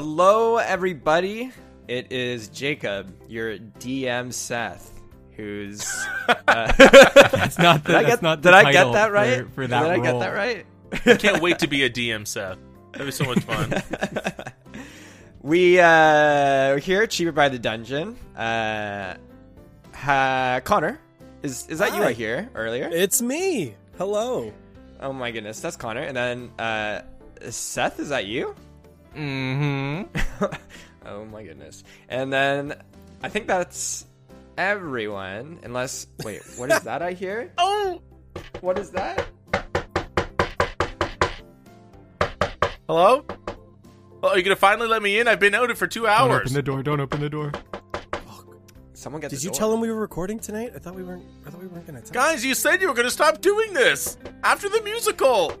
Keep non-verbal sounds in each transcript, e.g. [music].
Hello, everybody. It is Jacob, your DM Seth, who's. [laughs] Uh, That's not the, did I that's get, not did the I get that right? For, for that did I get that right? I can't wait to be a DM, Seth. That'd be so much fun. [laughs] We uh we're here, cheaper by the dungeon. Uh, ha, Connor, is is that you Hi. right here earlier? It's me. Hello. oh my goodness, that's Connor. And then uh, Seth, is that you? Mm-hmm. [laughs] oh my goodness. And then I think that's everyone, unless wait, what is that I hear? [laughs] oh, What is that? hello. Oh, are you gonna finally let me in? I've been out for two Don't hours. open the door. Don't open the door. Someone get Did the you door. tell him we were recording tonight? I thought we weren't. I thought we weren't gonna. Tell Guys, you said you were gonna stop doing this after the musical.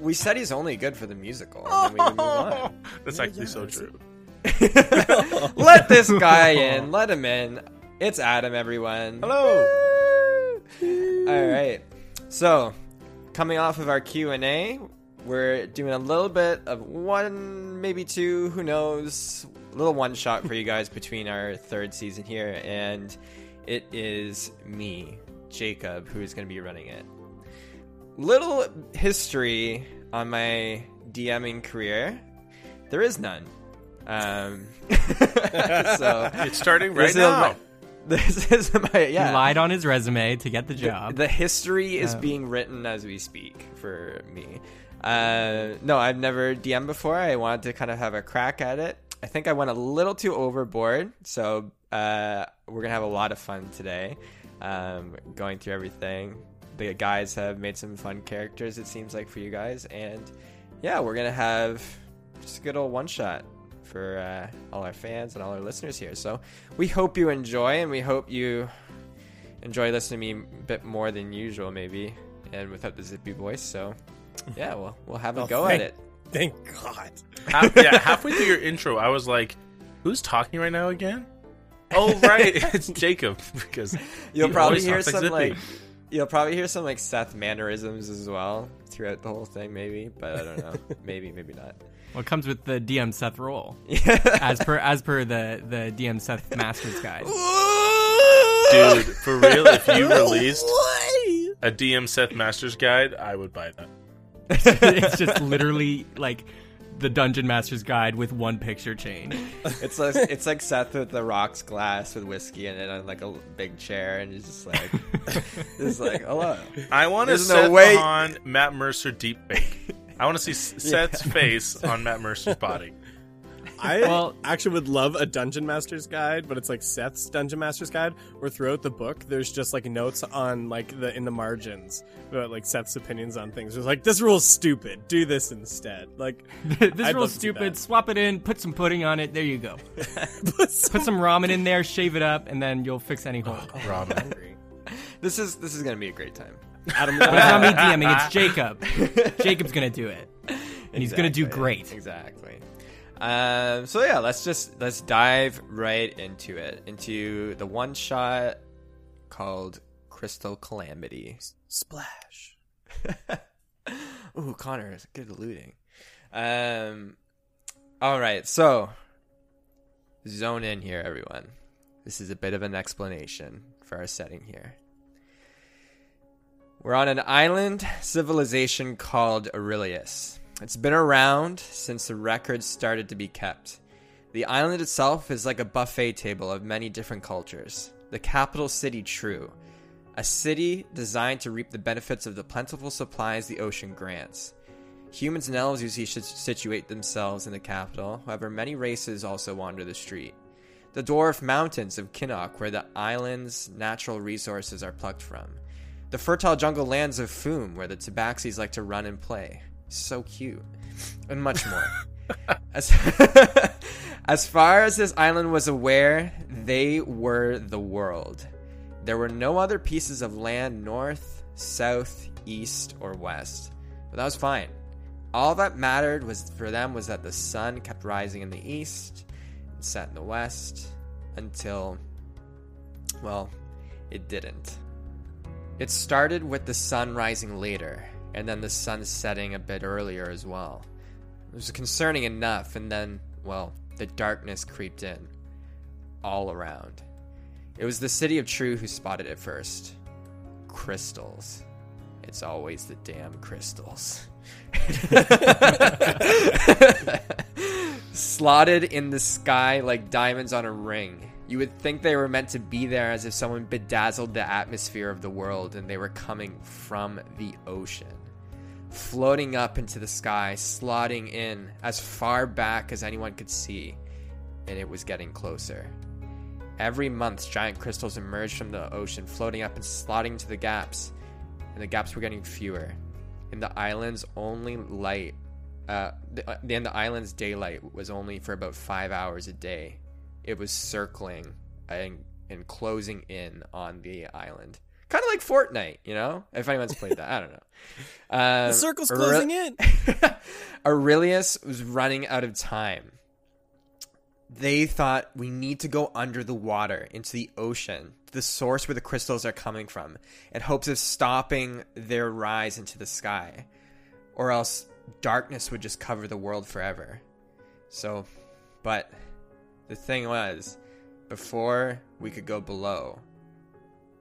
We said he's only good for the musical. And then we move on. [laughs] That's actually yeah, so true. [laughs] Let this guy [laughs] in. Let him in. It's Adam, everyone. Hello. All right. So, coming off of our Q and A, we're doing a little bit of one, maybe two, who knows, a little one shot for you guys between our third season here, and it is me, Jacob, who is going to be running it. Little history on my DMing career. There is none. Um, [laughs] so It's starting this right is now. my- [laughs] this is my yeah. He lied on his resume to get the The- job. The, history is Yeah. being written as we speak for me. Uh, no, I've never DM before. I wanted to kind of have a crack at it. I think I went a little too overboard, so uh, we're gonna have a lot of fun today, um, going through everything. The guys have made some fun characters. It seems like for you guys, and yeah, we're gonna have just a good old one shot for uh, all our fans and all our listeners here. So we hope you enjoy, and we hope you enjoy listening to me a bit more than usual, maybe, and without the zippy voice. So, [laughs] yeah, we'll we'll have a Oh, go thank- at it. Thank God. Half, [laughs] yeah, halfway through your intro, I was like, "Who's talking right now again?" [laughs] Oh, right, it's Jacob because You'll he probably hear talks some Zippy. like you'll probably hear some like Seth mannerisms as well throughout the whole thing, maybe. But I don't know, [laughs] maybe maybe not. Well, it comes with the DM Seth role, [laughs] as per as per the the DM Seth [laughs] Masters guide. dude, for real, if you released a DM Seth Masters guide, I would buy that. it's just literally like the Dungeon Master's guide with one picture change. [laughs] It's like it's like Seth with the rocks glass with whiskey in it on like a big chair, and he's just like, [laughs] just like hello. I want to There's Seth no way- on Matt Mercer deep fake. I want to see [laughs] S- Seth's face on Matt Mercer's body. I [laughs] Well- actually would love a Dungeon Master's guide, but it's like Seth's Dungeon Master's guide, where throughout the book there's just like notes on like the in the margins about like Seth's opinions on things. It's like this rule's stupid. Do this instead. Like [laughs] this I'd rule's love to see stupid. Swap it in. Put some pudding on it. There you go. [laughs] Put some ramen in there. Shave it up, and then you'll fix any hole. Oh, Robin. hungry. This is this is gonna be a great time. Adam, But it's not me DMing. It's Jacob. Jacob's gonna do it, and he's gonna do great. Exactly. Um, so yeah, let's just let's dive right into it, into the one shot called Crystal Calamity. splash. [laughs] Ooh, Connor is good at looting. Um, all right, so zone in here, everyone. This is a bit of an explanation for our setting here. We're on an island civilization called Aurelius. It's been around since the records started to be kept. The island itself is like a buffet table of many different cultures. The capital city, True, a city designed to reap the benefits of the plentiful supplies the ocean grants. Humans and elves usually situate themselves in the capital, however, many races also wander the street. The dwarf mountains of Kinnock, where the island's natural resources are plucked from. The fertile jungle lands of Foom, where the tabaxis like to run and play. So cute. And much more. [laughs] as, [laughs] as far as this island was aware, they were the world. There were no other pieces of land north, south, east, or west. But that was fine. All that mattered was for them was that the sun kept rising in the east and set in the west until well, it didn't. It started with the sun rising later, and then the sun setting a bit earlier as well. It was concerning enough, and then well, the darkness creeped in all around. It was the city of True who spotted it first. Crystals. It's always the damn crystals. [laughs] Slotted in the sky like diamonds on a ring. You would think they were meant to be there as if someone bedazzled the atmosphere of the world and they were coming from the ocean. Floating up into the sky, slotting in as far back as anyone could see, and it was getting closer. Every month, giant crystals emerged from the ocean, floating up and slotting into the gaps, and the gaps were getting fewer. In the island's only light, uh, the, uh, in the island's daylight was only for about five hours a day. It was circling and, and closing in on the island, kind of like Fortnite, you know. If anyone's played that, I don't know. [laughs] Um, The circle's Aure- closing in. [laughs] Aurelius was running out of time. They thought we need to go under the water into the ocean, the source where the crystals are coming from, in hopes of stopping their rise into the sky. Or else darkness would just cover the world forever. So, but the thing was, before we could go below,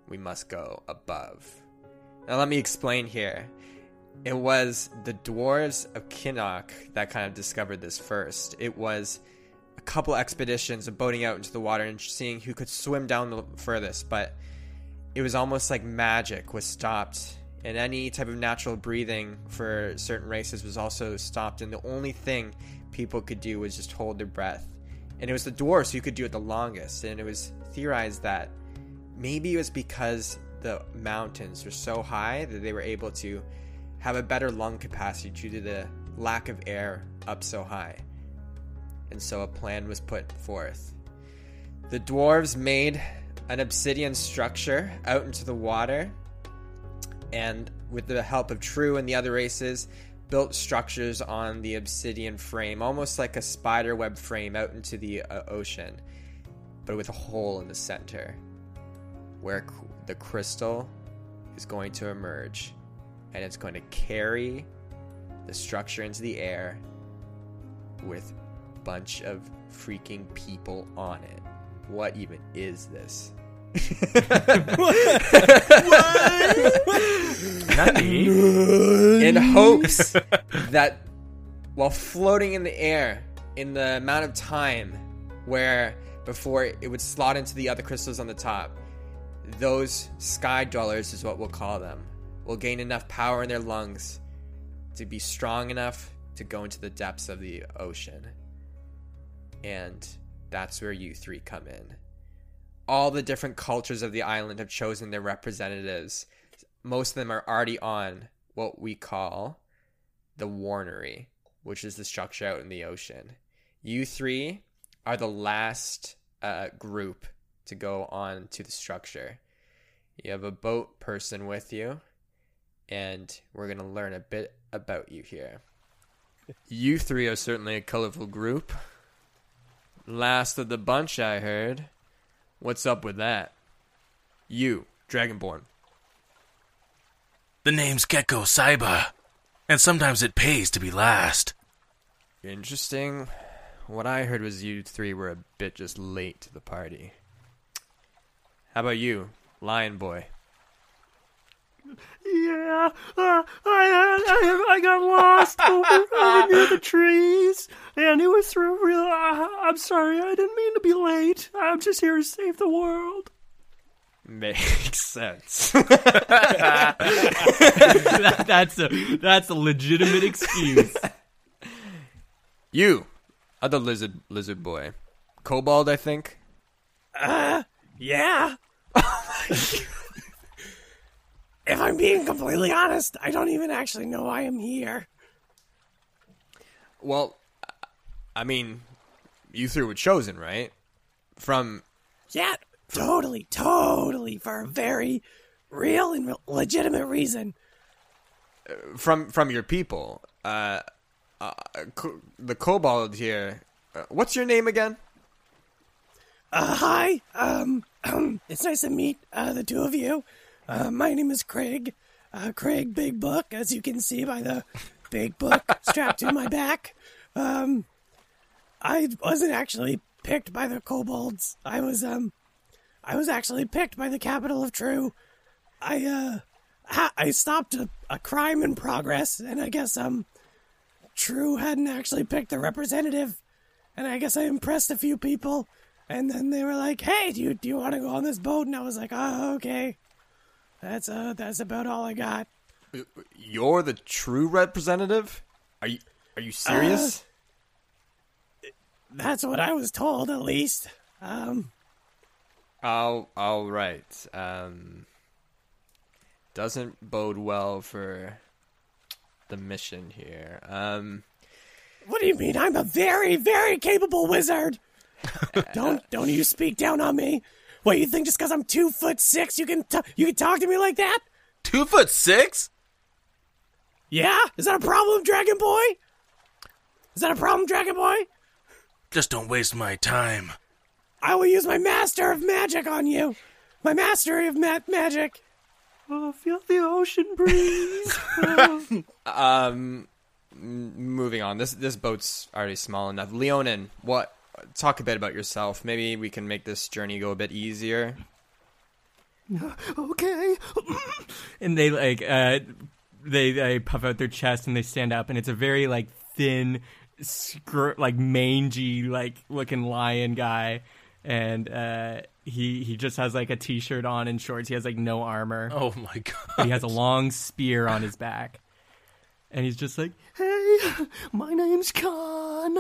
we must go above. Now, let me explain here. It was the dwarves of Kinnock that kind of discovered this first. It was a couple expeditions of boating out into the water and seeing who could swim down the furthest, but it was almost like magic was stopped. And any type of natural breathing for certain races was also stopped. And the only thing people could do was just hold their breath. And it was the dwarves who could do it the longest. And it was theorized that maybe it was because the mountains were so high that they were able to have a better lung capacity due to the lack of air up so high. And so a plan was put forth. The dwarves made an obsidian structure out into the water, and with the help of True and the other races, built structures on the obsidian frame, almost like a spider web frame out into the uh, ocean, but with a hole in the center where the crystal is going to emerge and it's going to carry the structure into the air with a bunch of freaking people on it. What even is this? Not me. in hopes that while floating in the air in the amount of time where before it would slot into the other crystals on the top those sky dwellers is what we'll call them. Will gain enough power in their lungs to be strong enough to go into the depths of the ocean. And that's where you three come in. All the different cultures of the island have chosen their representatives. Most of them are already on what we call the Warnery, which is the structure out in the ocean. You three are the last uh, group to go on to the structure. You have a boat person with you, and we're going to learn a bit about you here. You three are certainly a colorful group. Last of the bunch, I heard. What's up with that? You, Dragonborn. The name's Gecko Saiba, and sometimes it pays to be last. Interesting. What I heard was you three were a bit just late to the party. How about you, Lion Boy? Yeah, uh, I, I, I got lost over, over near the trees, and it was through real. Uh, I'm sorry, I didn't mean to be late. I'm just here to save the world. Makes sense. [laughs] That- that's a that's a legitimate excuse. you, other lizard lizard boy, Kobold, I think. Yeah. [laughs] if I'm being completely honest, I don't even actually know why I am here. Well, I mean, you three were chosen, right? From Yeah, totally, totally, for a very real and legitimate reason. from from your people. Uh, uh co- the Kobold here. Uh, what's your name again? Uh, hi, um, [clears throat] it's nice to meet uh, the two of you. Uh, my name is Craig. Uh, Craig Big Book, as you can see by the big book [laughs] strapped to my back. Um, I wasn't actually picked by the kobolds. I was um, I was actually picked by the capital of True. I uh, ha- I stopped a, a crime in progress, and I guess um, True hadn't actually picked the representative, and I guess I impressed a few people, and then they were like, "Hey, do you do you want to go on this boat?" And I was like, "Oh, okay." That's uh, that's about all I got. You're the true representative? Are you are you serious? That's what I was told, at least. Um, all all right. Um doesn't bode well for the mission here. Um what do you mean? I'm a very, very capable wizard. [laughs] don't don't you speak down on me? What you think? Just because I'm two foot six, you can t- you can talk to me like that? Two foot six? Yeah, is that a problem, Dragon Boy? Is that a problem, Dragon Boy? Just don't waste my time. I will use my master of magic on you. My mastery of ma- magic. Oh, feel the ocean breeze. Oh. [laughs] um m- moving on. This this boat's already small enough. Leonin, what talk a bit about yourself. Maybe we can make this journey go a bit easier. [laughs] okay. [clears throat] and they like uh they they puff out their chest and they stand up and it's a very like thin scr- like mangy like looking lion guy and uh he he just has like a t-shirt on and shorts he has like no armor Oh my [laughs] god. he has a long spear on his back and he's just like Hey, my name's Khan,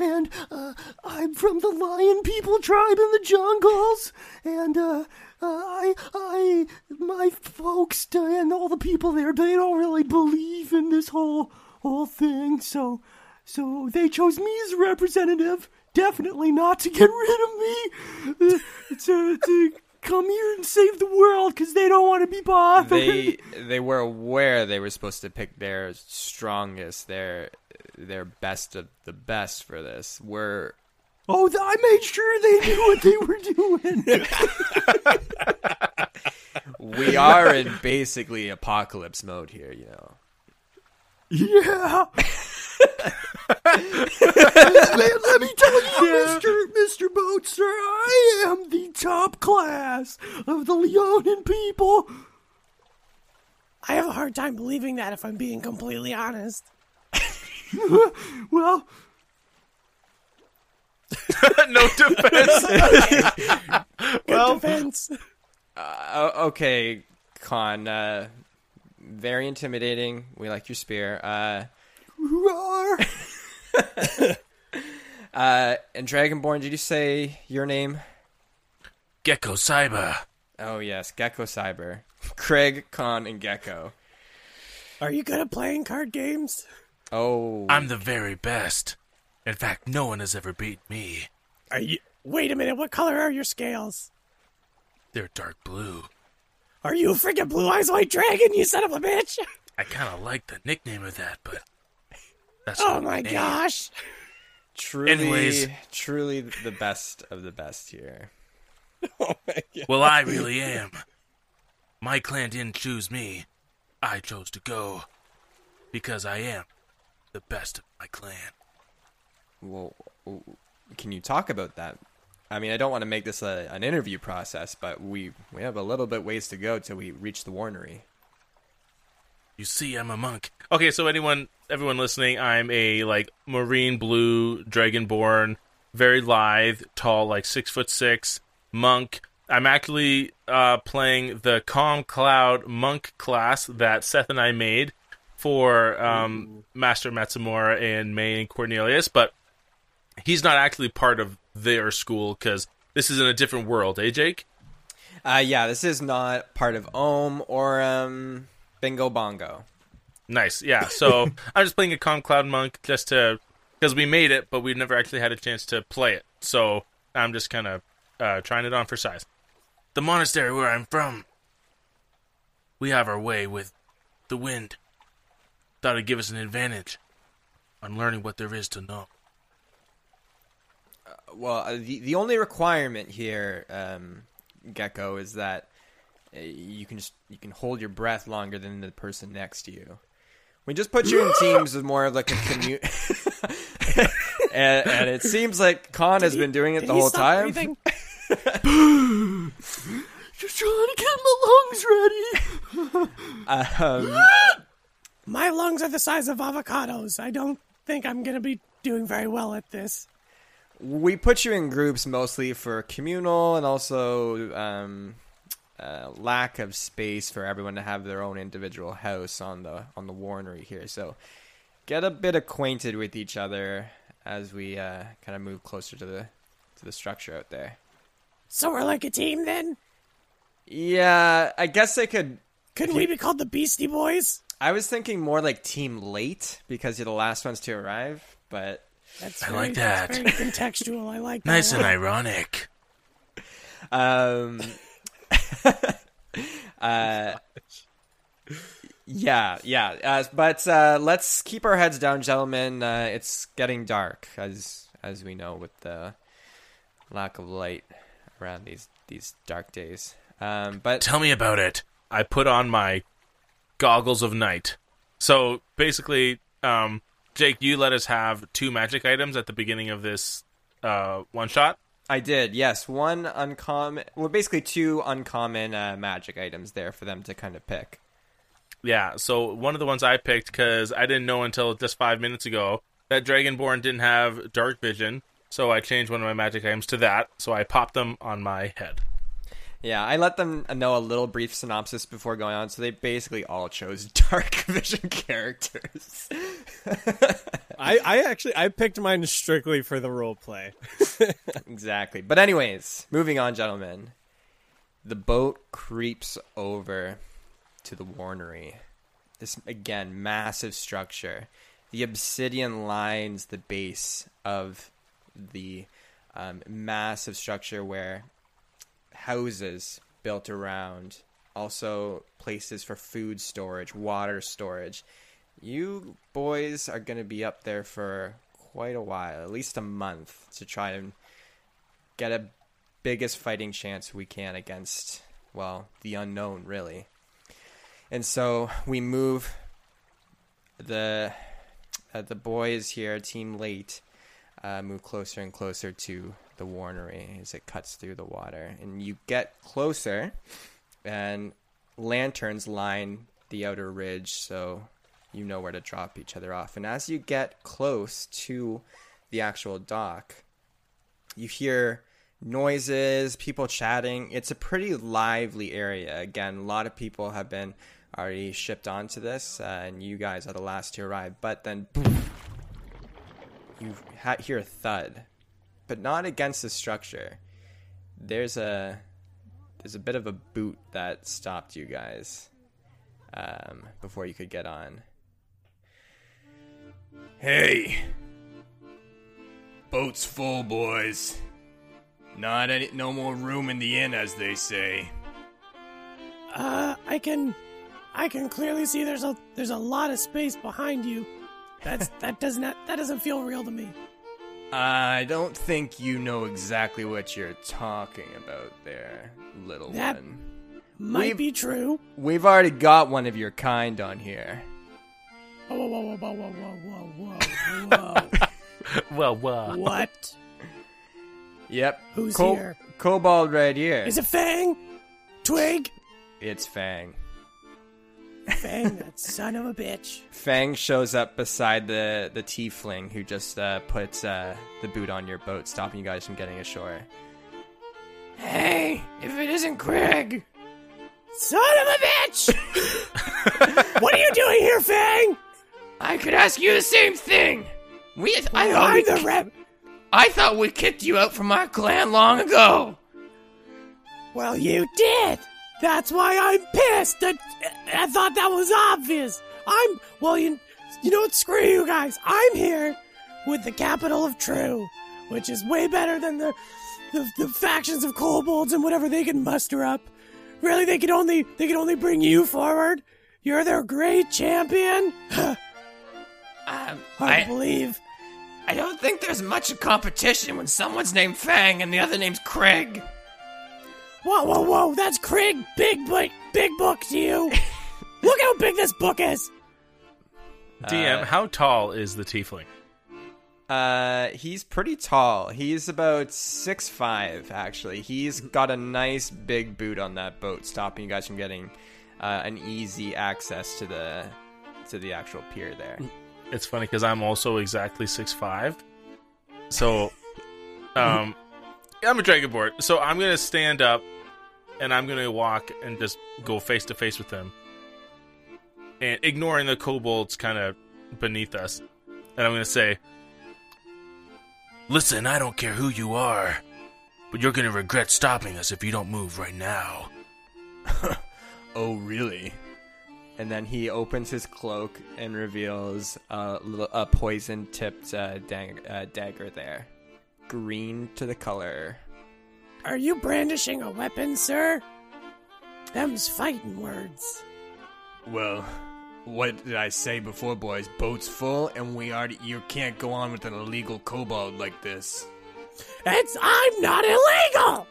and uh, I'm from the Lion People tribe in the jungles, and uh, uh, I, I, my folks and all the people there, they don't really believe in this whole whole thing, so, so they chose me as a representative. Definitely not to get [laughs] rid of me, uh, to, to come here and save the world because they don't want to be bothered. They they were aware they were supposed to pick their strongest, their their best of the best for this. We're Oh, th- I made sure they knew what they were doing. [laughs] we are in basically apocalypse mode here, you know. Yeah. [laughs] let, let me tell you, Mister Mister Boatster, I am the top class of the Leonin people. I have a hard time believing that if I'm being completely honest. [laughs] Well, [laughs] no defense. Good defense. Uh, okay, Khan. Uh, very intimidating. We like your spear. Uh, roar. [laughs] uh, and Dragonborn, did you say your name? Gecko Cyber. Oh yes, Gecko Cyber, Craig, Khan, and Gecko. Are you good at playing card games? Oh, I'm the very best. In fact, no one has ever beat me. Are you? Wait a minute. What color are your scales? They're dark blue. Are you a freaking blue eyes white dragon? You son of a bitch! I kind of like the nickname of that, but that's Oh my name. gosh! truly, anyways. truly the best of the best here. [laughs] Oh well, I really am. My clan didn't choose me. I chose to go because I am the best of my clan. Well, can you talk about that? I mean, I don't want to make this a, an interview process, but we we have a little bit ways to go till we reach the warnery. You see, I'm a monk. Okay, so anyone, everyone listening, I'm a like marine blue dragonborn, very lithe, tall, like six foot six monk. I'm actually uh, playing the Calm Cloud monk class that Seth and I made for um, Master Matsumura and May and Cornelius, but he's not actually part of their school because this is in a different world, eh, Jake? Uh, yeah, this is not part of Ohm or um, Bingo Bongo. Nice, yeah. So [laughs] I'm just playing a Calm Cloud Monk just to because we made it, but we never actually had a chance to play it. So I'm just kind of uh, trying it on for size. The monastery where I'm from, we have our way with the wind. Thought it'd give us an advantage on learning what there is to know. Well, uh, the the only requirement here, um, Gecko, is that uh, you can just you can hold your breath longer than the person next to you. We just put you in teams with more of like a commute. [laughs] and, and it seems like Khan has been doing it the he whole stop time. breathing? [laughs] Just trying to get my lungs ready. Um, My lungs are the size of avocados. I don't think I'm gonna be doing very well at this. We put you in groups mostly for communal and also um, uh, lack of space for everyone to have their own individual house on the on the Warnery here. So get a bit acquainted with each other as we uh, kind of move closer to the to the structure out there. So we're like a team then? Yeah, I guess I could. Couldn't we be called the Beastie Boys? I was thinking more like team late because you're the last ones to arrive, but That's I very, like that. That's very contextual. I like that. Nice and ironic. Um. [laughs] [laughs] uh. Yeah, yeah. Uh, but uh, let's keep our heads down, gentlemen. Uh, it's getting dark, as as we know, with the lack of light around these these dark days. Um, but Tell me about it. I put on my goggles of night. So basically, um, Jake, you let us have two magic items at the beginning of this uh, one shot. I did, yes. One uncommon, well, basically two uncommon uh, magic items there for them to kind of pick. Yeah, so one of the ones I picked because I didn't know until just five minutes ago that Dragonborn didn't have dark vision, so I changed one of my magic items to that. So I popped them on my head. Yeah, I let them know a little brief synopsis before going on, so they basically all chose [laughs] dark vision characters. [laughs] I, I actually I picked mine strictly for the role play. [laughs] exactly. But anyways, moving on, gentlemen. The boat creeps over to the Warnery. This again, massive structure. The obsidian lines the base of the um, massive structure where houses built around, also places for food storage, water storage. You boys are going to be up there for quite a while, at least a month, to try and get a biggest fighting chance we can against, well, the unknown, really. And so we move the uh, the boys here, team late, uh, move closer and closer to the Warnery as it cuts through the water, and you get closer, and lanterns line the outer ridge, so you know where to drop each other off. And as you get close to the actual dock, you hear noises, people chatting. It's a pretty lively area. Again, a lot of people have been already shipped onto this, uh, and you guys are the last to arrive. But then you ha- hear a thud, but not against the structure. There's a there's a bit of a boot that stopped you guys um, before you could get on. Hey, boat's full, boys. Not any, no more room in the inn, as they say. Uh, I can, I can clearly see there's a there's a lot of space behind you. That's that does not that doesn't feel real to me. I don't think you know exactly what you're talking about there, little That- one. Might We've- be true. We've already got one of your kind on here. Whoa, whoa, whoa, whoa, whoa, whoa, whoa, whoa, Well, whoa! uh, [laughs] what? Yep. Who's Co- here? Kobold right here. Is it Fang? Twig? It's Fang. Fang, that son of a bitch. Fang shows up beside the the tiefling who just uh, put uh, the boot on your boat, stopping you guys from getting ashore. Hey, if it isn't Craig. Son of a bitch! [laughs] what are you doing here, Fang? I could ask you the same thing. We, I thought I'm we, the rep. I thought we kicked you out from our clan long ago. Well, you did. That's why I'm pissed. That I thought that was obvious. I'm well, you, you know what? Screw you guys. I'm here with the capital of True, which is way better than the the, the factions of kobolds and whatever they can muster up. Really, they could only they could only bring you forward. You're their great champion. [sighs] Um, Hard I, to believe. I don't think there's much competition when someone's named Fang and the other name's Craig. Whoa, whoa, whoa! That's Craig Big Book, Big Book to you. [laughs] Look how big this book is. DM, Uh, how tall is the tiefling? Uh, he's pretty tall. He's about six five. Actually, he's got a nice big boot on that boat, stopping you guys from getting uh, an easy access to the to the actual pier there. It's funny because I'm also exactly six five. So, um, I'm a dragonborn. So I'm gonna stand up, and I'm gonna walk and just go face to face with him, and ignoring the kobolds kind of beneath us. And I'm gonna say, "Listen, I don't care who you are, but you're gonna regret stopping us if you don't move right now." [laughs] Oh, really? And then he opens his cloak and reveals a, a poison tipped uh, uh, dagger there. Green to the color. Are you brandishing a weapon, sir? Them's fighting words. Well, what did I say before, boys? Boat's full, and we are. You can't go on with an illegal kobold like this. It's I'm not illegal.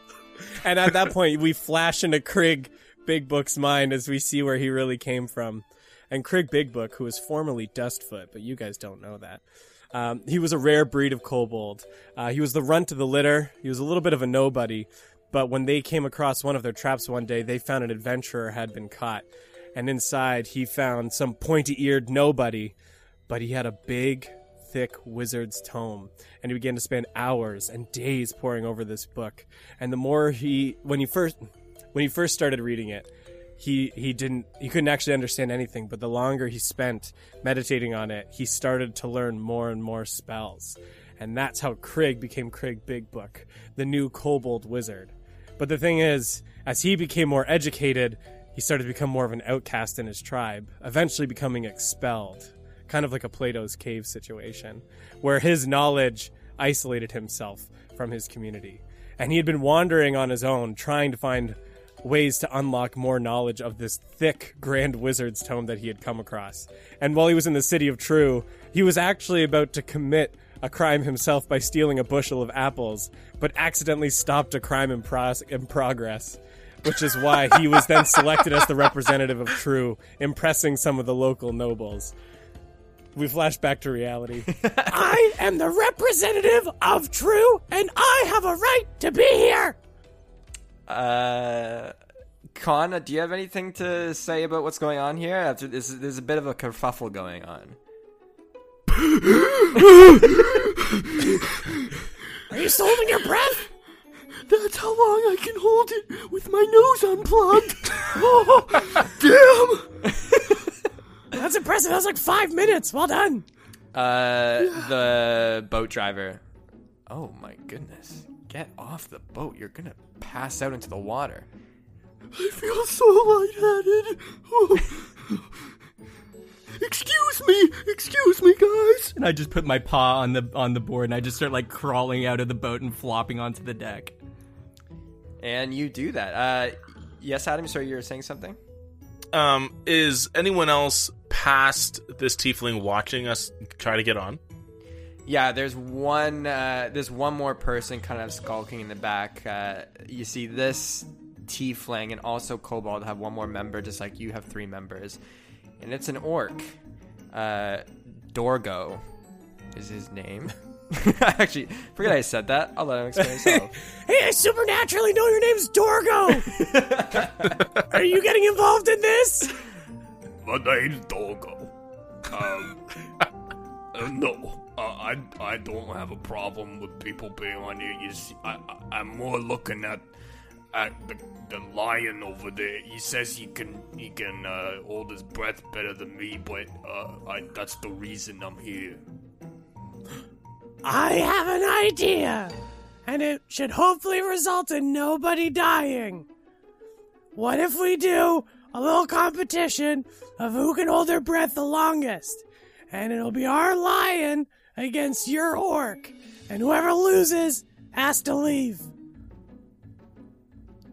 And at that point, we flash into Krig Big Book's mind as we see where he really came from. And Krig Big Book, who was formerly Dustfoot, but you guys don't know that. Um, he was a rare breed of kobold. Uh, he was the runt of the litter. He was a little bit of a nobody. But when they came across one of their traps one day, they found an adventurer had been caught. And inside, he found some pointy eared nobody. But he had a big, thick wizard's tome. And he began to spend hours and days poring over this book. And the more he, when he first, when he first started reading it, he he didn't he couldn't actually understand anything but the longer he spent meditating on it he started to learn more and more spells. And that's how Krig became Krig Big Book the new kobold wizard. But the thing is as he became more educated he started to become more of an outcast in his tribe eventually becoming expelled. Kind of like a Plato's cave situation where his knowledge isolated himself from his community. And he had been wandering on his own trying to find ways to unlock more knowledge of this thick grand wizard's tome that he had come across. And while he was in the city of True, he was actually about to commit a crime himself by stealing a bushel of apples, but accidentally stopped a crime in, pros- in progress. Which is why he was then selected as the representative of True, impressing some of the local nobles. We flash back to reality. [laughs] I am the representative of True, and I have a right to be here. Uh, Khan, do you have anything to say about what's going on here? After this, there's a bit of a kerfuffle going on. Are you still holding your breath? That's how long I can hold it with my nose unplugged. oh, [laughs] damn! That's impressive. That was like five minutes. Well done. Uh, the boat driver. Oh my goodness. Get off the boat. You're gonna pass out into the water. I feel so lightheaded. Oh. Excuse me, excuse me, guys. And I just put my paw on the on the board and I just start like crawling out of the boat and flopping onto the deck. And you do that. Uh, yes, Adam, sorry, you were saying something? Um, is anyone else past this tiefling watching us try to get on? Yeah, there's one. Uh, there's one more person kind of skulking in the back. Uh, you see this tiefling and also kobold have one more member, just like you have three members, and it's an orc. Uh, Dorgo is his name. [laughs] Actually forget I said that. I'll let him explain himself. [laughs] Hey, I supernaturally know your name's Dorgo. [laughs] Are you getting involved in this? My name's Doggo. Um, uh, no, I I don't have a problem with people being on here. You see, I, I I'm more looking at at the, the lion over there. He says he can he can uh, hold his breath better than me, but uh, I, that's the reason I'm here. I have an idea, and it should hopefully result in nobody dying. What if we do a little competition of who can hold their breath the longest? And it'll be our lion against your orc, and whoever loses has to leave.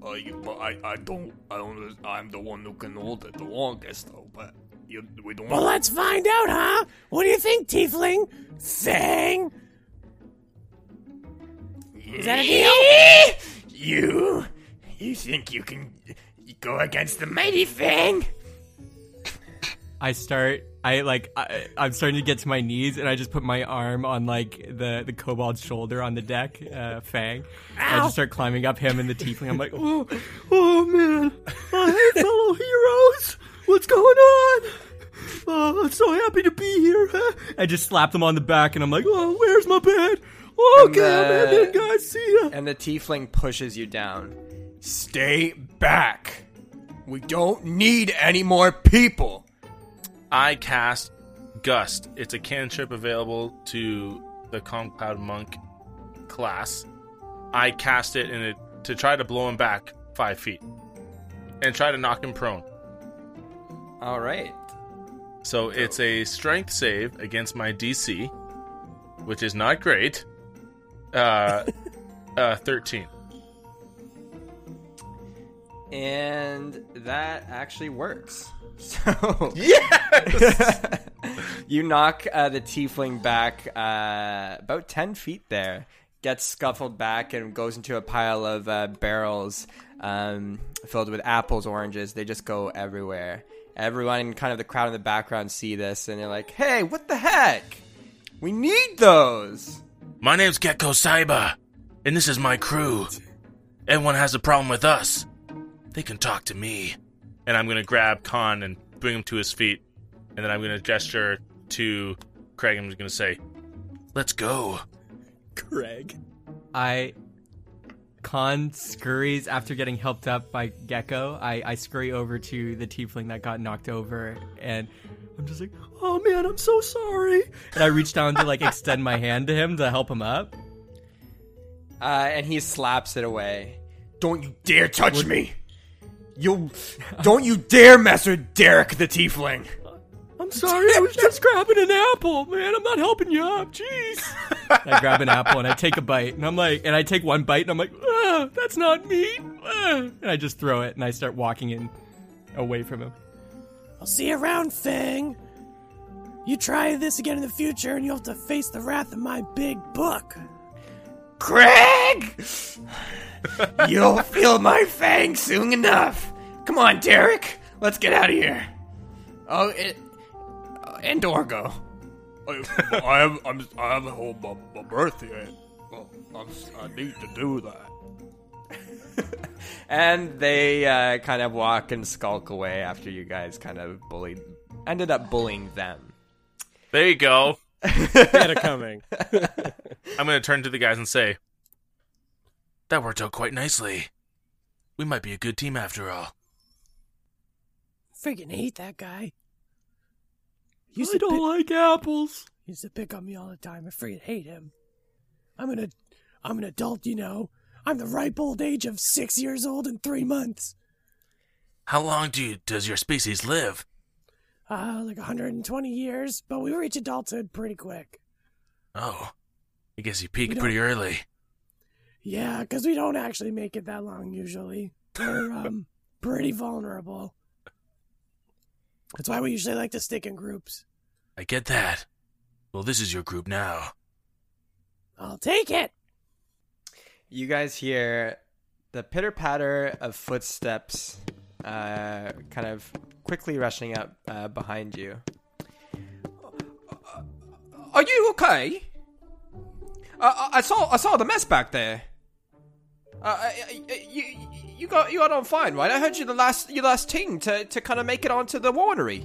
Uh, you, but I, I don't I don't I'm the one who can hold it the longest though. But you, we don't. Well, let's find out, huh? What do you think, Tiefling? Thing? Is that a deal? [laughs] You, you think you can go against the mighty Fang? I start I like I, I'm starting to get to my knees, and I just put my arm on like the the kobold's shoulder on the deck, uh, Fang. And I just start climbing up him and the tiefling. I'm like, [laughs] oh, Oh man, uh, hey fellow heroes, what's going on? Uh, I'm so happy to be here. I just slap them on the back, and I'm like, oh, Oh, where's my bed? Okay, I'm And, uh, heading in, guys. See ya. And the tiefling pushes you down. Stay back. We don't need any more people. I cast Gust. It's a cantrip available to the Calm Cloud Monk class. I cast it in it to try to blow him back five feet and try to knock him prone. All right. So it's a strength save against my DC, which is not great. Uh, [laughs] uh, thirteen. And that actually works. [laughs] So yes, [laughs] you knock uh, the tiefling back uh, about ten feet. There gets scuffled back and goes into a pile of uh, barrels um, filled with apples, oranges. They just go everywhere. Everyone in kind of the crowd in the background see this and they're like, "Hey, what the heck? We need those." My name's Gecko Saiba, and this is my crew. Everyone has a problem with us, they can talk to me. And I'm gonna grab Khan and bring him to his feet, and then I'm gonna gesture to Craig. I'm just gonna say, "Let's go." Craig. I Khan scurries after getting helped up by Gecko. I, I scurry over to the tiefling that got knocked over, and I'm just like, Oh man, I'm so sorry. and I reach down to like extend my hand to him to help him up. Uh, and he slaps it away. Don't you dare touch me. You don't you dare mess with Derek the Tiefling. I'm sorry. I was just [laughs] grabbing an apple, man. I'm not helping you up. Jeez. I grab an apple and I take a bite, and I'm like, and I take one bite, and I'm like, ah, that's not me. Ah. And I just throw it, and I start walking in away from him. I'll see you around, Fang. You try this again in the future, and you'll have to face the wrath of my big book. Craig! You'll feel my fangs soon enough. Come on, Derek. Let's get out of here. Oh, it, uh, and Dorgo. I, I have I'm, I haven't held my, my birth yet. Well, I'm, I need to do that. [laughs] And they uh, kind of walk and skulk away after you guys kind of bullied, ended up bullying them. There you go. [laughs] Had it [laughs] coming. I'm gonna turn to the guys and say, "That worked out quite nicely. We might be a good team after all." Freaking hate that guy. I He used to don't pick, like apples. he used to pick on me all the time. I freaking hate him. I'm an ad- I'm an adult, you know. I'm the ripe old age of six years old and three months. How long do you, does your species live? Uh, like 120 years, but we reach adulthood pretty quick. Oh, I guess you peaked pretty early. Yeah, because we don't actually make it that long usually. We're [laughs] um pretty vulnerable. That's why we usually like to stick in groups. I get that. Well, this is your group now. I'll take it. You guys hear the pitter patter of footsteps, uh, kind of quickly rushing up uh, behind you. Are you okay? Uh, I- I saw I saw the mess back there. Uh, I- I- you you got you got on fine, right? I heard you the last your last team to to kind of make it onto the winery.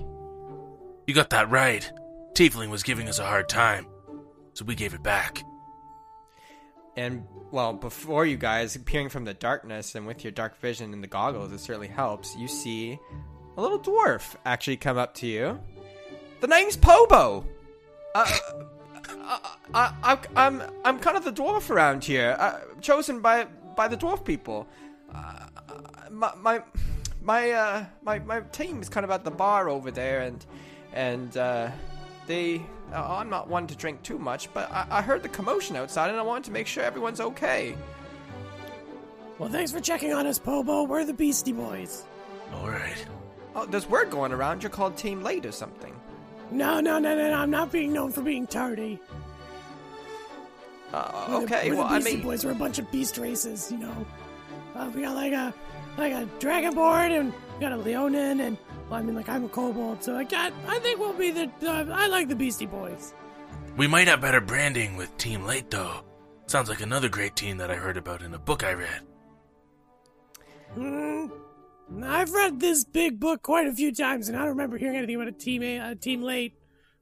You got that right. Tiefling was giving us a hard time, so we gave it back. And well, before you guys appearing from the darkness and with your dark vision and the goggles, it certainly helps. You see a little dwarf actually come up to you. The name's Pobo. Uh, I, I, I, I'm I'm kind of the dwarf around here, uh, chosen by by the dwarf people. Uh, my my my uh my my team's kind of at the bar over there, and and uh, they. Uh, I'm not one to drink too much, but I, I heard the commotion outside, and I wanted to make sure everyone's okay. Well, thanks for checking on us, Pobo. We're the Beastie Boys. All right. Oh, there's word going around you're called Team Late or something. No, no, no, no, no. I'm not being known for being tardy. Uh, We're the- okay, we're well, the I Beastie mean, Boys. We're a bunch of beast races, you know. Uh, we got like a like a dragonborn and we got a Leonin, and well, I mean, like I'm a kobold, so I got. I think we'll be the. Uh, I like the Beastie Boys. We might have better branding with Team Late, though. Sounds like another great team that I heard about in a book I read. Hmm. I've read this big book quite a few times, and I don't remember hearing anything about a team. A team late.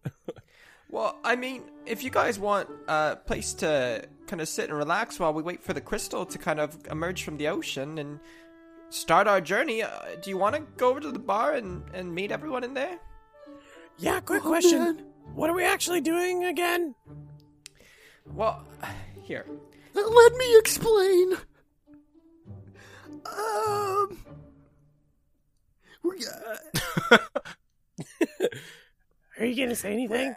[laughs] Well, I mean, if you guys want a place to kind of sit and relax while we wait for the crystal to kind of emerge from the ocean and start our journey, uh, do you want to go over to the bar and, and meet everyone in there? Yeah. Quick Oh, question. man. What are we actually doing again? Well, here. Let me explain. Um, we're, uh, [laughs] Are you gonna say anything?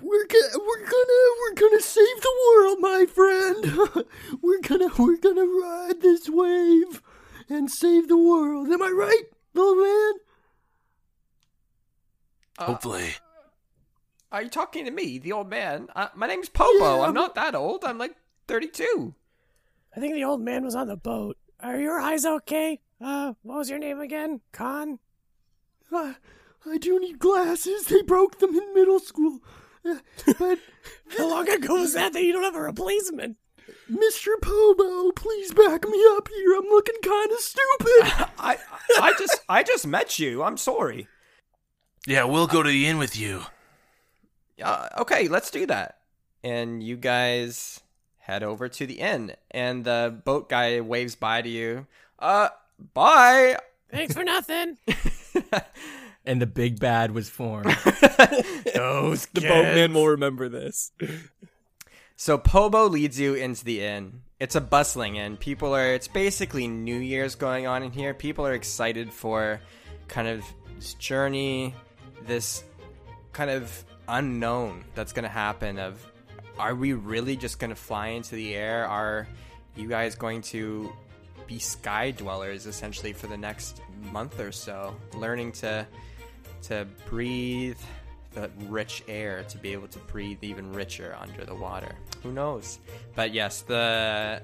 we're gonna we're gonna we're gonna save the world, my friend. [laughs] we're gonna we're gonna ride this wave and save the world. Am I right, little man? Hopefully. Are you talking to me, the old man? Uh, my name's Pobo. Yeah, I'm not that old. I'm like 32. I think the old man was on the boat. Are your eyes okay? Uh, what was your name again? Khan? I, I do need glasses. They broke them in middle school. Uh, But [laughs] How long ago was that that you don't have a replacement? Mr. Pobo, please back me up here. I'm looking kind of stupid. [laughs] I I just I just met you. I'm sorry. Yeah, we'll go to the inn with you. Uh, okay, let's do that. And you guys head over to the inn, and the boat guy waves bye to you. Uh, bye. Thanks for nothing. [laughs] And the big bad was formed. [laughs] Those The boatman will remember this. So Pobo leads you into the inn. It's a bustling inn. People are it's basically New Year's going on in here. People are excited for kind of this journey, this kind of unknown that's going to happen of are we really just going to fly into the air? Are you guys going to be sky dwellers essentially for the next month or so, learning to to breathe the rich air to be able to breathe even richer under the water. Who knows? But yes, the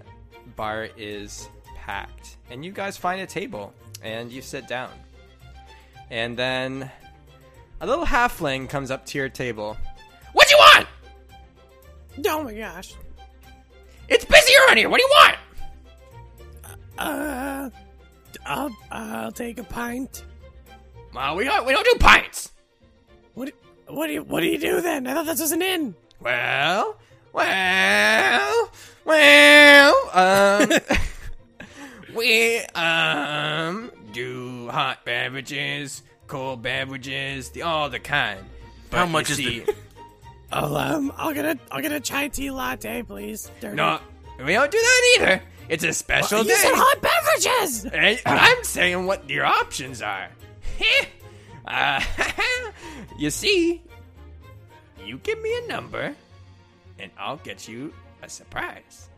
bar is packed. And you guys find a table and you sit down. And then a little halfling comes up to your table. What do you want? Oh my gosh. It's busy around here. What do you want? Uh, I'll I'll take a pint. Well, we don't we don't do pints. What what do you what do you do then? I thought this was an inn. Well, well, well, um, [laughs] we, um, do hot beverages, cold beverages, the, all the kind. But How much is see, the- I'll um I'll get a I'll get a chai tea latte, please. Dirty. No, we don't do that either. It's a special you day. said hot beverages. Hey, I'm saying what your options are. [laughs] uh, [laughs] you see, you give me a number, and I'll get you a surprise.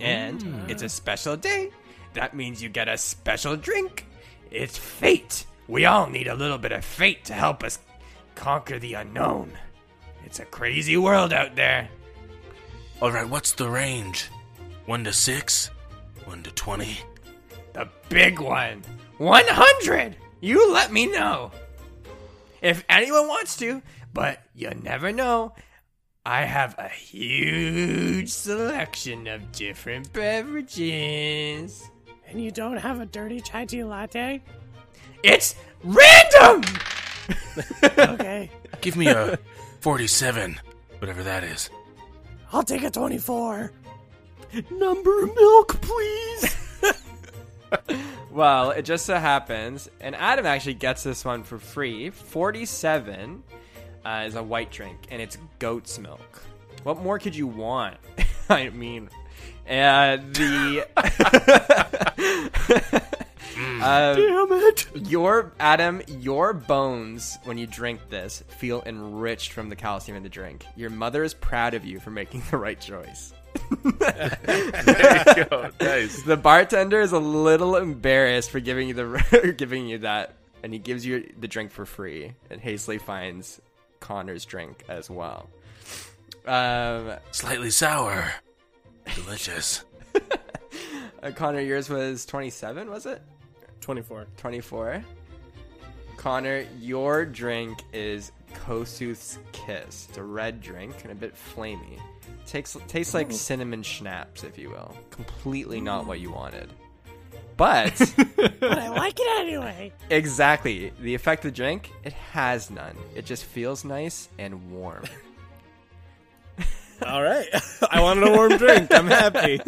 And it's a special day. That means you get a special drink. It's fate. We all need a little bit of fate to help us conquer the unknown. It's a crazy world out there. All right, what's the range? One to six? One to twenty? The big one. 100! You let me know. If anyone wants to, but you never know. I have a huge selection of different beverages. And you don't have a dirty chai tea latte? It's random! [laughs] Okay. Give me a forty-seven, whatever that is. I'll take a 24. Number milk, please. [laughs] Well, it just so happens, and Adam actually gets this one for free. 47 uh, is a white drink, and it's goat's milk. What more could you want? [laughs] I mean, uh, the. [laughs] Uh, Damn it. your Adam, your bones when you drink this feel enriched from the calcium in the drink. Your mother is proud of you for making the right choice. There you go. Nice. The bartender is a little embarrassed for giving you the [laughs] giving you that, and he gives you the drink for free. And Hazley finds Connor's drink as well. Um, Slightly sour. Delicious. [laughs] uh, Connor, yours was twenty seven, was it? 24. 24. Connor, your drink is Kossuth's Kiss. It's a red drink and a bit flamey. Takes tastes like cinnamon schnapps, if you will. Completely not what you wanted. But [laughs] But I [laughs] like it anyway. exactly the effect of the drink, it has none. It just feels nice and warm. All right. [laughs] I wanted a warm drink. I'm happy.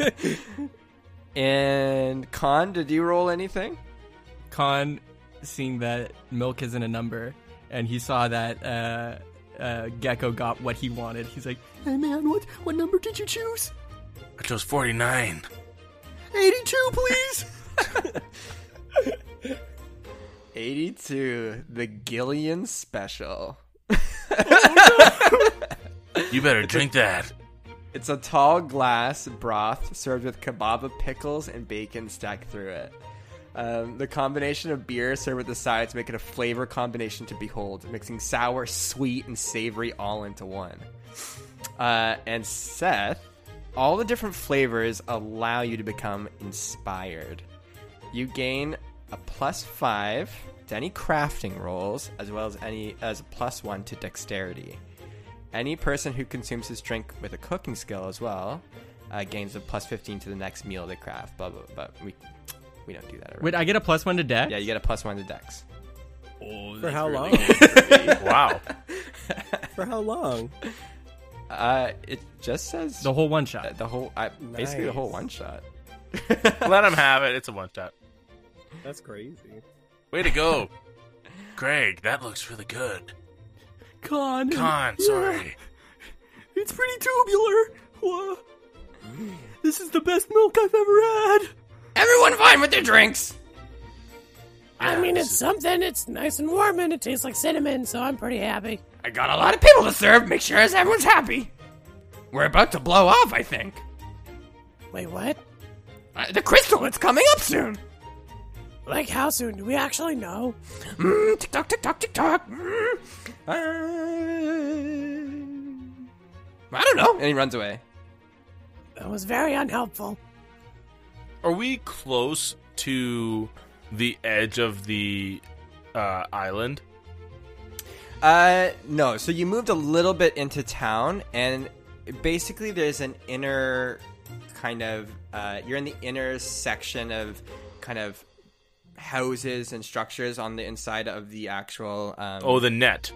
And Khan, did you roll anything? Khan, seeing that milk isn't a number, and he saw that uh, uh, Gecko got what he wanted, he's like, Hey man, what what number did you choose? I chose 49. 82, please. [laughs] 82, the Gillian Special. You better drink that. It's a tall glass broth served with kebab of pickles and bacon stacked through it. Um, the combination of beer served with the sides make it a flavor combination to behold, mixing sour, sweet, and savory all into one. Uh, and Seth, all the different flavors allow you to become inspired. You gain a plus five to any crafting rolls, as well as any as a plus one to dexterity. Any person who consumes this drink with a cooking skill as well uh, gains a plus 15 to the next meal they craft. Blah, blah, but we we don't do that. Already. "Wait, I get a plus one to deck." yeah, you get a plus one to dex. For how long? [laughs] Wow. [laughs] For how long? Uh, it just says the whole one shot. the whole I, basically the whole one shot. [laughs] Let him have it. It's a one shot. That's crazy. Way to go. Greg, that looks really good. Khan. Khan, Yeah, sorry. it's pretty tubular. Wha- This is the best milk I've ever had. Everyone fine with their drinks. I mean, it's is- something. It's nice and warm, and it tastes like cinnamon, so I'm pretty happy. I got a lot of people to serve. Make sure everyone's happy. We're about to blow off, I think. Wait, what? Uh, the crystal, it's coming up soon. Like, how soon? Do we actually know? Mm, tick tock, tick tock, tick tock. Mm. Uh, I don't know. And he runs away. That was very unhelpful. Are we close to the edge of the uh, island? Uh, no. So you moved a little bit into town, and basically there's an inner kind of. Uh, you're in the inner section of kind of houses and structures on the inside of the actual. Um, Oh, the net.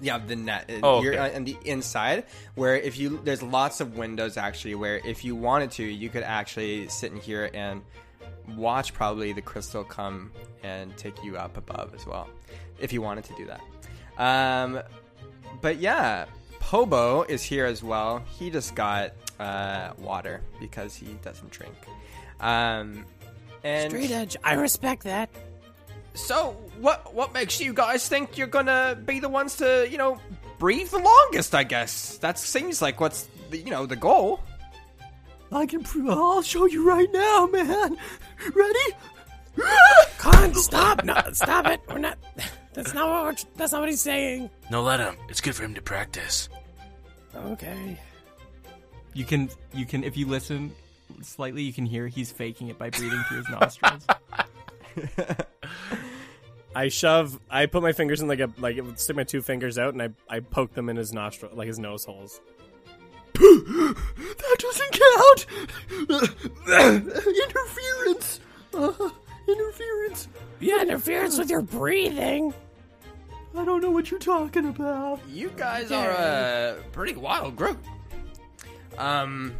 Yeah, the net. Oh, You're okay. on the inside where if you there's lots of windows actually where if you wanted to you could actually sit in here and watch probably the crystal come and take you up above as well if you wanted to do that. Um, but yeah, Pobo is here as well. He just got uh, water because he doesn't drink. Um, and Straight edge. I respect that. So, what what makes you guys think you're gonna be the ones to, you know, breathe the longest? I guess that seems like what's the, you know the goal. I can. prove. I'll show you right now, man. Ready? [laughs] Khan, stop! No, stop it. We're not. That's not what. We're, that's not what he's saying. No, let him. It's good for him to practice. Okay. You can, you can, if you listen slightly, you can hear he's faking it by breathing through his nostrils. [laughs] I shove. I put my fingers in like a like stick my two fingers out and I I poke them in his nostril like his nose holes. That doesn't count. interference. Uh, interference. Yeah, interference with your breathing. I don't know what you're talking about. You guys are a pretty wild group. Um,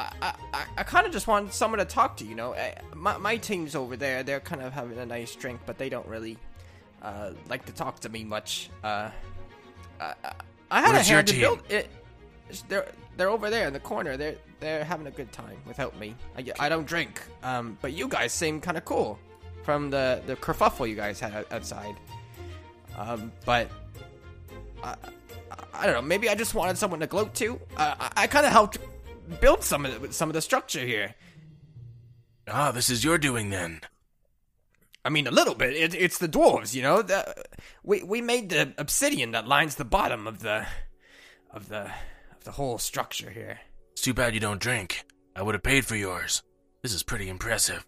I I, I, I kind of just want someone to talk to. You know, Eh, my my team's over there. They're kind of having a nice drink, but they don't really uh, like to talk to me much. Uh, I, I- I had Where's a hand to team? build it. They're they're over there in the corner. They're they're having a good time without me. I, I don't drink. Um, but you guys seem kind of cool from the the kerfuffle you guys had outside. Um, but I, I don't know. Maybe I just wanted someone to gloat to. Uh, I, I kind of helped build some of the, some of the structure here. Ah, this is your doing then. I mean, a little bit. It, it's the dwarves, you know. The, we we made the obsidian that lines the bottom of the of the of the whole structure here. It's too bad you don't drink. I would have paid for yours. This is pretty impressive.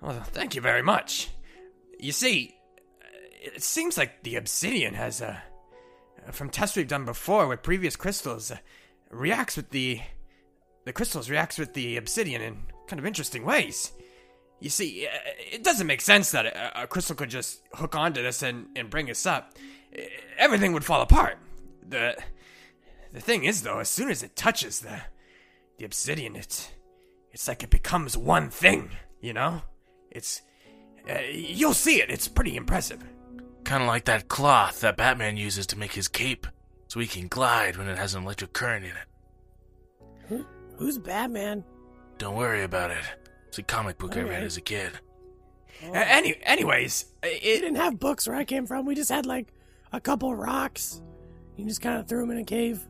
Well, thank you very much. You see, it seems like the obsidian has, uh, from tests we've done before with previous crystals, uh, reacts with the. The crystals reacts with the obsidian in kind of interesting ways. You see, uh, it doesn't make sense that a, a crystal could just hook onto this and, and bring us up. Everything would fall apart. The the thing is, though, as soon as it touches the the obsidian, it it's like it becomes one thing. You know, it's uh, you'll see it. It's pretty impressive. Kind of like that cloth that Batman uses to make his cape, so he can glide when it has an electric current in it. Who, who's Batman? Don't worry about it. It's a comic book I read as a kid. Uh, any, anyways, We it, didn't have books where I came from. We just had like a couple rocks. You just kind of threw them in a cave,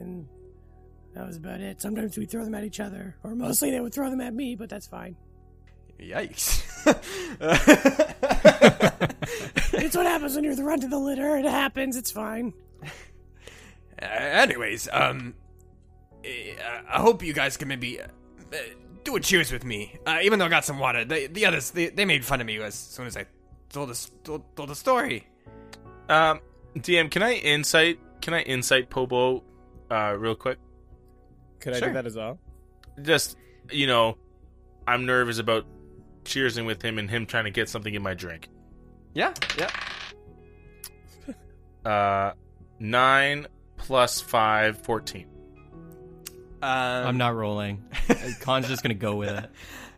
and that was about it. Sometimes we throw them at each other, or mostly they would throw them at me, but that's fine. yikes. It's what happens when you're the runt of the litter. It happens. It's fine. Uh, anyways, um, uh, I hope you guys can maybe uh, uh, do a cheers with me. Uh, even though I got some water, the, the others they, they made fun of me as soon as I told the told, told the story. Um, DM, can I insight? Can I insight Pobo, uh, real quick? Could I do that as well? Just you know, I'm nervous about cheersing with him and him trying to get something in my drink. Yeah, yeah. Uh, nine plus five, fourteen. Um, I'm not rolling. [laughs] Khan's just gonna go with it.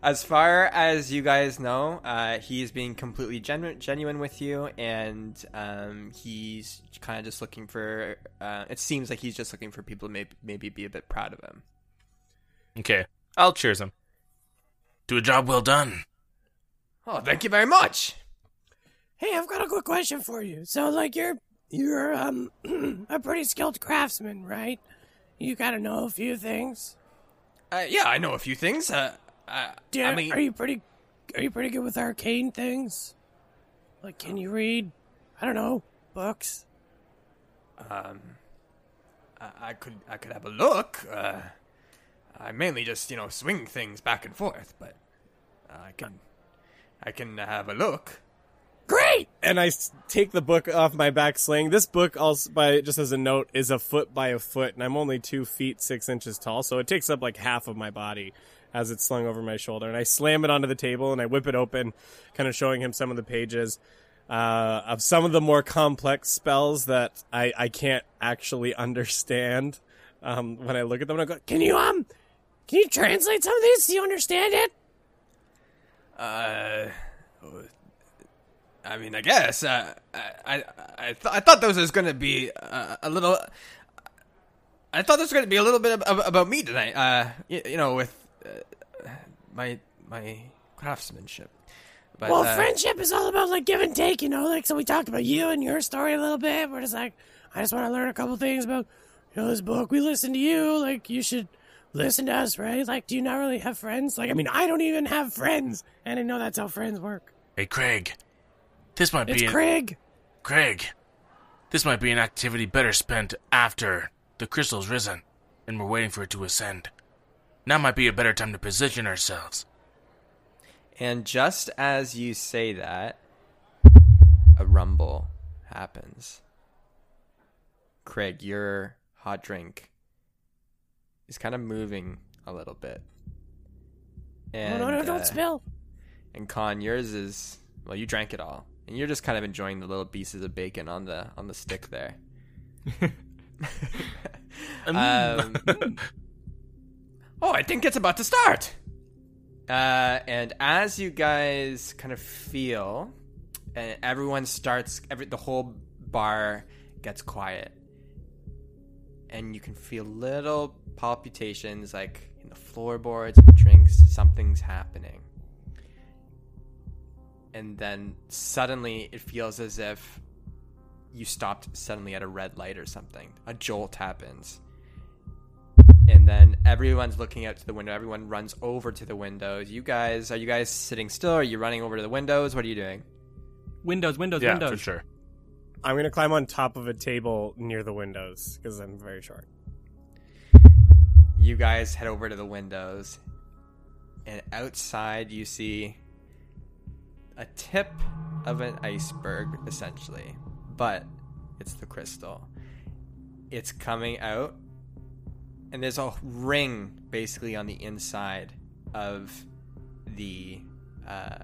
As far as you guys know, uh, he's being completely genu- genuine with you, and um, he's kind of just looking for. Uh, it seems like he's just looking for people to maybe, maybe be a bit proud of him. Okay, I'll cheers him. Do a job well done. Oh, thank you very much. Hey, I've got a quick question for you. So, like, you're you're um [clears throat] a pretty skilled craftsman, right? You gotta know a few things. Uh, yeah, I know a few things. Uh, Do you, I mean, are you pretty are you pretty good with arcane things? Like, can you read? I don't know books. um, I, I could I could have a look. Uh, I mainly just you know swing things back and forth, but I can I can have a look. Great. And I take the book off my back sling. This book, also by just as a note, is a foot by a foot, and I'm only two feet six inches tall, so it takes up like half of my body as it's slung over my shoulder. And I slam it onto the table and I whip it open, kind of showing him some of the pages uh, of some of the more complex spells that I, I can't actually [laughs] understand um, when I look at them. And I go, Can you um can you translate some of these? Do you understand it? Uh, I mean, I guess. Uh, I I I, th- I thought those was gonna be uh, a little. I thought this was gonna be a little bit ab- about me tonight. Uh, you, you know, with uh, my my craftsmanship. But, well, uh, friendship is all about like give and take, you know. Like, so we talked about you and your story a little bit. We're just like, I just want to learn a couple things about you know this book. We listen to you, like you should listen to us, right? Like, do you not really have friends? Like, I mean, I don't even have friends, and I know that's how friends work. Hey, Craig. This might It's be an- Craig. Craig. This might be an activity better spent after the crystal's risen, and we're waiting for it to ascend. Now might be a better time to position ourselves. And just as you say that, a rumble happens. Craig, your hot drink is kind of moving a little bit. And, oh no, no, don't uh, spill. And Khan, yours is well, you drank it all, and you're just kind of enjoying the little pieces of bacon on the on the stick there. [laughs] [laughs] um, [laughs] oh, I think it's about to start. Uh, and as you guys kind of feel, and everyone starts, every the whole bar gets quiet, and you can feel little palpitations, like in the floorboards and the drinks. Something's happening, and then suddenly it feels as if you stopped suddenly at a red light or something. A jolt happens and then everyone's looking out to the window. Everyone runs over to the windows. You guys, are you guys sitting still? Are you running over to the windows? What are you doing? Windows, windows, yeah, windows. for sure. I'm going to climb on top of a table near the windows because I'm very short. You guys head over to the windows, and outside you see a tip of an iceberg, essentially, but it's the crystal. It's coming out, and there's a ring basically on the inside of the uh,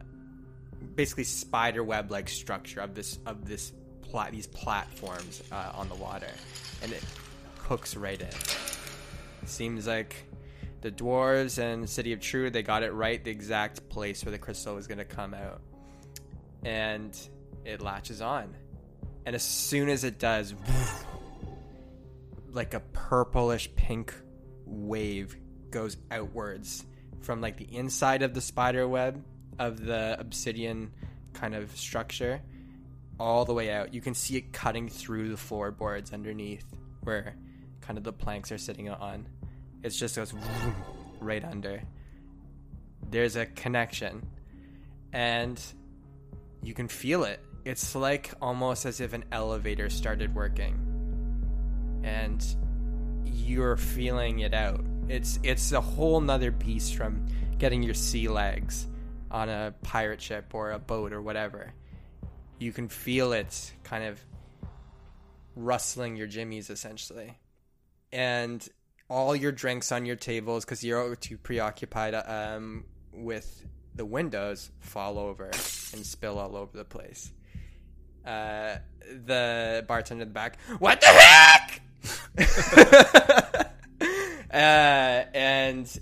basically spider web like structure of this of this pla- these platforms uh, on the water, and it hooks right in. Seems like the dwarves and City of True they got it right, the exact place where the crystal was going to come out, and it latches on, and as soon as it does, like a purplish pink wave goes outwards from like the inside of the spider web of the obsidian kind of structure all the way out. You can see it cutting through the floorboards underneath where kind of the planks are sitting on. It just goes right under. There's a connection and you can feel it. It's like almost as if an elevator started working and you're feeling it out. It's it's a whole nother piece from getting your sea legs on a pirate ship or a boat or whatever. You can feel it kind of rustling your jimmies essentially. And all your drinks on your tables because you're too preoccupied um, with the windows fall over and spill all over the place. Uh, the bartender in the back, what the heck? [laughs] uh, and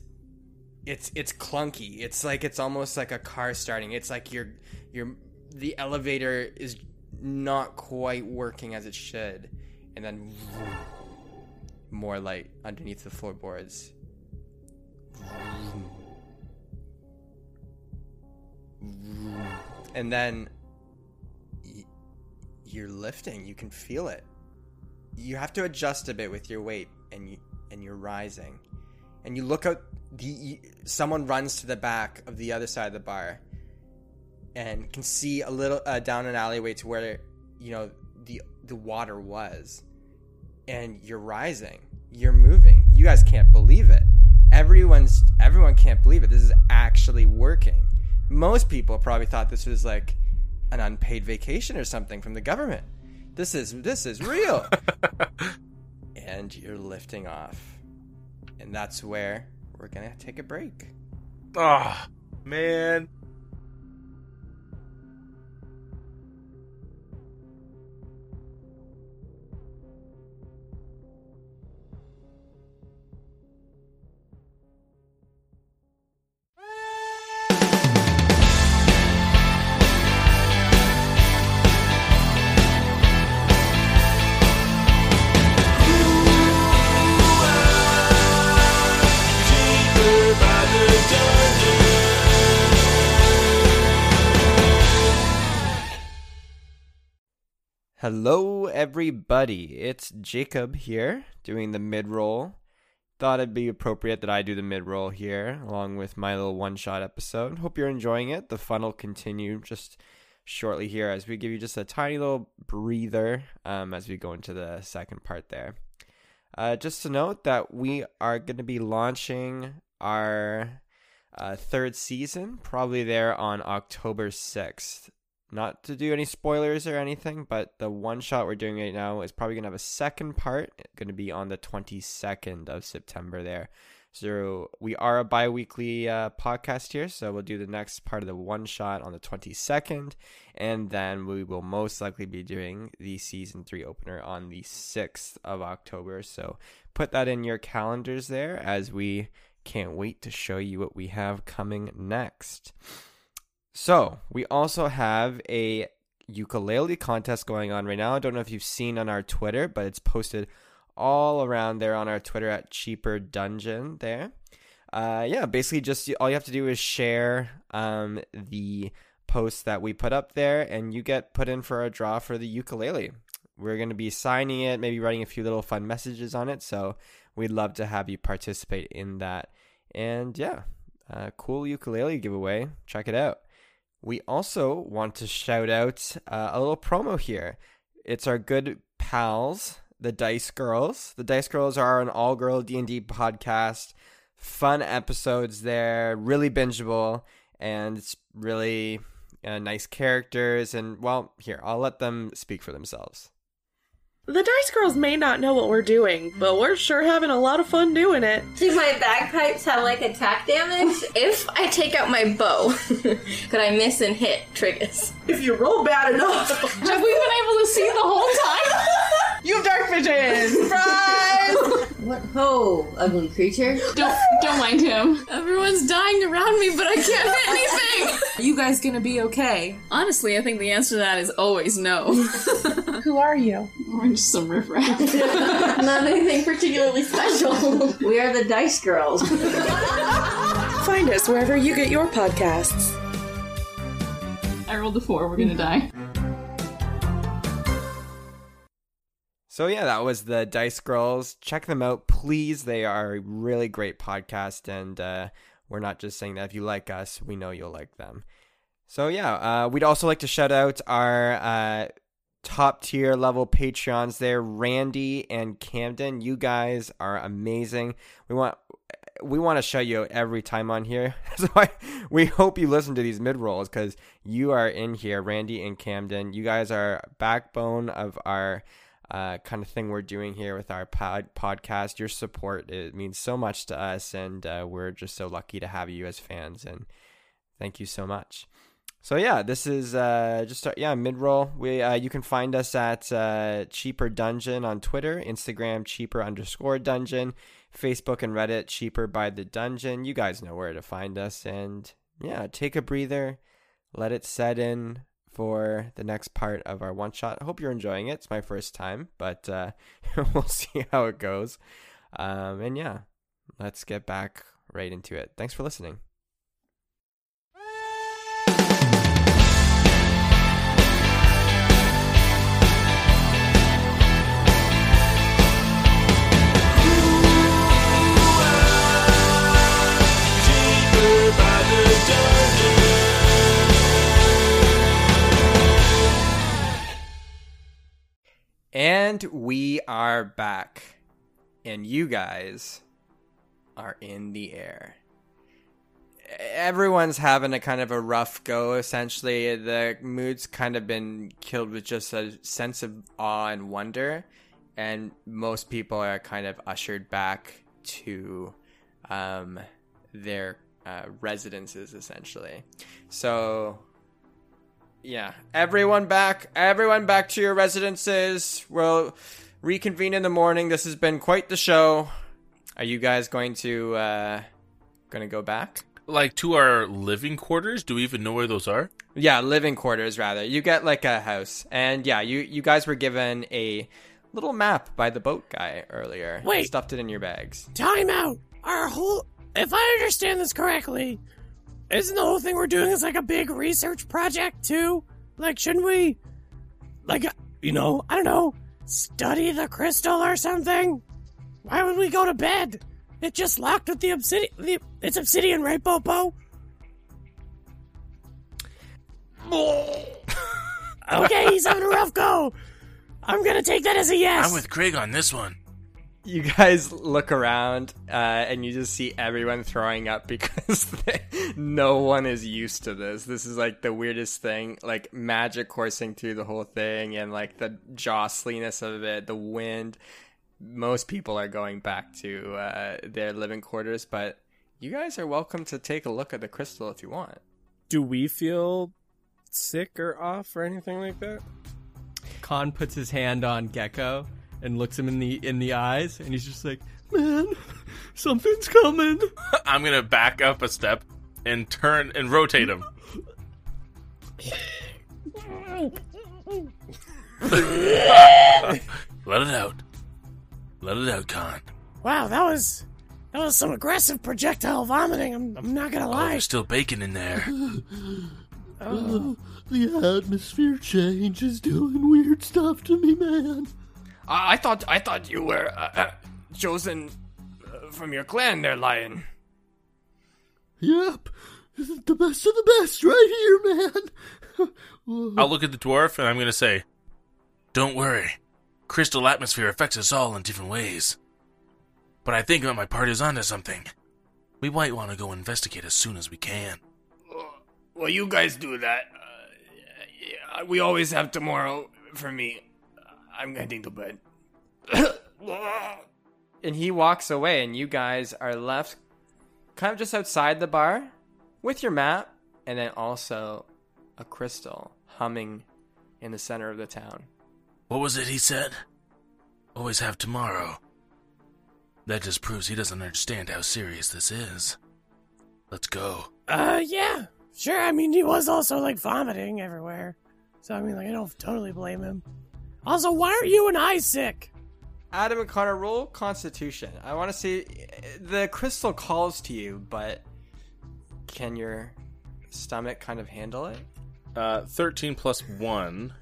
it's it's clunky. It's like it's almost like a car starting. It's like your your the elevator is not quite working as it should, and then more light underneath the floorboards. And then y- you're lifting. You can feel it. You have to adjust a bit with your weight, and you and you're rising. And you look out. The someone runs to the back of the other side of the bar, and can see a little uh, down an alleyway to where you know the the water was and you're rising you're moving you guys can't believe it everyone's everyone can't believe it this is actually working most people probably thought this was like an unpaid vacation or something from the government. This is this is real. [laughs] And you're lifting off. And that's where we're gonna take a break. Oh, man. Hello, everybody. It's Jacob here doing the mid roll. Thought it'd be appropriate that I do the mid roll here, along with my little one shot episode. Hope you're enjoying it. The fun will continue just shortly here as we give you just a tiny little breather um, as we go into the second part there. Uh, just to note that we are going to be launching our uh, third season, probably there on October 6th not to do any spoilers or anything, but the one shot we're doing right now is probably to have a second part, going to be on the 22nd of September there. So we are a bi weekly uh, podcast here, so we'll do the next part of the one shot on the 22nd, and then we will most likely be doing the season three opener on the 6th of October. So put that in your calendars there as we can't wait to show you what we have coming next. So, we also have a ukulele contest going on right now. I don't know if you've seen on our Twitter, but it's posted all around there on our Twitter at Cheaper Dungeon there. Uh, yeah, basically just all you have to do is share um, the post that we put up there and you get put in for a draw for the ukulele. We're going to be signing it, maybe writing a few little fun messages on it. So we'd love to have you participate in that. And yeah, uh, cool ukulele giveaway. Check it out. We also want to shout out uh, a little promo here. It's our good pals, the Dice Girls. The Dice Girls are an all-girl D&D podcast. Fun episodes there, really bingeable, and it's really uh, nice characters, and well, here I'll let them speak for themselves. The Dice Girls may not know what we're doing, but we're sure having a lot of fun doing it. Do my bagpipes have like attack damage? if I take out my bow, [laughs] could I miss and hit Trigus? If you roll bad enough. Have we been able to see the whole time? [laughs] you have dark vision! Surprise! What ho, ugly creature? Don't don't mind him. Everyone's dying around me, but I can't hit anything. Are [laughs] you guys gonna be okay? Honestly, I think the answer to that is always no. [laughs] Who are you? We're just some riffraff. [laughs] Not anything particularly special. we are the Dice Girls. Find us wherever you get your podcasts. I rolled a four. We're gonna die. So yeah, that was the Dice Girls. Check them out, please. They are a really great podcast, and uh, we're not just saying that. If you like us, we know you'll like them. So yeah, uh, we'd also like to shout out our uh, top tier level Patreons. There, Randy and Camden. You guys are amazing. We want we want to shout you every time on here. [laughs] That's why we hope you listen to these mid rolls because you are in here, Randy and Camden. You guys are backbone of our uh, kind of thing we're doing here with our pod- podcast. Your support it means so much to us, and uh, we're just so lucky to have you as fans. And thank you so much. So yeah, this is uh, just yeah mid roll. We uh, you can find us at uh, Cheaper Dungeon on Twitter, Instagram Cheaper underscore Dungeon, Facebook and Reddit Cheaper by the Dungeon. You guys know where to find us, and yeah, take a breather, let it set in for the next part of our one shot. I hope you're enjoying it. It's my first time, but uh, [laughs] we'll see how it goes. Um, and yeah, let's get back right into it. Thanks for listening. And we are back. And you guys are in the air. Everyone's having a kind of a rough go, essentially. The mood's kind of been killed with just a sense of awe and wonder. And most people are kind of ushered back to um, their uh, residences, essentially. So yeah, everyone back. Everyone back to your residences. We'll reconvene in the morning. This has been quite the show. Are you guys going to uh going to go back? Like to our living quarters? Do we even know where those are? Yeah, living quarters rather. You get like a house. And yeah, you you guys were given a little map by the boat guy earlier. Wait. Stuffed it in your bags. Time out. Our whole. If I understand this correctly, isn't the whole thing we're doing is like a big research project too? Like, shouldn't we, like, uh, you know, I don't know, study the crystal or something? Why would we go to bed? It just locked with the obsidian. The, it's obsidian, right, Pobo? [laughs] okay, he's having a rough go. I'm gonna take that as a yes. I'm with Craig on this one. You guys look around uh, and you just see everyone throwing up [laughs] because they, no one is used to this. This is like the weirdest thing, like magic coursing through the whole thing, and like the jostliness of it, the wind. Most people are going back to uh, their living quarters, but you guys are welcome to take a look at the crystal if you want. Do we feel sick or off or anything like that? Khan puts his hand on Gecko and looks him in the in the eyes, and he's just like, "Man, something's coming." [laughs] I'm gonna back up a step and turn and rotate him. [laughs] Let it out. Let it out, Khan. Wow, that was that was some aggressive projectile vomiting. I'm, I'm not gonna Oh, lie. there's still bacon in there. [laughs] Oh. oh, the atmosphere change is doing weird stuff to me, man. I, I thought I thought you were uh, uh, chosen uh, from your clan, there, lion. Yep, the best of the best right here, man. [laughs] I'll look at the dwarf and I'm gonna say, Don't worry. Crystal atmosphere affects us all in different ways. But I think that my party's onto something. We might want to go investigate as soon as we can. Well, you guys do that. Uh, yeah, we always have tomorrow for me. I'm heading to bed. And he walks away, and you guys are left kind of just outside the bar with your map, and then also a crystal humming in the center of the town. What was it he said? Always have tomorrow. That just proves he doesn't understand how serious this is. Let's go. Uh, yeah, sure. I mean, he was also like vomiting everywhere, so I mean, like, I don't totally blame him. Also, why aren't you and I sick? Adam and Connor roll Constitution. I want to see the crystal calls to you, but can your stomach kind of handle it? Uh, 13 plus 1.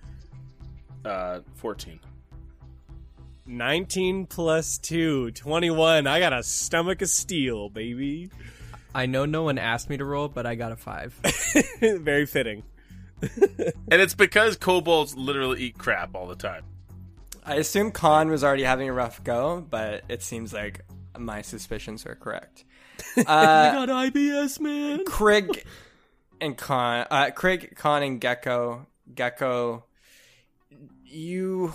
Uh, 14. 19 plus 2, 21. I got a stomach of steel, baby. I know no one asked me to roll, but I got a five. [laughs] Very fitting. [laughs] And it's because kobolds literally eat crap all the time. I assume Khan was already having a rough go, but it seems like my suspicions are correct. [laughs] I Uh, got IBS, man. Krig and Khan, uh, Krig, Khan, and Gecko, Gecko, you,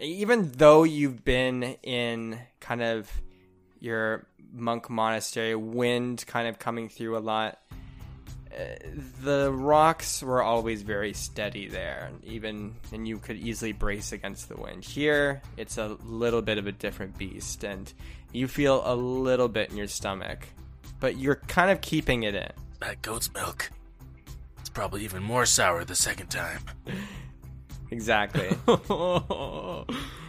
even though you've been in kind of your monk monastery, wind kind of coming through a lot, the rocks were always very steady there, even and you could easily brace against the wind. Here, it's a little bit of a different beast, and you feel a little bit in your stomach, but you're kind of keeping it in. That goat's milk. It's probably even more sour the second time. [laughs] Exactly. [laughs]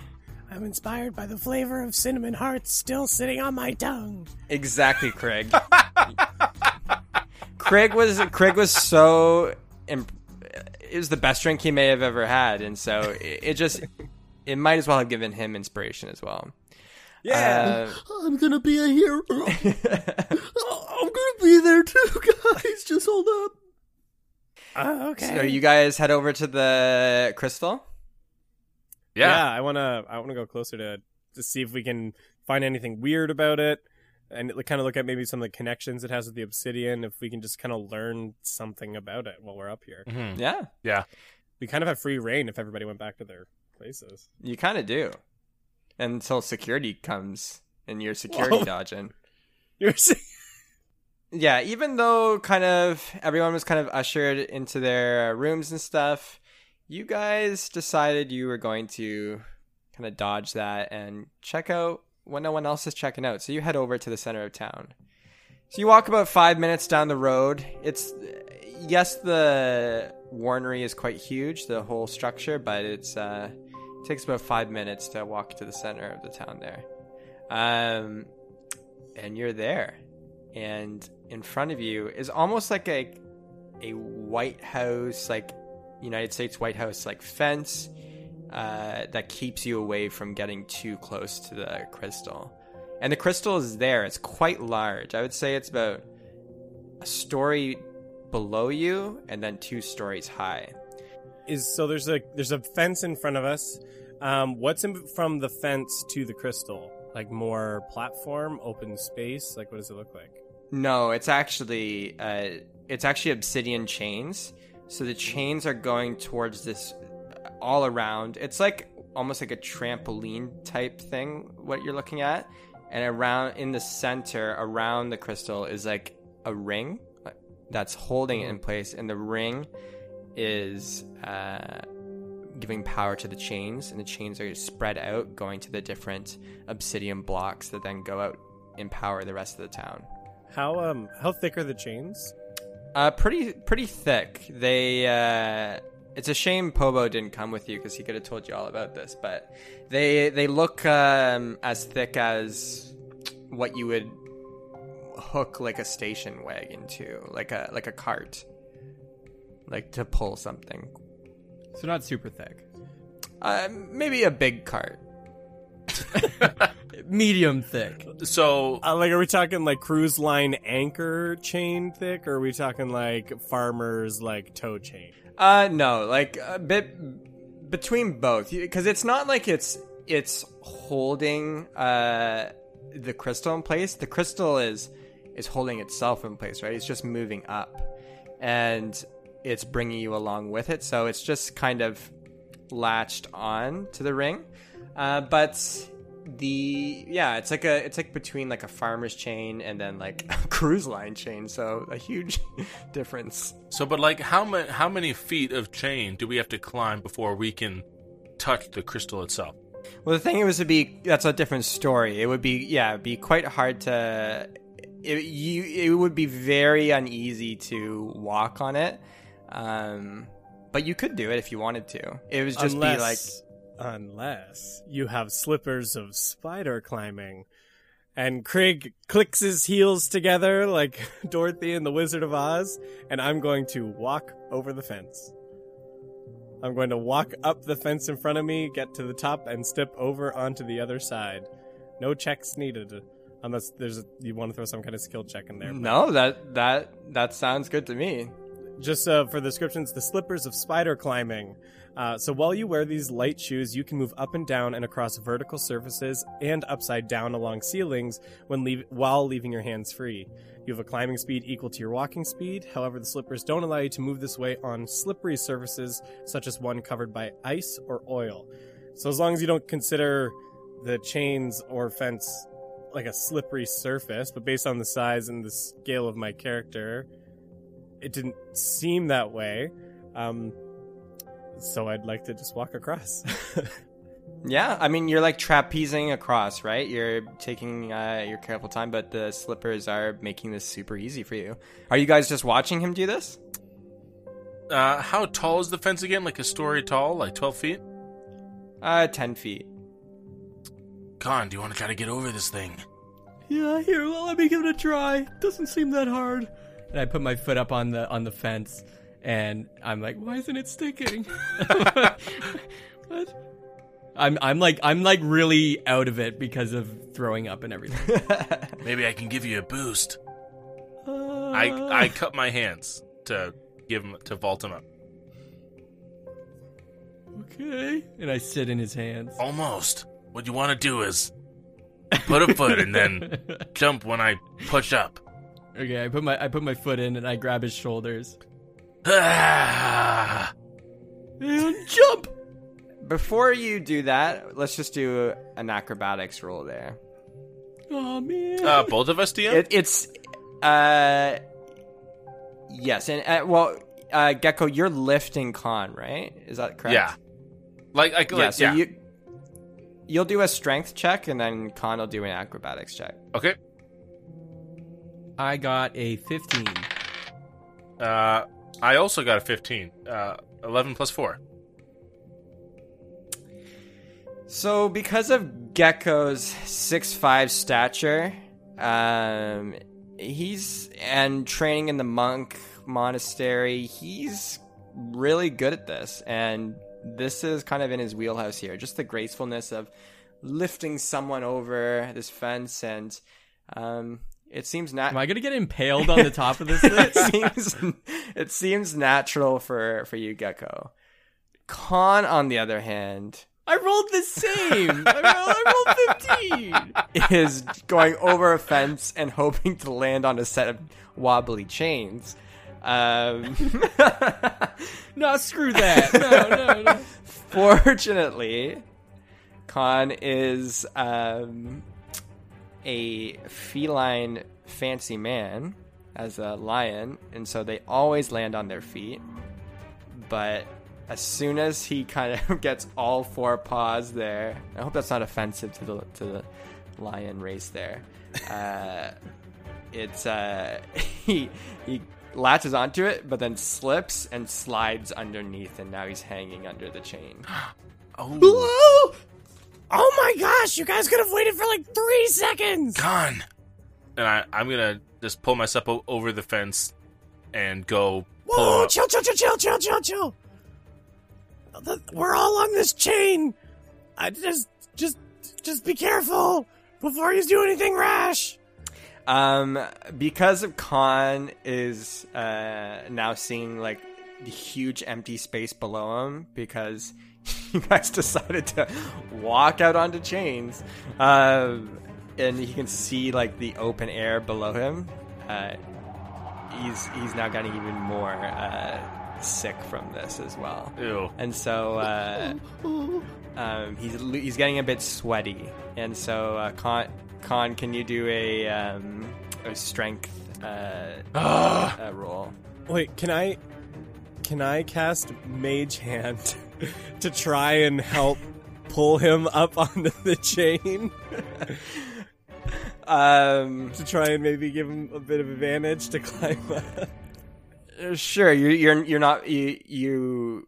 I'm inspired by the flavor of cinnamon hearts still sitting on my tongue. exactly, Craig. [laughs] Craig was Craig was so imp- it was the best drink he may have ever had, and so it, it just it might as well have given him inspiration as well. Yeah. Uh, I'm gonna be a hero. [laughs] I'm gonna be there too, guys. Just hold up. Uh, okay. so you guys head over to the crystal. Yeah, I want to I want to go closer to to see if we can find anything weird about it and kind of look at maybe some of the connections it has with the obsidian if we can just kind of learn something about it while we're up here. Mhm. Yeah, Yeah. We kind of have free reign if everybody went back to their places. you kind of do until security comes and you're security Whoa. dodging. [laughs] You're saying yeah, even though kind of everyone was kind of ushered into their uh, rooms and stuff, you guys decided you were going to kind of dodge that and check out when no one else is checking out. So you head over to the center of town. So you walk about five minutes down the road. It's yes, the warnery is quite huge, the whole structure, but it's uh, it takes about five minutes to walk to the center of the town there. Um, and you're there and in front of you is almost like a a White House, like United States White House, like fence uh, that keeps you away from getting too close to the crystal. And the crystal is there. It's quite large. I would say it's about a story below you and then two stories high. is so there's a there's a fence in front of us. Um, what's in from the fence to the crystal? Like more platform, open space. Like what does it look like? No, it's actually uh, it's actually obsidian chains. So the chains are going towards this all around. It's like almost like a trampoline type thing. What you're looking at, and around in the center, around the crystal, is like a ring that's holding it in place, and the ring is uh, giving power to the chains, and the chains are spread out, going to the different obsidian blocks that then go out and power the rest of the town. How um how thick are the chains? Uh, pretty pretty thick. They uh, it's a shame Pobo didn't come with you because he could have told you all about this. But they they look um, as thick as what you would hook like a station wagon to, like a like a cart, like to pull something. So not super thick. Uh, maybe a big cart. [laughs] Medium thick. So Uh, like, are we talking like cruise line anchor chain thick, or are we talking like farmers like tow chain? Uh, no, like a bit between both, because it's not like it's it's holding uh the crystal in place. The crystal is is holding itself in place, right? It's just moving up, and it's bringing you along with it. So it's just kind of latched on to the ring. Uh, but the yeah, it's like a it's like between like a farmer's chain and then like [laughs] a cruise line chain. So a huge [laughs] difference. So, but like, how many how many feet of chain do we have to climb before we can touch the crystal itself? Well, the thing it was to be that's a different story. It would be yeah, it'd be quite hard to. It, you it would be very uneasy to walk on it, um, but you could do it if you wanted to. It was just unless, be like unless you have slippers of spider climbing. And Craig clicks his heels together like [laughs] Dorothy in The Wizard of Oz, and I'm going to walk over the fence. I'm going to walk up the fence in front of me, get to the top, and step over onto the other side. No checks needed, unless there's a, you want to throw some kind of skill check in there. no that that that sounds good to me. just uh, for the descriptions, the slippers of spider climbing. Uh, so while you wear these light shoes, you can move up and down and across vertical surfaces and upside down along ceilings when leave- while leaving your hands free. You have a climbing speed equal to your walking speed. However, the slippers don't allow you to move this way on slippery surfaces, such as one covered by ice or oil. So as long as you don't consider the chains or fence like a slippery surface, but based on the size and the scale of my character, it didn't seem that way. Um, so I'd like to just walk across. [laughs] Yeah, I mean you're like trapezing across, right? You're taking uh, your careful time, but the slippers are making this super easy for you. Are you guys just watching him do this? Uh, how tall is the fence again? Like a story tall, like twelve feet? Uh, ten feet. Khan, do you want to try to get over this thing? Yeah, here, well, let me give it a try. Doesn't seem that hard. And I put my foot up on the on the fence, and I'm like, why isn't it sticking? [laughs] what? I'm I'm like I'm like really out of it because of throwing up and everything. [laughs] Maybe I can give you a boost. Uh, I I cut my hands to give him to vault him up. okay, and I sit in his hands. Almost. What you want to do is put a foot and then [laughs] jump when I push up. Okay, I put my I put my foot in and I grab his shoulders Ah, [sighs] and jump. Before you do that, let's just do an acrobatics roll there. Oh man. uh, both of us, DM. It, it's uh yes, and uh, well, uh, Gecko, you're lifting Khan, right? Is that correct? yeah. Like I like, yeah. yeah. So you you'll do a strength check, and then Khan will do an acrobatics check. okay. I got a 15. Uh, I also got a fifteen. Uh, eleven plus four. So, because of Gecko's six five stature, um, he's and training in the monk monastery, he's really good at this, and this is kind of in his wheelhouse here. Just the gracefulness of lifting someone over this fence, and um, it seems not. Am I gonna get impaled on the top of this [laughs] it seems it seems natural for for you, Gecko. Khan, on the other hand, I rolled the same. I rolled, I rolled 15. [laughs] is going over a fence and hoping to land on a set of wobbly chains. Um, [laughs] No, screw that. No, no, no. fortunately, Khan is um, a feline fancy man as a lion, and so they always land on their feet. But as soon as he kind of [laughs] gets all four paws there, I hope that's not offensive to the to the lion race there. Uh, it's uh, [laughs] he he latches onto it, but then slips and slides underneath, and now he's hanging under the chain. [gasps] Oh, Oh my gosh, you guys could have waited for like three seconds! Khan. And I, I'm gonna just pull myself o- over the fence and go Whoa, up. chill, chill, chill, chill, chill, chill, chill. The- We're all on this chain. I just, just, just be careful before you do anything rash. Um, because of Khan is uh, now seeing like the huge empty space below him because [laughs] you guys decided to walk out onto chains, um, and he can see like the open air below him. Uh, he's he's now getting even more uh, sick from this as well. Ew. And so uh, um, he's he's getting a bit sweaty. And so uh, Khan, Khan, can you do a um, a strength uh, [gasps] uh, roll? Wait, can I can I cast Mage Hand [laughs] to try and help pull him up [laughs] onto the chain? Um, to try and maybe give him a bit of advantage to [laughs] climb up. Sure, you're you're you're not you you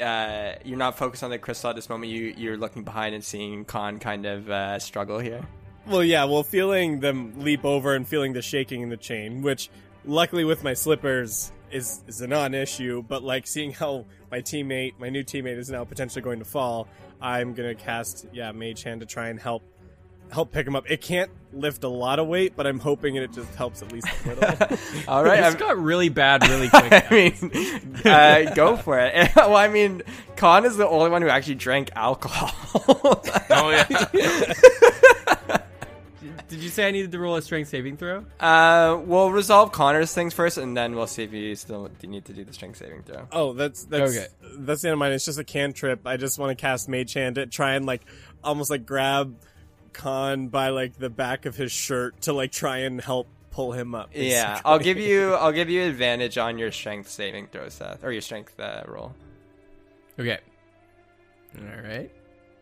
uh, you're not focused on the crystal at this moment. You you're looking behind and seeing Khan kind of uh, struggle here. Well, yeah, well, feeling them leap over and feeling the shaking in the chain, which luckily with my slippers is is a non-issue, but like seeing how my teammate, my new teammate, is now potentially going to fall, I'm gonna cast yeah Mage Hand to try and help help pick him up. It can't lift a lot of weight, but I'm hoping it just helps at least a little. [laughs] All right, This I'm- got really bad really [laughs] quick. I mean, uh, go for it. [laughs] well, I mean, Khan is the only one who actually drank alcohol. Oh yeah. Did you say I needed to roll a strength saving throw? uh, we'll resolve Connor's things first, and then we'll see if you still need to do the strength saving throw. Oh, that's that's Okay. that's the end of mine. It's just a cantrip. I just want to cast Mage Hand to try and like almost like grab Khan by like the back of his shirt to like try and help pull him up. Yeah. I'll give you I'll give you advantage on your strength saving throw, Seth, or your strength uh, roll. Okay. All right.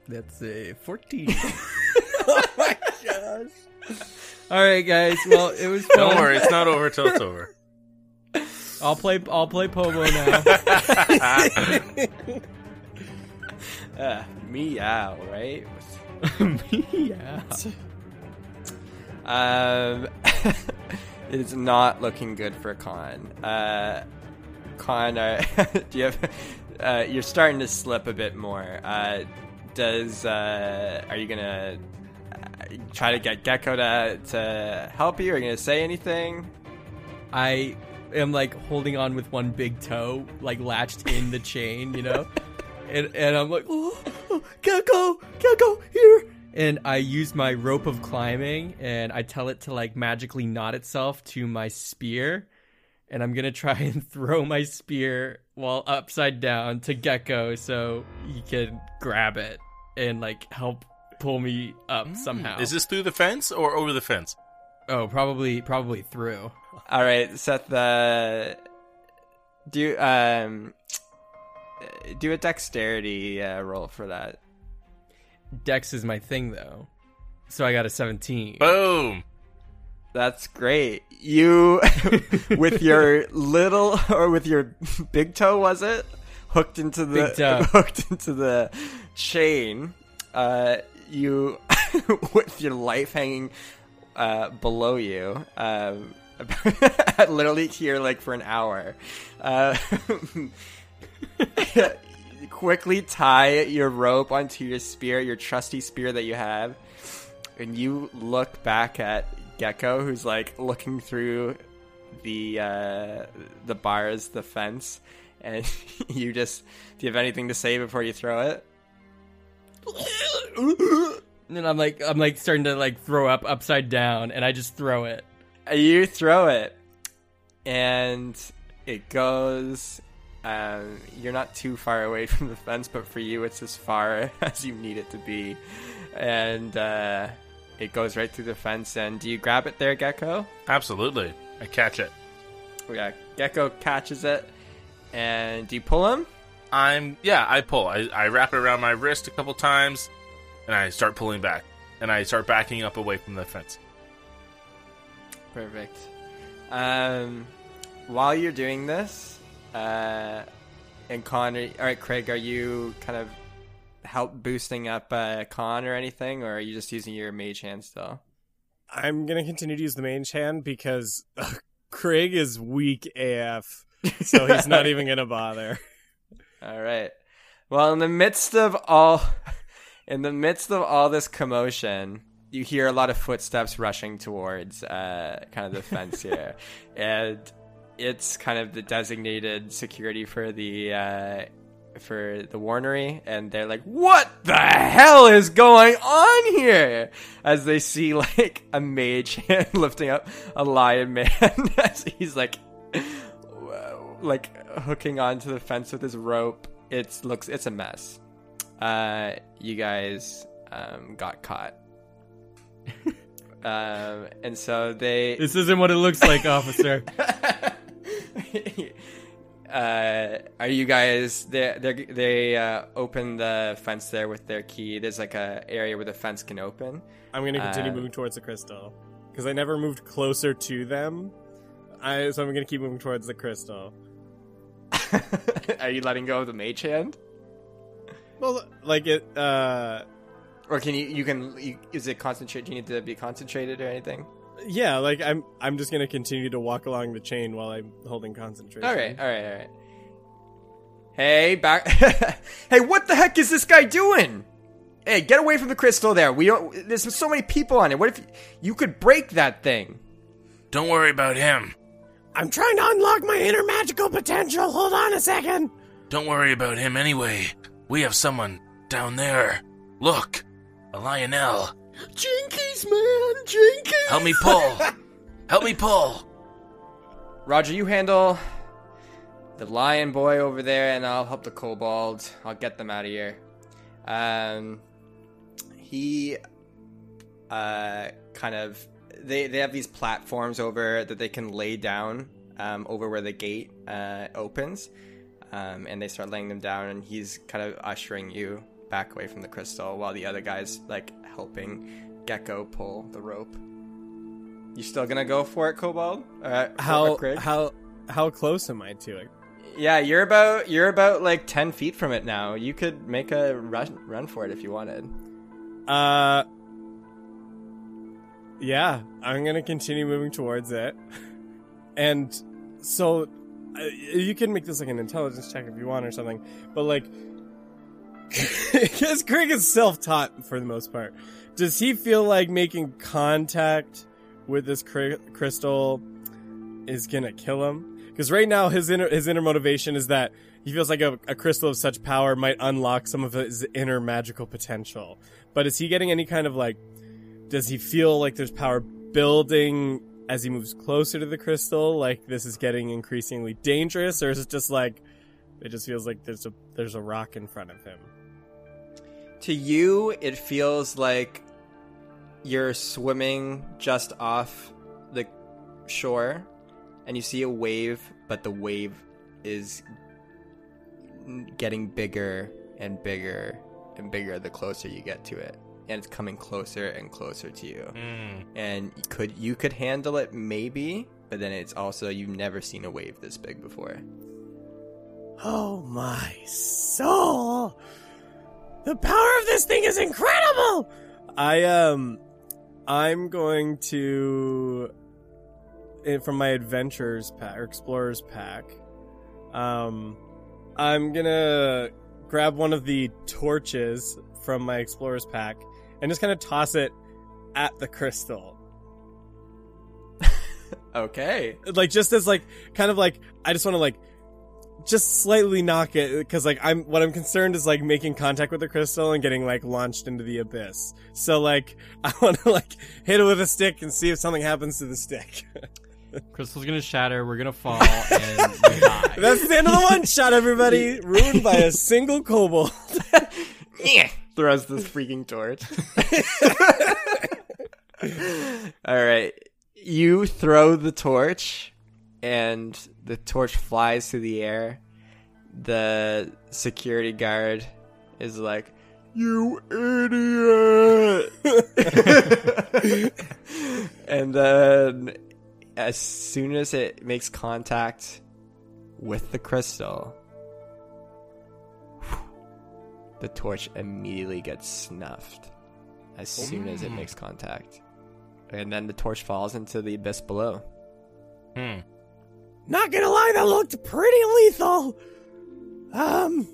That's a 14. [laughs] oh my gosh. [laughs] All right, guys. Well, it was fun. Don't worry, it's not over till it's over. [laughs] I'll play. I'll play Pobo now. [laughs] Uh, meow, right? meow. Um, it's not looking good for Khan. Uh, Khan, uh, do you have? Uh, you're starting to slip a bit more. Uh, does uh, are you gonna try to get Gecko to to help you? Are you gonna say anything? I am like holding on with one big toe, like latched in the chain, you know, [laughs] and and I'm like, oh, oh, Gecko, Gecko, here. And I use my rope of climbing, and I tell it to like magically knot itself to my spear, and I'm gonna try and [laughs] throw my spear while upside down to Gecko, so he can grab it and like help pull me up somehow. Is this through the fence or over the fence? Oh, probably, probably through. All right, Seth. Uh, do um do a dexterity uh, roll for that. Dex is my thing though, so I got a 17. Boom. That's great. You, [laughs] with your little or with your big toe, was it hooked into the [laughs] hooked into the chain? Uh, you, [laughs] with your life hanging uh, below you, um, [laughs] literally here like for an hour. Uh, [laughs] quickly tie your rope onto your spear, your trusty spear that you have, and you look back at Gecko, who's like looking through the uh, the bars, the fence, and you just do you have anything to say before you throw it? [laughs] And I'm like, I'm like starting to like throw up upside down, and I just throw it. You throw it, and it goes. Um, you're not too far away [laughs] from the fence, but for you, it's as far [laughs] as you need it to be, and uh, it goes right through the fence. And do you grab it there, Gecko? Absolutely. I catch it. Yeah, Gecko catches it, and do you pull him? I'm yeah, I pull. I, I wrap it around my wrist a couple times and I start pulling back. And I start backing up away from the fence. Perfect. Um, while you're doing this, uh, and Khan, all right, Craig, are you kind of help boosting up uh, Khan or anything, or are you just using your mage hand still? I'm gonna continue to use the mage hand because Craig is weak AF, so he's not [laughs] even gonna bother. All right. Well, in the midst of all, in the midst of all this commotion, you hear a lot of footsteps rushing towards uh, kind of the fence [laughs] here, and it's kind of the designated security for the uh, for the warnery, and they're like, "What the hell is going on here?" As they see [laughs] like a mage hand [laughs] lifting up a lion man, as he's like. like hooking onto the fence with his rope. It looks it's a mess. Uh, you guys um, got caught. [laughs] um, and so they This isn't what it looks like, [laughs] officer. [laughs] uh, are you guys they they they uh, open the fence there with their key there's like a area where the fence can open I'm gonna continue Uh, moving towards the crystal because I never moved closer to them. I so I'm gonna keep moving towards the crystal. are you letting go of the mage hand Well, like it. uh or can you you can you, is it concentrate do you need to be concentrated or anything Yeah, like I'm. I'm just gonna continue to walk along the chain while I'm holding concentration. all right all right all right hey back [laughs] hey what the heck is this guy doing hey get away from the crystal there we don't there's so many people on it what if you could break that thing Don't worry about him. I'm trying to unlock my inner magical potential. Hold on a second. Don't worry about him anyway. We have someone down there. Look, a Lionel. Jinkies, man, Jinkies. Help me pull. Help me pull. Roger, you handle the lion boy over there, and I'll help the kobold. I'll get them out of here. Um, he, uh, kind of they they have these platforms over that they can lay down um, over where the gate uh, opens, um, and they start laying them down, and he's kind of ushering you back away from the crystal while the other guys like helping Gecko pull the rope. You still gonna go for it, Kobold? Uh, How how how close am I to it? Yeah, you're about you're about like ten feet from it now. You could make a run run for it if you wanted. Uh, yeah, I'm gonna continue moving towards it, [laughs] and so you can make this like an intelligence check if you want or something. But like, [laughs] because Craig is self-taught for the most part, does he feel like making contact with this cri- crystal is gonna kill him? Because right now his inner his inner motivation is that he feels like a, a crystal of such power might unlock some of his inner magical potential. But is he getting any kind of like? Does he feel like there's power building as he moves closer to the crystal? Like this is getting increasingly dangerous, or is it just like it just feels like there's a there's a rock in front of him? To you, it feels like you're swimming just off the shore, and you see a wave, but the wave is getting bigger and bigger and bigger the closer you get to it and it's coming closer and closer to you Mm. and you could you could handle it maybe but then it's also you've never seen a wave this big before Oh my soul! The power of this thing is incredible! I um, I'm going to from my adventures pack or explorers pack. Um, I'm gonna grab one of the torches from my explorers pack and just kind of toss it at the crystal. [laughs] okay like just as like kind of like I just want to like just slightly knock it because like I'm what I'm concerned is like making contact with the crystal and getting like launched into the abyss. So like [laughs] I want to like hit it with a stick and see if something happens to the stick. [laughs] Crystal's gonna shatter. We're gonna fall and we die. That's the end of the one shot, everybody. Ruined by a single kobold. Throws this freaking torch. [laughs] All right. You throw the torch and the torch flies through the air. The security guard is like you idiot. [laughs] And then as soon as it makes contact with the crystal the torch immediately gets snuffed as soon as it makes contact and then the torch falls into the abyss below Hmm. Not gonna lie, that looked pretty lethal. Um,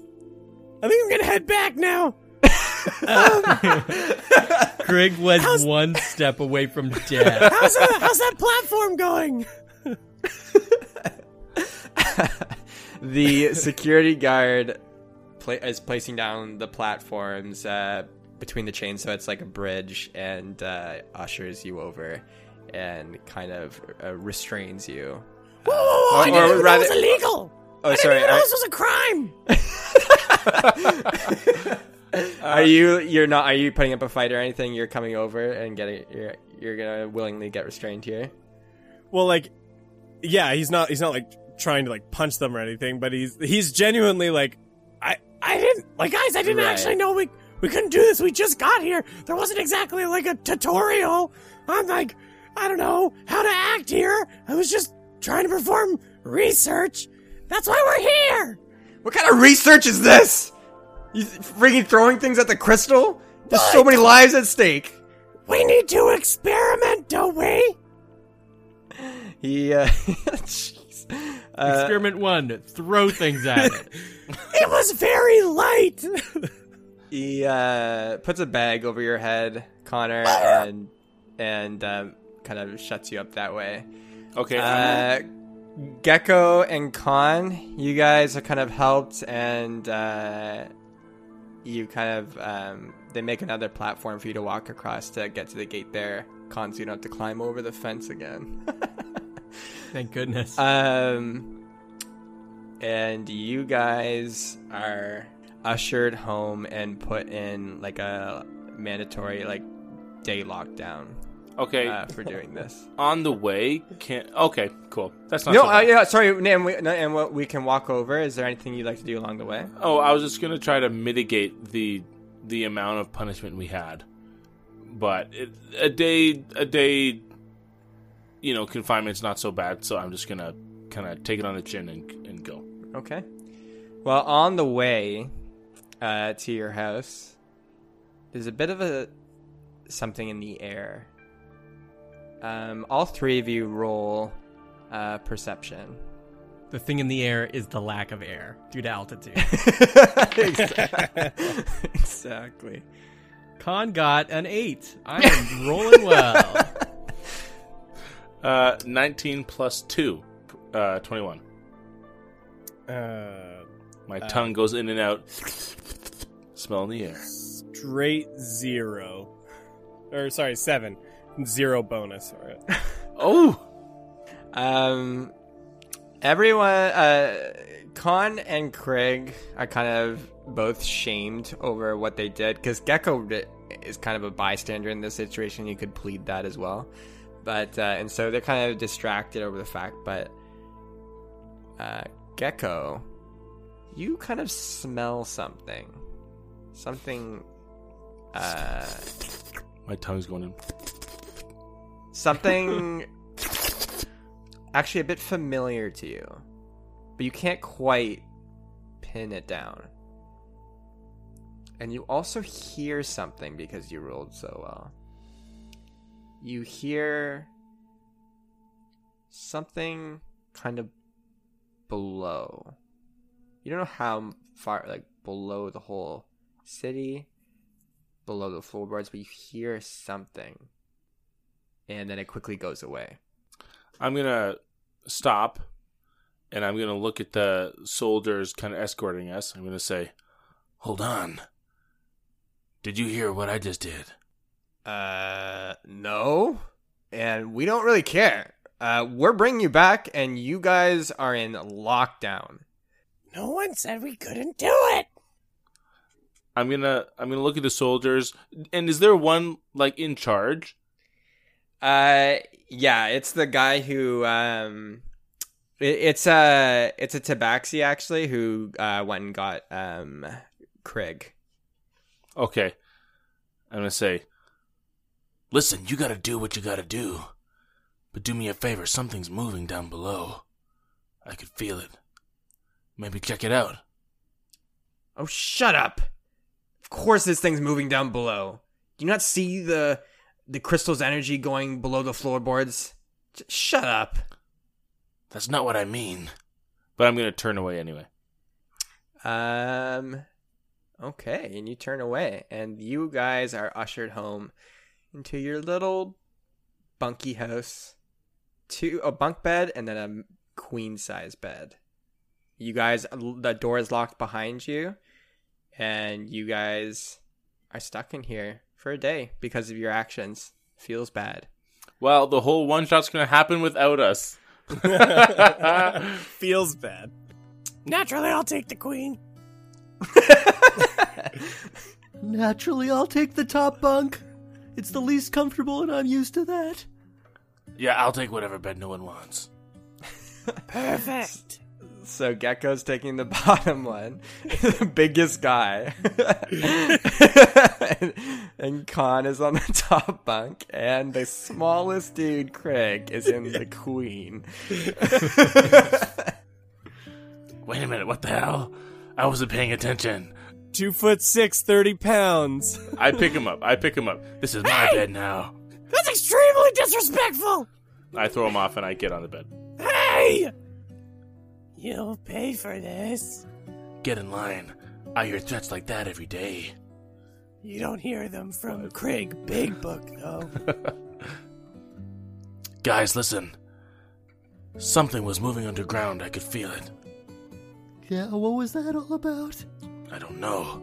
I think I'm gonna head back now. [laughs] Craig was one step away from death. How's that, how's that platform going? [laughs] the security guard pla- is placing down the platforms uh, between the chains, so it's like a bridge, and uh, ushers you over and kind of uh, restrains you. Whoa, whoa, whoa! I Or- didn't or even know rather- it was illegal. Oh, I didn't sorry. even know Are, this was a crime. [laughs] are you? You're not. Are you putting up a fight or anything? You're coming over and getting. You're. You're gonna willingly get restrained here. Well, like, yeah, he's not. He's not like trying to like punch them or anything, but he's he's genuinely like, I, I didn't like, guys. I didn't Right. actually know we we couldn't do this. We just got here. There wasn't exactly like a tutorial. I'm like, I don't know how to act here. I was just trying to perform research. That's why we're here. What kind of research is this? You freaking throwing things at the crystal? There's so many lives at stake. We need to experiment, don't we? [laughs] He. Uh, [laughs] jeez. Uh, Experiment one: throw things at it. [laughs] It was very light. [laughs] he uh, puts a bag over your head, Connor, and and um, kind of shuts you up that way. Okay. Uh, Gecko and Khan, you guys are kind of helped, and uh, you kind of um, they make another platform for you to walk across to get to the gate there. Khan, so you don't have to climb over the fence again. [laughs] Thank goodness. um, and you guys are ushered home and put in like a mandatory like day lockdown okay. uh, for doing this. [laughs] on the way, can okay, cool. That's not No, so uh, yeah, sorry, and we, and what we can walk over. Is there anything you'd like to do along the way? Oh, I was just gonna try to mitigate the the amount of punishment we had, but it, a day a day, you know, confinement's not so bad. So I'm just gonna kind of take it on the chin and and go. Okay. Well, on the way uh, to your house, there's a bit of a something in the air. Um, all three of you roll uh, perception. the thing in the air is the lack of air due to altitude. [laughs] exactly. [laughs] Khan got an eight. I am rolling well. [laughs] Uh, 19 plus two, uh, 21. uh, My tongue goes in and out. Smell in the air. straight zero, or sorry, seven, zero bonus for it. [laughs] Oh, Um, everyone, uh, Khan and Craig are kind of both shamed over what they did because Gecko is kind of a bystander in this situation. You could plead that as well, but uh, and so they're kind of distracted over the fact. But uh, Gecko, you kind of smell something, something, uh, my tongue's going in. something actually a bit familiar to you, but you can't quite pin it down. And you also hear something because you rolled so well. You hear something kind of below. You don't know how far, like below the whole city, below the floorboards, but you hear something and then it quickly goes away. I'm gonna stop, and I'm gonna look at the soldiers kind of escorting us. I'm gonna say, "Hold on. Did you hear what I just did?" Uh, no, and we don't really care. Uh, we're bringing you back, and you guys are in lockdown. No one said we couldn't do it. I'm gonna I'm gonna look at the soldiers, and is there one like in charge? Uh, yeah, it's the guy who um, it, it's a it's a Tabaxi actually who uh went and got um Craig. Okay, I'm gonna say, "Listen, you gotta do what you gotta do, but do me a favor. Something's moving down below. I could feel it. Maybe check it out." Oh, shut up! Of course, this thing's moving down below. Do you not see the the crystal's energy going below the floorboards? J- shut up. That's not what I mean. But I'm gonna turn away anyway. Um, okay, and you turn away, and you guys are ushered home into your little bunky house. Two a bunk bed and then a queen size bed. You guys, the door is locked behind you, and you guys are stuck in here for a day because of your actions. Feels bad. Well, the whole one shot's gonna happen without us. [laughs] [laughs] Feels bad. Naturally, I'll take the queen. [laughs] Naturally, I'll take the top bunk. It's the least comfortable, and I'm used to that. Yeah, I'll take whatever bed no one wants. [laughs] Perfect. So Gecko's taking the [laughs] bottom one, [laughs] the biggest guy, and, and Khan is on the top bunk, and the smallest dude, Craig, is in the queen. Wait a minute, what the hell? I wasn't paying attention. Two foot six, 30 pounds. I pick him up. I pick him up. This is my bed now. That's extremely disrespectful. I throw him off and I get on the bed. Hey! You'll pay for this. Get in line. I hear threats like that every day. You don't hear them from Craig Big Book, though. [laughs] Guys, listen. Something was moving underground. I could feel it. Yeah, what was that all about? I don't know.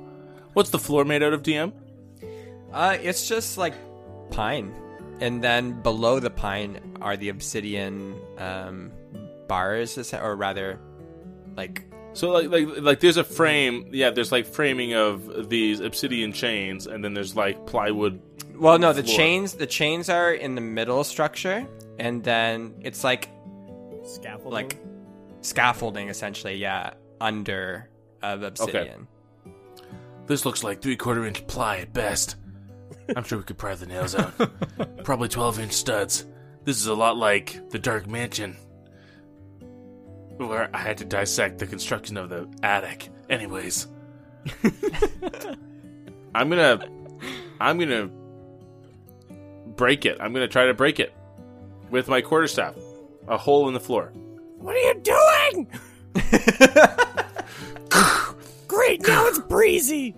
What's the floor made out of, DM? Uh, it's just like pine, and then below the pine are the obsidian um, bars, or rather, like So like like like there's a frame. Yeah, there's like framing of these obsidian chains, and then there's like plywood. Well, no, the floor. chains the chains are in the middle structure, and then it's like Scaffolding. like scaffolding essentially. Yeah, under of obsidian. This looks like three quarter inch ply at best. I'm sure we could pry the nails out. [laughs] Probably 12 inch studs. This is a lot like the Dark Mansion, where I had to dissect the construction of the attic. Anyways, [laughs] I'm gonna, I'm gonna break it. I'm gonna try to break it with my quarterstaff. A hole in the floor. what are you doing? [laughs] Great, now it's breezy.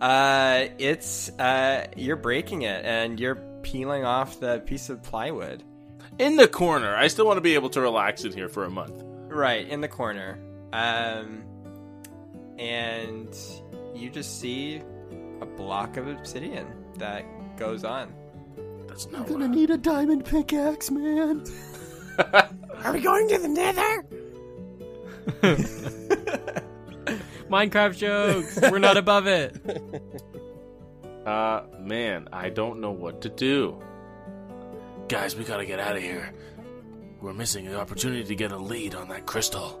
Uh, it's uh, you're breaking it, and you're peeling off the piece of plywood. In the corner. I still want to be able to relax in here for a month. Right in the corner. Um, and you just see a block of obsidian that goes on. That's I'm not gonna what need a diamond pickaxe, man. [laughs] Are we going to the nether? [laughs] Minecraft jokes. [laughs] We're not above it. Uh, man, I don't know what to do. Guys, we gotta get out of here. We're missing an opportunity to get a lead on that crystal.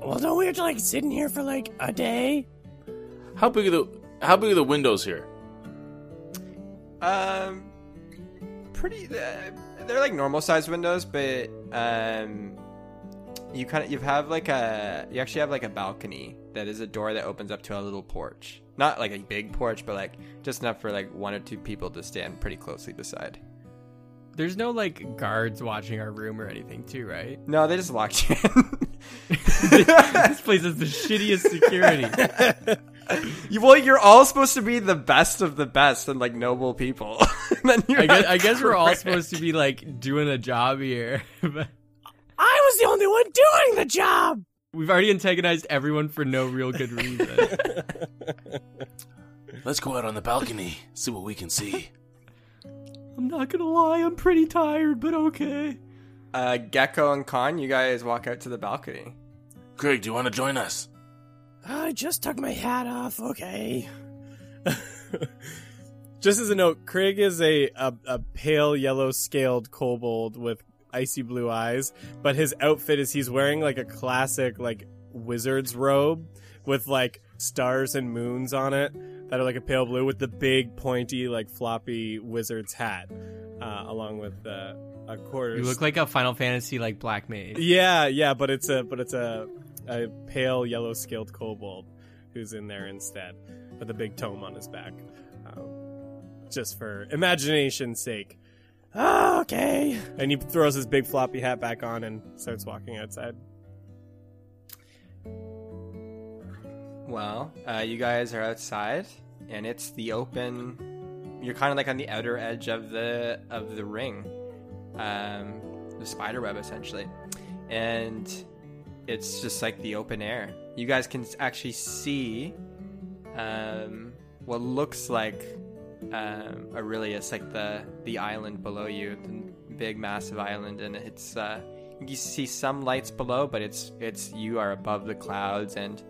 Well, don't we have to like sit in here for like a day? How big are the How big are the windows here? Um, pretty. Uh, they're like normal sized windows, but um, you kind of you have like a you actually have like a balcony that is a door that opens up to a little porch. Not like a big porch, but like just enough for like one or two people to stand pretty closely beside. There's no like guards watching our room or anything, too, right? No, they just locked you in. [laughs] this place has the shittiest security. [laughs] you, well, you're all supposed to be the best of the best and like noble people. [laughs] Then you I guess, I guess we're all supposed to be like doing a job here. I was the only one doing the job. We've already antagonized everyone for no real good reason. [laughs] Let's go out on the balcony, see what we can see. I'm not gonna lie, I'm pretty tired, but okay. Uh, Gecko and Khan, you guys walk out to the balcony. Craig, do you want to join us? I just took my hat off. Okay. [laughs] Just as a note, Craig is a, a, a pale yellow scaled kobold with icy blue eyes, but his outfit is he's wearing like a classic like wizard's robe with like stars and moons on it that are like a pale blue with the big pointy like floppy wizard's hat, uh, along with uh, a quarter. you look like a Final Fantasy like black mage. Yeah, yeah, but it's a but it's a a pale yellow scaled kobold who's in there instead with a big tome on his back, um, just for imagination's sake. Okay. And he throws his big floppy hat back on and starts walking outside. Well, uh, you guys are outside, and it's the open. You're kind of like on the outer edge of the of the ring, um, the spider web essentially, and it's just like the open air. You guys can actually see um, what looks like um, Aurelius, like the the island below you, the big massive island, and it's uh, you see some lights below, but it's it's you are above the clouds and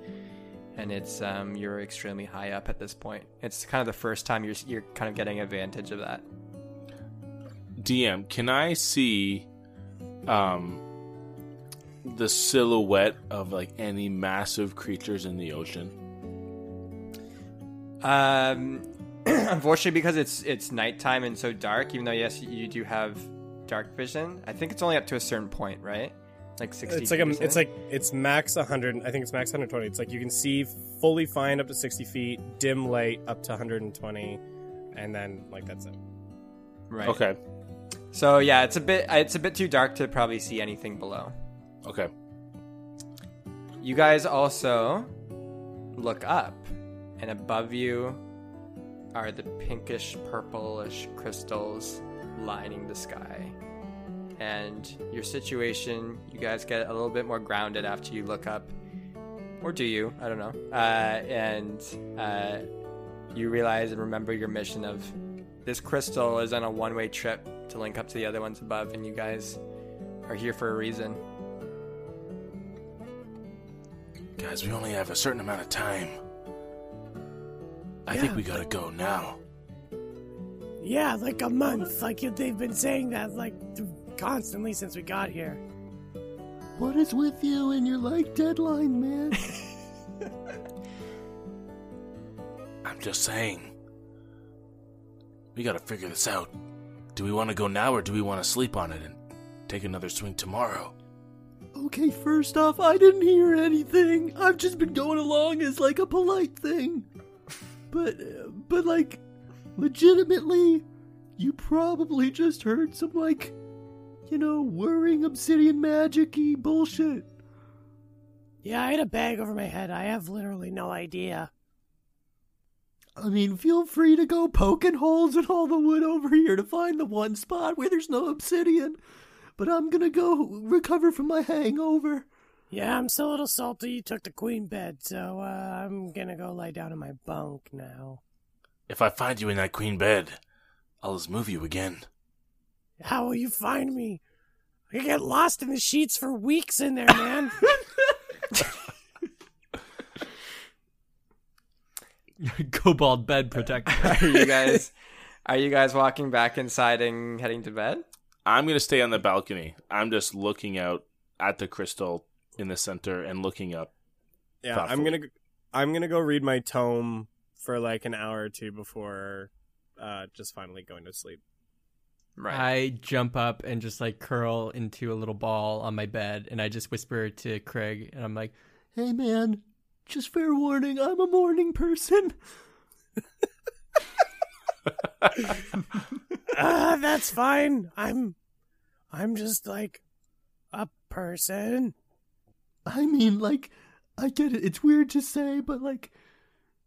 and it's um you're extremely high up at this point. It's kind of the first time you're you're kind of getting advantage of that. DM, can I see um the silhouette of like any massive creatures in the ocean? Um, [clears throat] unfortunately, because it's it's nighttime and so dark. Even though yes, you do have dark vision. I think it's only up to a certain point, right? Like sixty. It's like a, it's like it's max 100. I think it's max 120. It's like you can see fully fine up to 60 feet, dim light up to 120, and then like that's it. right. Okay. So yeah, it's a bit it's a bit too dark to probably see anything below. Okay. You guys also look up, and above you are the pinkish purplish crystals lining the sky. And your situation, you guys get a little bit more grounded after you look up. Or do you? I don't know. Uh, and uh, you realize and remember your mission of this crystal is on a one way trip to link up to the other ones above, and you guys are here for a reason. Guys, we only have a certain amount of time. I think we gotta go now. Yeah, like a month. Like they've been saying that like constantly since we got here. What is with you and your like deadline, man? [laughs] I'm just saying. We gotta figure this out. Do we wanna go now or do we wanna sleep on it and take another swing tomorrow? okay, first off, I didn't hear anything. I've just been going along as like a polite thing. But, but like, legitimately, you probably just heard some like, you know, whirring obsidian magic-y bullshit. Yeah, I had a bag over my head. I have literally no idea. I mean, feel free to go poking holes in all the wood over here to find the one spot where there's no obsidian. But I'm gonna go recover from my hangover. Yeah, I'm still a little salty. You took the queen bed, so uh, I'm gonna go lie down in my bunk now. If I find you in that queen bed, I'll just move you again. How will you find me? I get lost in the sheets for weeks in there, man. [laughs] Kobold bed protector. [laughs] are you guys are you guys walking back inside and heading to bed? I'm gonna stay on the balcony. I'm just looking out at the crystal in the center and looking up. Yeah, Thoughtfully. I'm gonna I'm gonna go read my tome for like an hour or two before uh, just finally going to sleep. Right. I jump up and just like curl into a little ball on my bed, and I just whisper to Craig, and I'm like, Hey man, just fair warning, I'm a morning person. [laughs] [laughs] Ah, that's fine. I'm, I'm just like a person. I mean, like, I get it. It's weird to say, but like,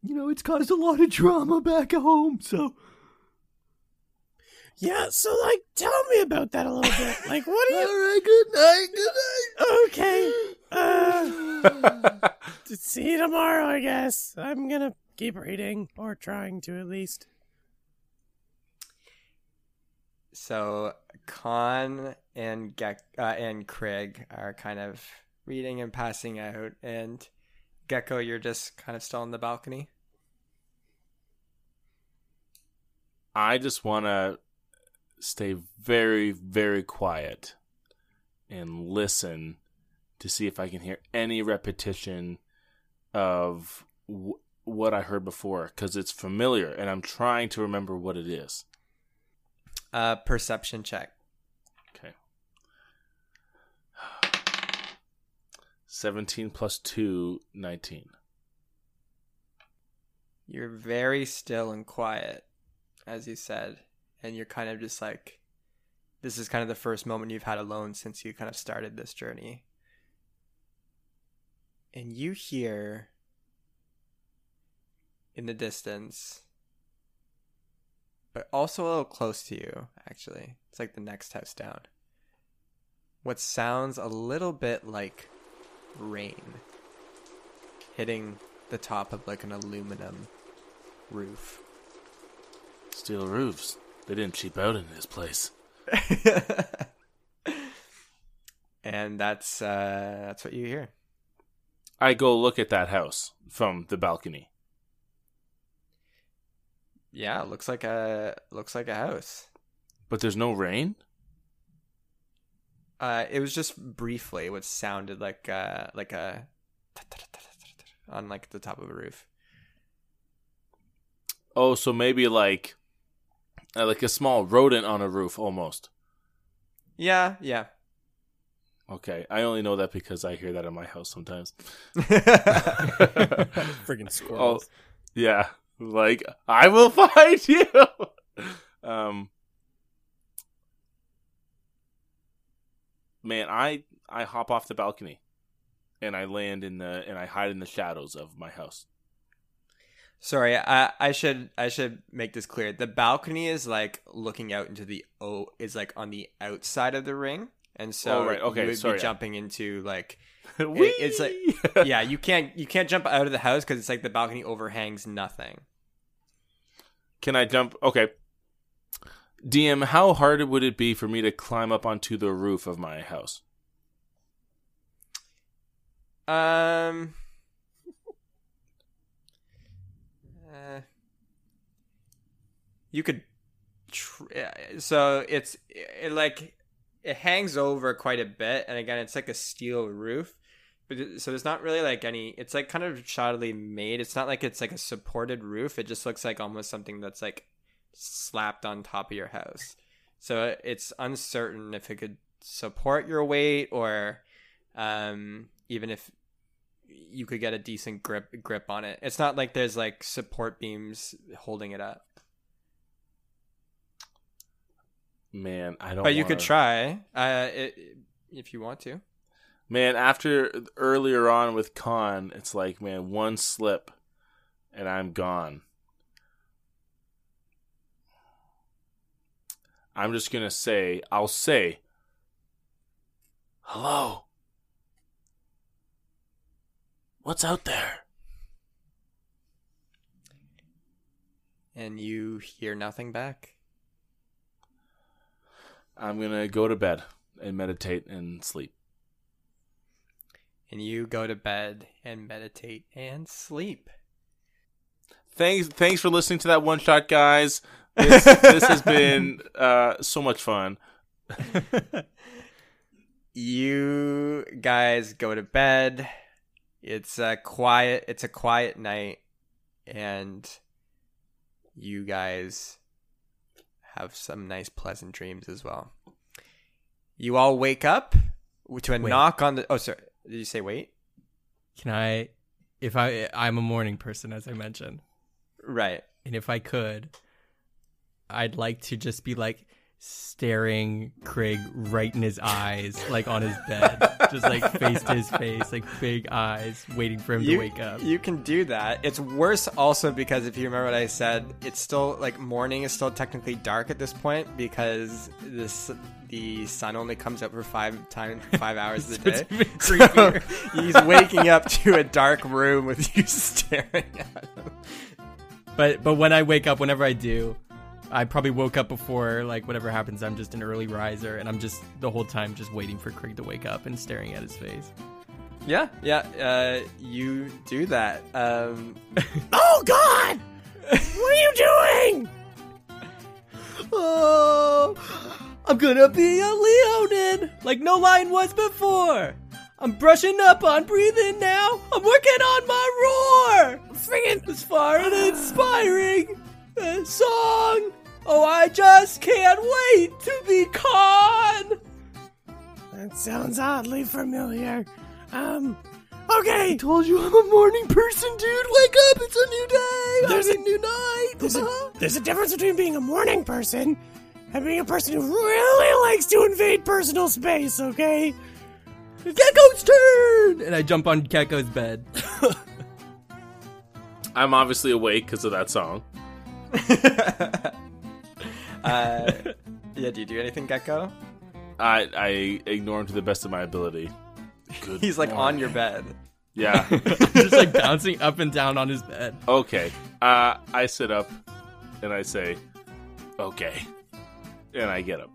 you know, it's caused a lot of drama back at home. So Yeah, so like, tell me about that a little bit. Like, what do all you? [laughs] All right. good night, good night. Okay. [laughs] Uh, see you tomorrow, I guess. I'm gonna keep reading, or trying to at least. So Khan and Gek- uh, and Craig are kind of reading and passing out, and Gecko, you're just kind of still on the balcony. I just want to stay very, very quiet and listen to see if I can hear any repetition of w- what I heard before because it's familiar and I'm trying to remember what it is. Uh, perception check. 17 plus 2, 19. You're very still and quiet, as you said, and you're kind of just like, this is kind of the first moment you've had alone since you kind of started this journey. And you hear in the distance, but also a little close to you, actually. It's like the next house down. What sounds a little bit like rain hitting the top of like an aluminum roof. Steel roofs. They didn't cheap out in this place. [laughs] and that's uh, that's what you hear. I go look at that house from the balcony. Yeah, looks like a looks like a house. But there's no rain? Uh, it was just briefly what sounded like uh, like a on like the top of a roof. Oh, so maybe like uh, like a small rodent on a roof almost. Yeah, yeah. [laughs] Okay, I only know that because I hear that in my house sometimes. [laughs] [laughs] Friggin' Oh, squirrels. yeah. Like I will find you. um Man, I I hop off the balcony and I land in the and I hide in the shadows of my house. Sorry, I I should I should make this clear. The balcony is like looking out into the o is like on the outside of the ring, and so Oh, right. Okay, you would sorry. be jumping into like [laughs] it- it's like [laughs] yeah you can't you can't jump out of the house because it's like the balcony overhangs nothing. Can I jump? Okay. DM, how hard would it be for me to climb up onto the roof of my house? Um. uh, you could. Tr- so it's it, like it hangs over quite a bit, and again, it's like a steel roof. But so there's not really like any. It's like kind of shoddily made. It's not like it's like a supported roof. It just looks like almost something that's like slapped on top of your house. So it's uncertain if it could support your weight or um, even if you could get a decent grip grip on it. It's not like there's like support beams holding it up. Man, I don't But you could wanna- try uh, it, if you want to. Man, after earlier on with Khan, it's like, man, one slip and I'm gone. I'm just going to say, I'll say, hello. What's out there? And you hear nothing back. I'm going to go to bed and meditate and sleep. And you go to bed and meditate and sleep. Thanks thanks for listening to that one shot guys. This, this has been uh, so much fun. you guys go to bed. It's a quiet it's a quiet night and you guys have some nice pleasant dreams as well. You all wake up to a Wait. knock on the Oh sorry. Did you say wait? Can I, if I, I'm a morning person, as I mentioned, Right. and if I could, I'd like to just be like staring Craig right in his eyes, like on his bed, just like face to his face, like big eyes, waiting for him you, to wake up. You can do that. It's worse also because if you remember what I said, it's still like morning is still technically dark at this point because this the sun only comes up for five time five [laughs] hours a day. So [laughs] he's waking up to a dark room with you [laughs] staring at him. But but when I wake up, whenever I do, I probably woke up before like whatever happens. I'm just an early riser, and I'm just the whole time just waiting for Craig to wake up and staring at his face. Yeah, yeah. Uh, you do that. Um, [laughs] Oh God! what are you doing? [laughs] Oh, I'm gonna be a Leonin, like no lion was before. I'm brushing up on breathing now. I'm working on my roar. Friggin' as far an inspiring uh, song. Oh, I just can't wait to be Khan. That sounds oddly familiar. Um, okay. Told you I'm a morning person, dude. Wake up, it's a new day. There's There's a- a new night. There's a, Uh-huh. there's a difference between being a morning person and being a person who really likes to invade personal space, okay? Gecko's turn, and I jump on Gecko's bed. [laughs] I'm obviously awake because of that song. [laughs] uh, yeah. Do you do anything, Gecko? I I ignore him to the best of my ability. Good He's like on your bed. Yeah. [laughs] just like bouncing up and down on his bed. okay. Uh, I sit up and I say, "Okay," and I get up.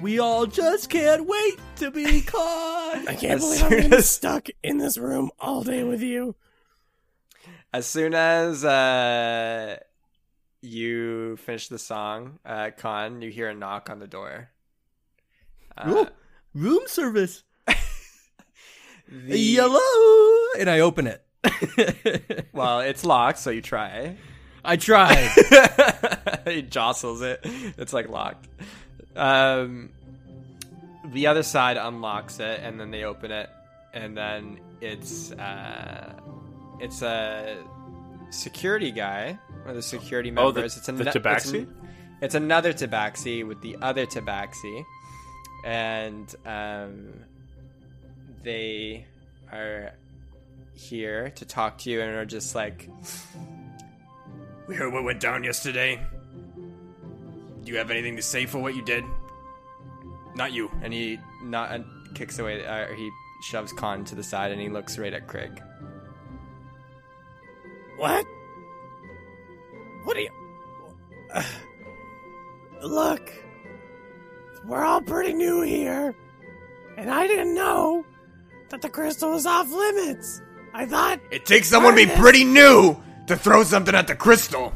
We all just can't wait to be [laughs] caught. I can't As believe I'm soon gonna be as- stuck in this room all day with you. As soon as uh, you finish the song, uh, Khan, you hear a knock on the door. Uh, Ooh, room service. [laughs] the- Hello, and I open it. [laughs] Well, it's locked, so you try. I try. [laughs] he jostles it. It's like locked. Um, the other side unlocks it, and then they open it, and then it's uh, it's a security guy or the security Oh, members. the- it's a the it's an- tabaxi? It's, another tabaxi with the other tabaxi, and um, they are here to talk to you and are just like We heard what went down yesterday. Do you have anything to say for what you did? Not you. and he not and kicks away uh, or he shoves Khan to the side and he looks right at Craig. What? What are you? Look, we're all pretty new here, and I didn't know that the crystal was off limits. I thought It takes someone to be pretty new to throw something at the crystal.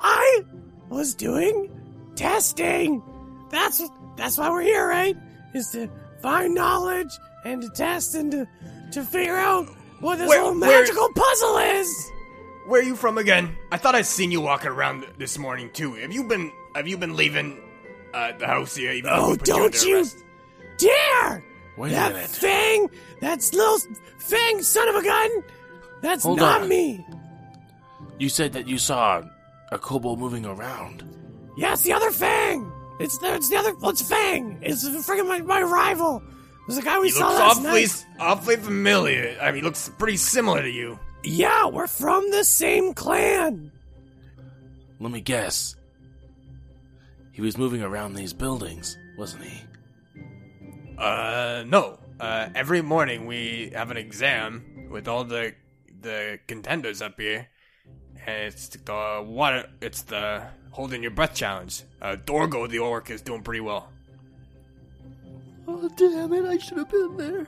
I was doing testing. That's that's why we're here, right? Is to find knowledge and to test and to to figure out what this Where- whole where- magical puzzle is. Where are you from again? I thought I seen you walking around this morning too. Have you been Have you been leaving uh, the house here? Even Oh, don't under you dare! Wait a that minute. Fang, that's little Fang, son of a gun. That's Hold not on. me. You said that you saw a kobold moving around. Yes, the other Fang. It's the it's the other. Well, it's Fang. It's freaking my, my rival. It was the guy we He saw looks last awfully night. awfully familiar. I mean, he looks pretty similar to you. Yeah, we're from the same clan. Let me guess. He was moving around these buildings, wasn't he? Uh, no. Uh, every morning we have an exam with all the the contenders up here, and it's the water. It's the holding your breath challenge. Uh, Dorgo the orc is doing pretty well. Oh, damn it, I should have been there.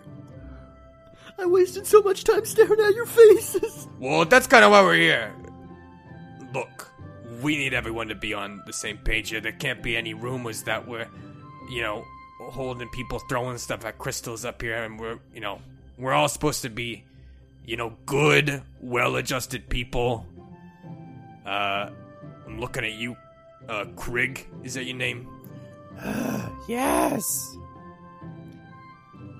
I wasted so much time staring at your faces. Well, that's kind of why we're here. Look, we need everyone to be on the same page here. There can't be any rumors that we're, you know, holding people throwing stuff at crystals up here, and we're, you know, we're all supposed to be, you know, good, well-adjusted people. Uh, I'm looking at you, uh, Krig. Is that your name? [sighs] Yes.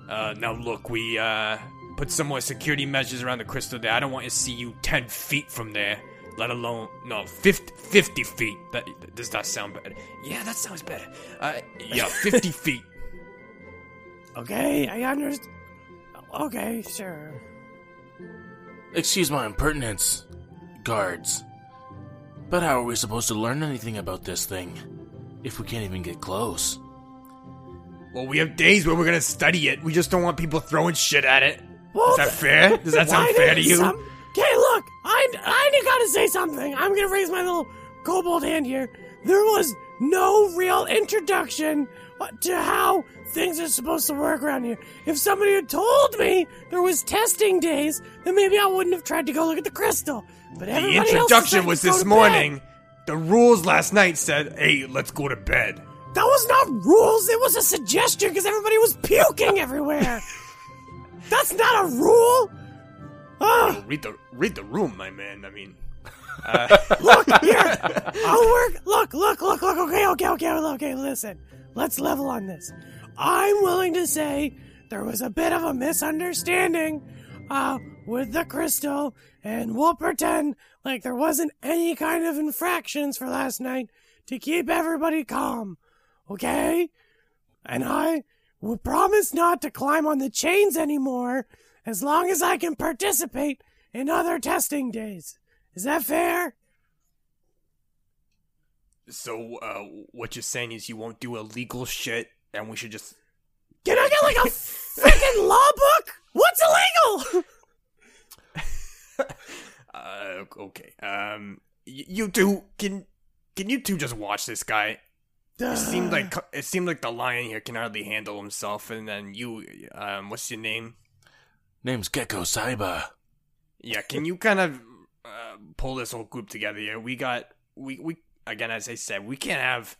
Uh, now look, we uh put some more security measures around the crystal there. I don't want to see you ten feet from there, let alone no 50, 50 feet. That does that sound better? Yeah, that sounds better. Uh, yeah, [laughs] fifty feet. Okay, I understand. Okay, sure. Excuse my impertinence, guards. But how are we supposed to learn anything about this thing if we can't even get close? Well, we have days where we're gonna study it. We just don't want people throwing shit at it. Well, Is that fair? Does that sound fair to you? some- Okay, look, I I gotta say something. I'm gonna raise my little kobold hand here. There was no real introduction to how things are supposed to work around here. If somebody had told me there was testing days, then maybe I wouldn't have tried to go look at the crystal. But The introduction was this to bed. morning. The rules last night said, "Hey, let's go to bed." That was not rules. It was a suggestion because everybody was puking everywhere. [laughs] That's not a rule. Ah. Read the read the room, my man. I mean, [laughs] look here. [laughs] I'll work. Look, look, look, look. Okay, okay, okay, okay. Listen, let's level on this. I'm willing to say there was a bit of a misunderstanding uh, with the crystal, and we'll pretend like there wasn't any kind of infractions for last night to keep everybody calm. Okay? And I will promise not to climb on the chains anymore as long as I can participate in other testing days. Is that fair? so uh, what you're saying is you won't do illegal shit, and we should just Can I get like a freaking [laughs] law book? What's illegal? [laughs] Uh, okay. Um, y- you two can can you two just watch this guy It seemed like it seemed like the lion here can hardly handle himself, and then you, um, what's your name? Name's Gecko Saiba. Yeah, can you kind of uh, pull this whole group together here? We got we we again, as I said, we can't have.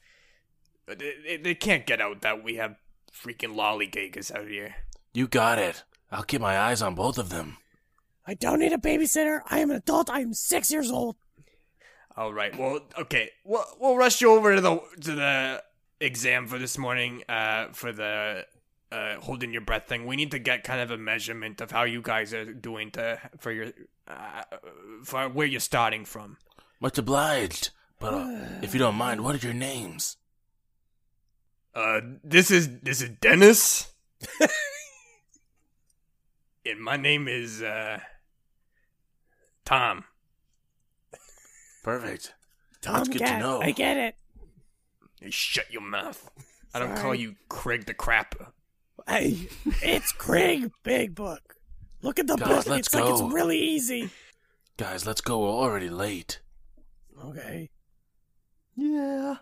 They, they- they can't get out that we have freaking lollygaggers out here. You got it. I'll keep my eyes on both of them. I don't need a babysitter. I am an adult. I am six years old. All right. Well, okay. We'll we'll rush you over to the to the exam for this morning. Uh, for the uh holding your breath thing. We need to get kind of a measurement of how you guys are doing to for your uh, for where you're starting from. Much obliged. But uh, if you don't mind, what are your names? Uh, this is this is Dennis, [laughs] and my name is uh Tom. Perfect. Tom That's good to know. I get it. Hey, shut your mouth. I don't Sorry. call you Craig the Crapper. Hey, it's Craig Big Book. Look at the Guys, book. let's it's like it's really easy. Guys, let's go. We're already late. Okay. Yeah.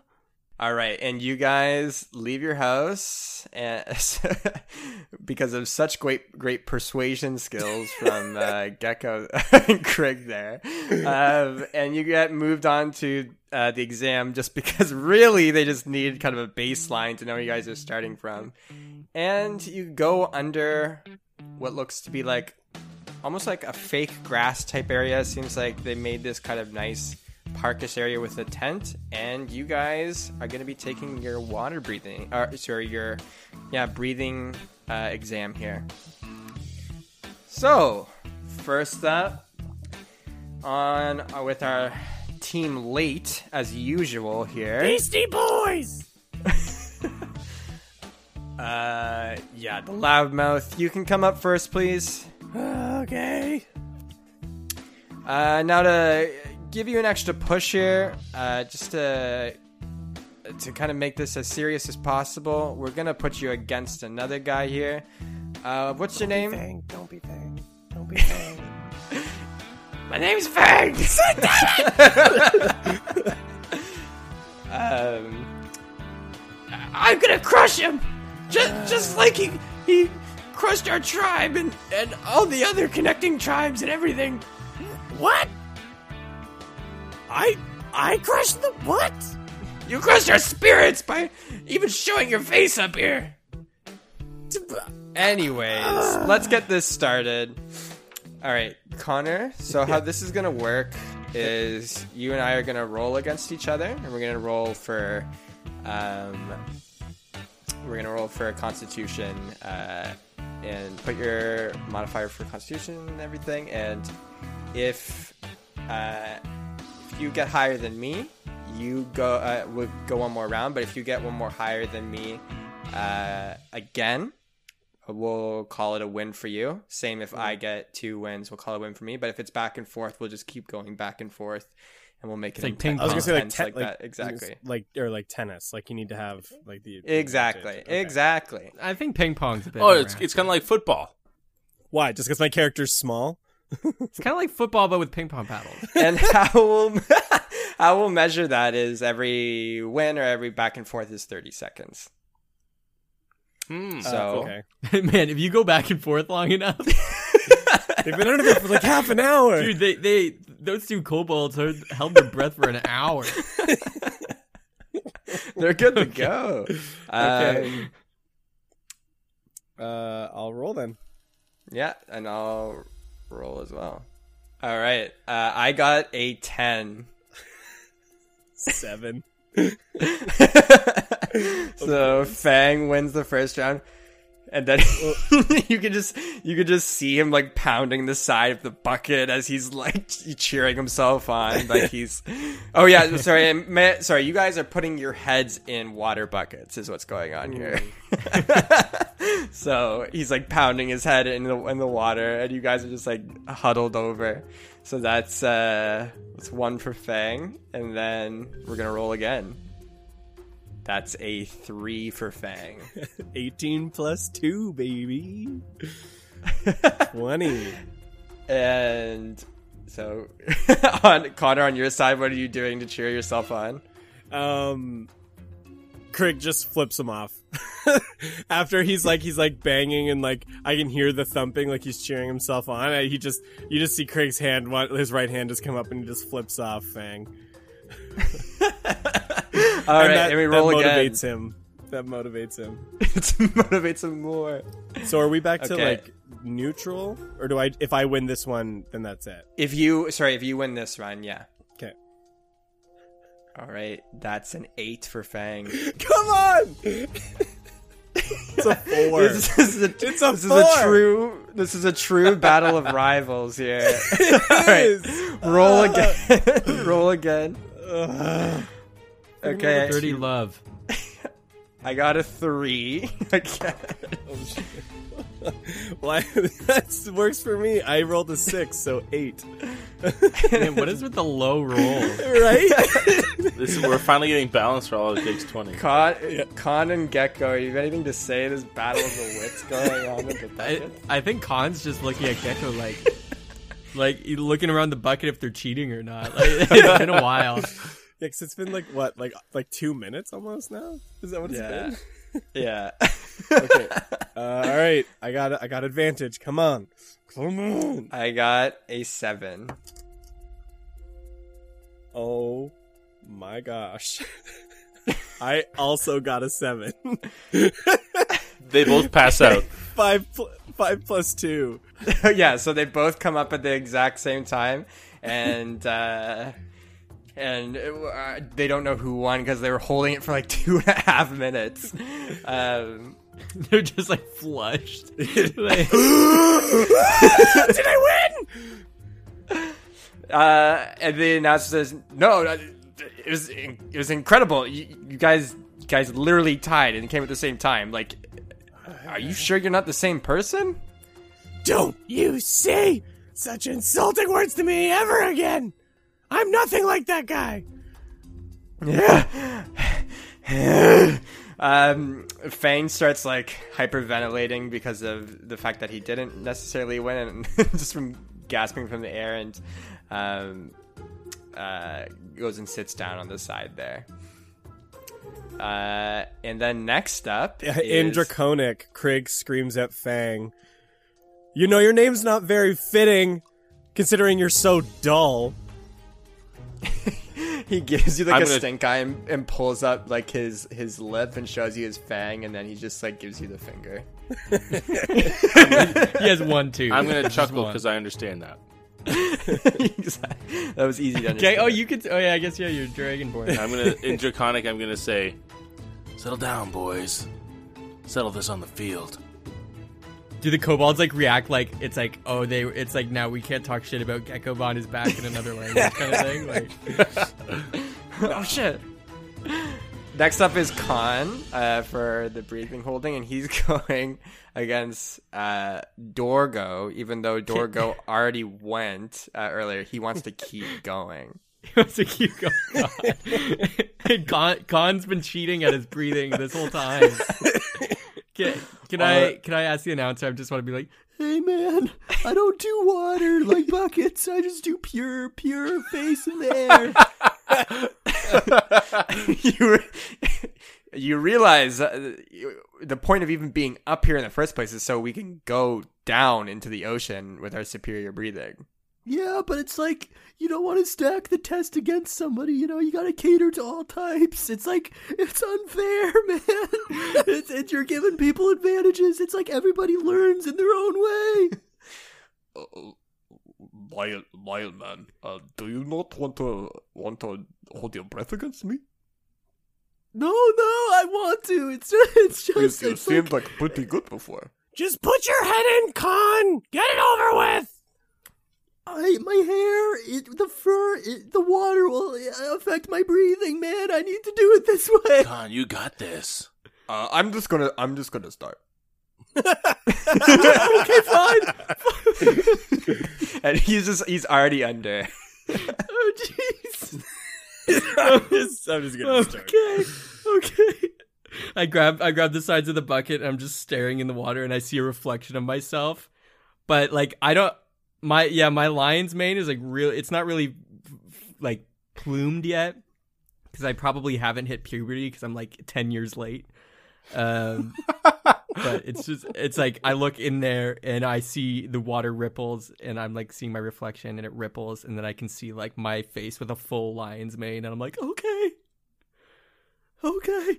All right, and you guys leave your house and [laughs] because of such great great persuasion skills from [laughs] uh, Gecko and Craig there, um, and you get moved on to uh, the exam just because [laughs] really they just need kind of a baseline to know where you guys are starting from, and you go under what looks to be like almost like a fake grass type area. Seems like they made this kind of nice parkish area with a tent, and you guys are going to be taking your water breathing, or sorry, your yeah breathing uh, exam here. So, first up, on uh, with our team late as usual here. Beastie Boys. [laughs] Uh, yeah, the loudmouth. You can come up first, please. [sighs] Okay. Uh, now to give you an extra push here, uh, just to to kind of make this as serious as possible, we're gonna put you against another guy here. Uh, what's your name? Fang, don't be Fang. Don't be Fang. [laughs] My name's Fang. [laughs] [laughs] um, I'm gonna crush him, just just like he he crushed our tribe and and all the other connecting tribes and everything. what? I I crushed the what? You crushed our spirits by even showing your face up here. Anyways, [sighs] let's get this started. All right, Connor. So how this is gonna work is you and I are gonna roll against each other, and we're gonna roll for, um, we're gonna roll for a Constitution, uh, and put your modifier for Constitution and everything. And if, uh, if you get higher than me, you go uh, would go one more round. But if you get one more higher than me, uh, again, we'll call it a win for you. Same if I get two wins, we'll call it a win for me. But if it's back and forth, we'll just keep going back and forth, and we'll make it like intense- ping I was gonna say like, intense te- like, like that. Exactly. like or like tennis. Like you need to have like the Exactly. Okay. Exactly. I think ping pong's a bit. Oh, it's more it's kind of like football. Why? Just because my character's small? It's kind of like football, but with ping pong paddles. [laughs] and how we'll [laughs] how we'll measure that is every win or every back and forth is thirty seconds. Hmm. So okay. [laughs] Man, if you go back and forth long enough, They've been under there for like half an hour. dude, they they those two kobolds heard, held their breath for an hour. they're good to go. Okay. Um, Uh, I'll roll then. Yeah, and I'll roll as well. All right, uh, I got a ten. Seven. [laughs] so Fang wins the first round, and then [laughs] you can just you could just see him like pounding the side of the bucket as he's like cheering himself on, like [laughs] he's. Oh yeah, sorry, and ma- sorry. You guys are putting your heads in water buckets, is what's going on here. [laughs] so he's like pounding his head in the in the water, and you guys are just like huddled over. So that's uh that's one for Fang, and then we're gonna roll again. That's a three for Fang. [laughs] 18 plus 2, baby. [laughs] 20. and so, [laughs] on Connor, on your side, what are you doing to cheer yourself on? Um, Crick just flips him off. After he's like he's like banging and like I can hear the thumping like he's cheering himself on. He just you just see Crick's hand, his right hand just come up and he just flips off Fang. All and right, that, that roll again. motivates him. That motivates him. [laughs] it motivates him more. So are we back to like neutral, or do I? If I win this one, then that's it. If you sorry, if you win this run, yeah. Okay. All right, that's an eight for Fang. [laughs] Come on. it's a four. This is a, It's a this four. is a true this is a true battle of rivals here. [laughs] All right, uh. roll again. roll again. Okay, Dirty love. [laughs] I got a three. [laughs] again. Oh, [laughs] Why? that works for me. I rolled a six, so eight. Man, what is with the low roll? Right? This is, we're finally getting balance for all it takes twenty. Khan, Khan and Gecko, you have anything to say? This battle of the wits going on with the I, bucket? I think Khan's just looking at Gecko like, like looking around the bucket if they're cheating or not. Like, it's been a while. Yeah, 'cause it's been like what, like like two minutes almost now. Is that what it's Yeah. been? [laughs] Yeah. Okay. Uh, all right. I got I got advantage. Come on. Come on. I got a seven. Oh my gosh. [laughs] I also got a seven. [laughs] They both pass out. five pl- five plus two. yeah, so they both come up at the exact same time, and uh, and uh, they don't know who won because they were holding it for like [laughs] two and a half minutes. Um, [laughs] They're just like flushed. [laughs] Like- [gasps] Did I win? uh, and the announcer says, "No, it was it was incredible. You, you guys you guys literally tied and came at the same time. Like, are you sure you're not the same person?" Don't you say such insulting words to me ever again. I'm nothing like that guy. Yeah. [sighs] um, Fang starts like hyperventilating because of the fact that he didn't necessarily win, and [laughs] just from gasping from the air, and um, uh, goes and sits down on the side there. Uh, and then next up, [laughs] In Draconic, Krieg screams at Fang. You know your name's not very fitting, considering you're so dull. [laughs] he gives you like I'm a gonna- stink eye and, and pulls up like his his lip and shows you his fang, and then he just like gives you the finger. [laughs] he has one too. I'm gonna chuckle because I understand that. [laughs] that was easy to understand. Okay. Oh, you could. Oh yeah. I guess yeah. You're Dragonborn. I'm gonna in Draconic. I'm gonna say, "Settle down, boys. Settle this on the field." Do the kobolds like react like it's like oh they it's like now we can't talk shit about Gecko on his back in another language kind of thing like [laughs] oh shit. Next up is Khan uh, for the breathing holding, and he's [laughs] going against uh, Dorgo. Even though Dorgo [laughs] already went uh, earlier, he wants to keep going. he wants to keep going. Khan, Khan's been cheating at his breathing this whole time. Can, can I can I ask the announcer? I just want to be like, Hey man, I don't do water like [laughs] buckets. I just do pure, pure face in the air. [laughs] you re- [laughs] you realize uh, you- the point of even being up here in the first place is so we can go down into the ocean with our superior breathing. Yeah, but it's like you don't want to stack the test against somebody. You know, you got to cater to all types. It's like it's unfair, [laughs] man. it's, it's you're giving people advantages. It's like everybody learns in their own way. Uh, Wild, wild man, uh, do you not want to want to hold your breath against me? No, no, I want to. It's just, it's You, just. you it's seemed like, like pretty good before. Just put your head in, Khan. Get it over with. I, my hair, it, the fur, it, the water will uh, affect my breathing, man. I need to do it this way. Khan, you got this. Uh, I'm just gonna, I'm just gonna start. [laughs] okay, fine. and he's just he's already under. Oh, jeez. [laughs] I'm just, I'm just gonna start. Okay, okay. I grab I grab the sides of the bucket. And I'm just staring in the water, and I see a reflection of myself. But like I don't my yeah my lion's mane is like real. It's not really like plumed yet. because I probably haven't hit puberty because I'm like ten years late. Um, [laughs] but it's just it's like I look in there and I see the water ripples and I'm like seeing my reflection and it ripples and then I can see like my face with a full lion's mane and I'm like okay, okay,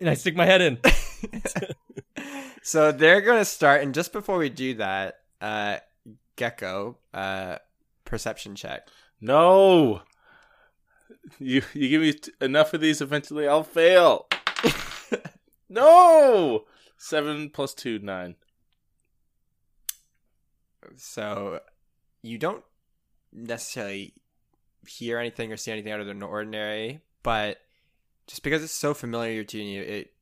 and I stick my head in. [laughs] So they're gonna start, and just before we do that, uh, Gecko, uh, perception check. No. You you give me t- enough of these, eventually I'll fail. [laughs] no. Seven plus two, nine. So you don't necessarily hear anything or see anything out of the ordinary, but just because it's so familiar to you, it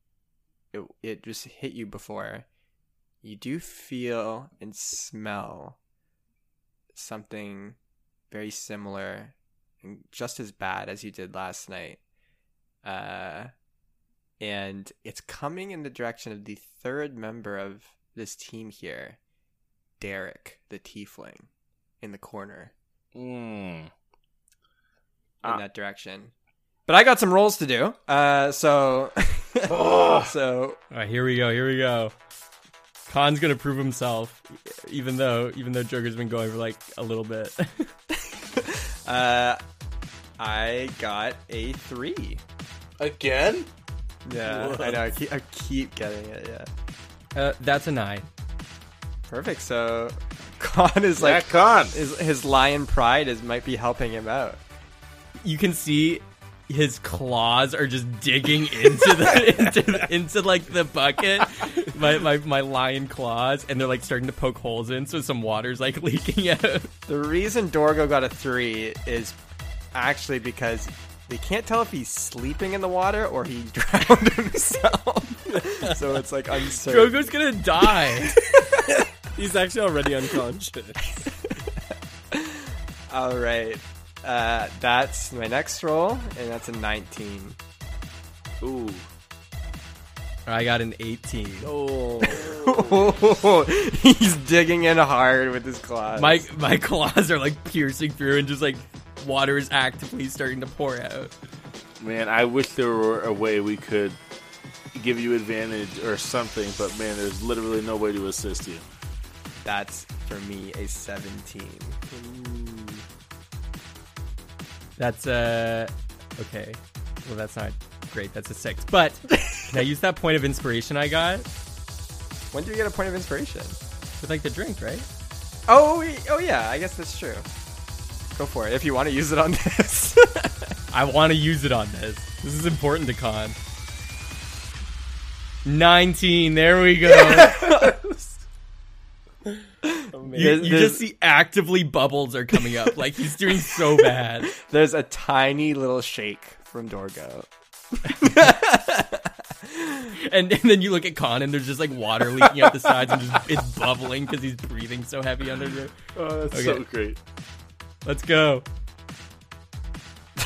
it it just hit you before. You do feel and smell something very similar and just as bad as you did last night. Uh and it's coming in the direction of the third member of this team here, Derek, the tiefling, in the corner Mm. in Ah. that direction. But I got some rolls to do. Uh, so, [laughs] [laughs] so All right, here we go. Here we go. Khan's gonna prove himself, even though even though Joker's been going for like a little bit. [laughs] uh, I got a three. Again? Yeah, I know. I keep, I keep getting it. Yeah, uh, that's a nine. perfect. So, [laughs] Khan is Yeah, like Khan. his his lion pride is might be helping him out. You can see his claws are just digging into the [laughs] into, into like the bucket. My, my my lion claws, and they're like starting to poke holes in, so some water's like leaking out. The reason Dorgo got a three is actually because they can't tell if he's sleeping in the water or he [laughs] drowned himself. so it's like uncertain. Drogo's gonna die. [laughs] He's actually already unconscious. All right. Uh, that's my next roll, and that's a 19. Ooh. I got an eighteen. Oh, [laughs] He's digging in hard with his claws. My my claws are like piercing through, and just like water is actively starting to pour out. Man, I wish there were a way we could give you advantage or something, but man, there's literally no way to assist you. That's for me a 17. That's uh okay. Well, that's not great. That's a six. But can I use that point of inspiration I got When do you get a point of inspiration? with like the drink, right? Oh, y- oh yeah. I guess that's true. Go for it if you want to use it on this. [laughs] I want to use it on this. This is important to Khan. 19. There we go. [laughs] You, you just see actively bubbles are coming up. Like he's doing so [laughs] bad. There's a tiny little shake from Dorgo. [laughs] And, and then you look at Khan and there's just like water leaking out the sides and just it's bubbling because he's breathing so heavy under there. Oh, that's Okay. so great. Let's go.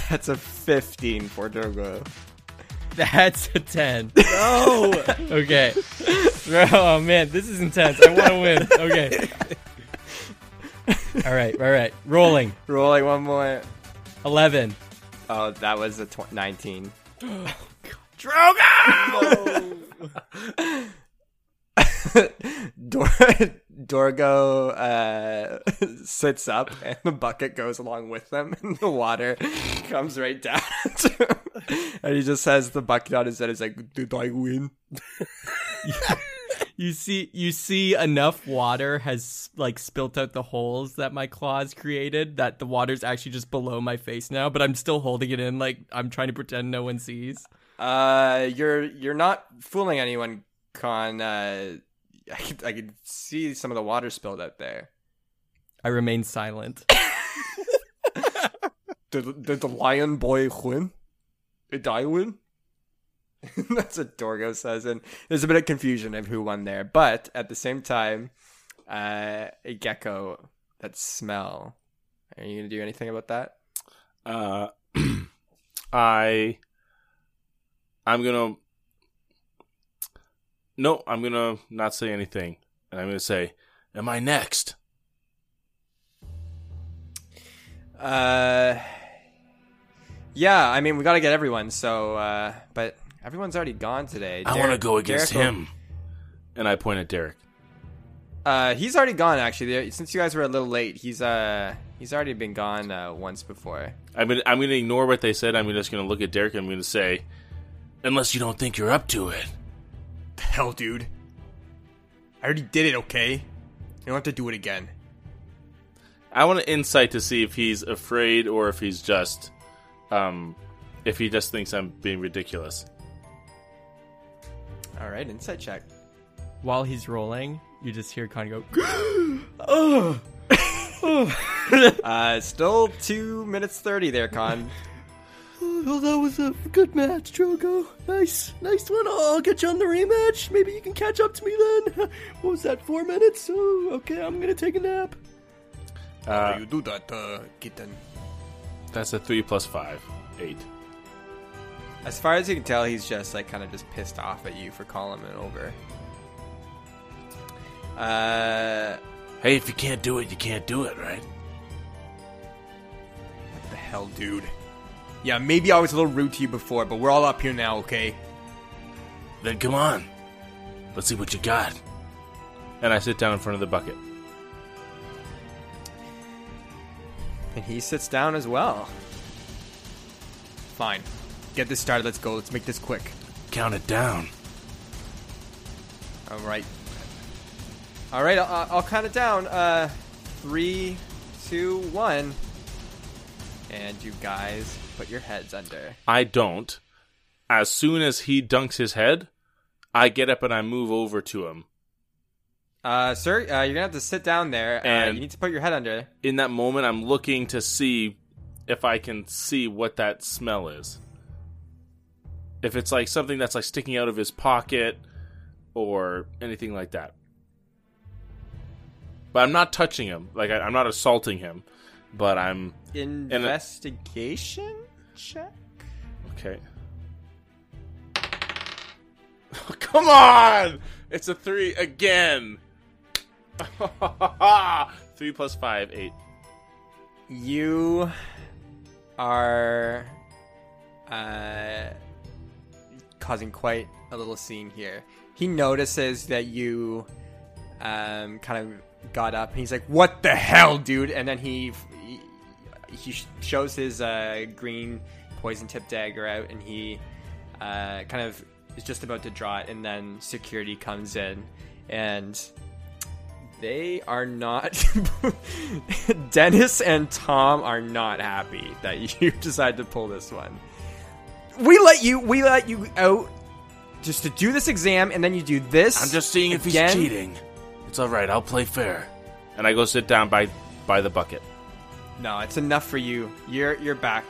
That's a 15 for Dorgo. That's a 10. no! [laughs] Okay. Oh man, this is intense. I want to win. Okay. [laughs] All right, all right. Rolling. Rolling one more. 11. Oh, that was a tw- 19. [gasps] [laughs] Dor- Dorgo uh, [laughs] sits up, and the bucket goes along with them, and the water comes right down. And he just has the bucket on his head. He's like, "Did I win?" You see you see enough water has like spilt out the holes that my claws created that the water's actually just below my face now, but I'm still holding it in like I'm trying to pretend no one sees. Uh, you're you're not fooling anyone, Khan. Uh, I could, I could see some of the water spilled out there. I remain silent. [laughs] Did, did the lion boy win? Did I win? [laughs] That's what Dorgo says, and there's a bit of confusion of who won there. But at the same time, uh, a gecko, that smell. Are you gonna do anything about that? Uh, [clears throat] I, I'm gonna. No, I'm gonna not say anything, and I'm gonna say, "Am I next?" Uh, Yeah, I mean we got to get everyone. So, uh, but everyone's already gone today. I want to go against Derek will- him. And I point at Derek. Uh, he's already gone. Actually, since you guys were a little late, he's uh he's already been gone uh, once before. I'm gonna, I'm gonna ignore what they said. I'm just gonna look at Derek and I'm gonna say, unless you don't think you're up to it. The hell, dude. I already did it, okay? You don't have to do it again. I want an insight to see if he's afraid or if he's just, um, if he just thinks I'm being ridiculous. All right, insight check. While he's rolling, you just hear Khan go, "Oh, [gasps] [gasps] Uh, still two minutes thirty there, Khan. [sighs] Well, that was a good match, Drogo. Nice, nice one. I'll get you on the rematch. Maybe you can catch up to me then. [laughs] What was that, four minutes? Oh, okay, I'm gonna take a nap. How Uh, do you do that, uh, kitten? that's a three plus five, eight. As far as you can tell, he's just like kind of just pissed off at you for calling him over. Uh, Hey, if you can't do it, you can't do it, right? What the hell, dude? Yeah, maybe I was a little rude to you before, but we're all up here now, okay? Then come on. Let's see what you got. And I sit down in front of the bucket. and he sits down as well. Fine. Get this started. Let's go. Let's make this quick. Count it down. All right. All right, I'll, I'll count it down. Uh, three, two, one, and you guys put your heads under. I don't. As soon as he dunks his head, I get up and I move over to him. Uh, sir, uh, you're gonna have to sit down there. Uh, And- you need to put your head under. In that moment, I'm looking to see if I can see what that smell is. If it's like something that's like sticking out of his pocket or anything like that. But I'm not touching him. Like I, I'm not assaulting him. But I'm Investigation check. okay. [laughs] Come on! It's a three again. [laughs] three plus five, eight. You are uh, causing quite a little scene here. He notices that you um, kind of got up, and he's like, "What the hell, dude?" And then he he, he shows his uh, green poison tip dagger out, and he uh, kind of is just about to draw it, and then security comes in, and they are not. [laughs] Dennis and Tom are not happy that you [laughs] decide to pull this one. We let you. We let you out just to do this exam, and then you do this. I'm just seeing if again. he's cheating. It's all right. I'll play fair. And I go sit down by by the bucket. No, it's enough for you. You're you're back.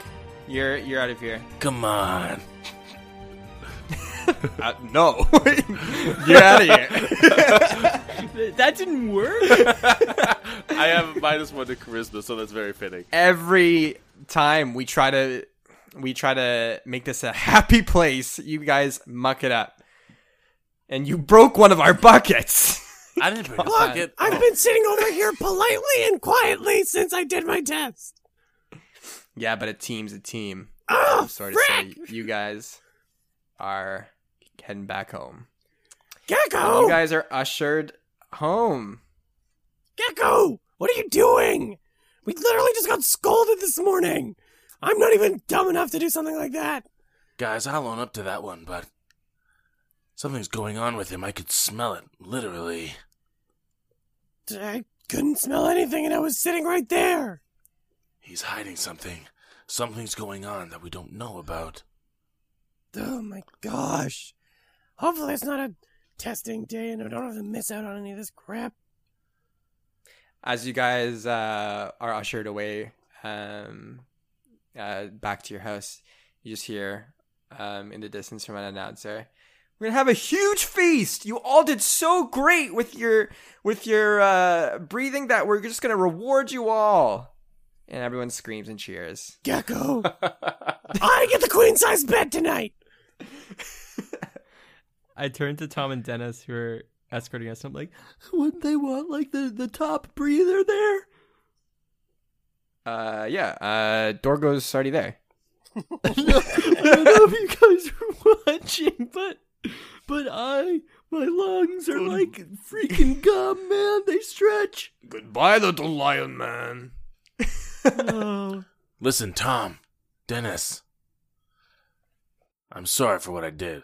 You're you're out of here. Come on. Uh, no. [laughs] You're out of here. [laughs] that didn't work. I have a minus one to charisma, so that's very fitting. Every time we try to we try to make this a [laughs] happy place, you guys muck it up, and you broke one of our buckets. [laughs] I didn't break a Look, bucket. I've been sitting over here politely and quietly since I did my test. Yeah, but a team's a team. Oh, I'm sorry to say, you guys are heading back home. Gecko! You guys are ushered home. Gecko! What are you doing? We literally just got scolded this morning. I'm not even dumb enough to do something like that. Guys, I'll own up to that one, but something's going on with him. I could smell it, literally. I couldn't smell anything and I was sitting right there. He's hiding something. Something's going on that we don't know about. Oh my gosh. Hopefully it's not a testing day and I don't have to miss out on any of this crap. As you guys uh, are ushered away um, uh, back to your house, you just hear um, in the distance from an announcer, "We're gonna have a huge feast. You all did so great with your with your uh, breathing that we're just gonna reward you all." And everyone screams and cheers. Gecko! [laughs] I get the queen size bed tonight! [laughs] I turn to Tom and Dennis, who are escorting us. I'm like, wouldn't they want like the the top breather there? Uh, yeah. Uh, Dorgo's already there. [laughs] I don't know if you guys are [laughs] watching, but but I my lungs are like freaking gum, man. They stretch. Goodbye, little lion man. [laughs] Oh. Listen, Tom, Dennis. I'm sorry for what I did.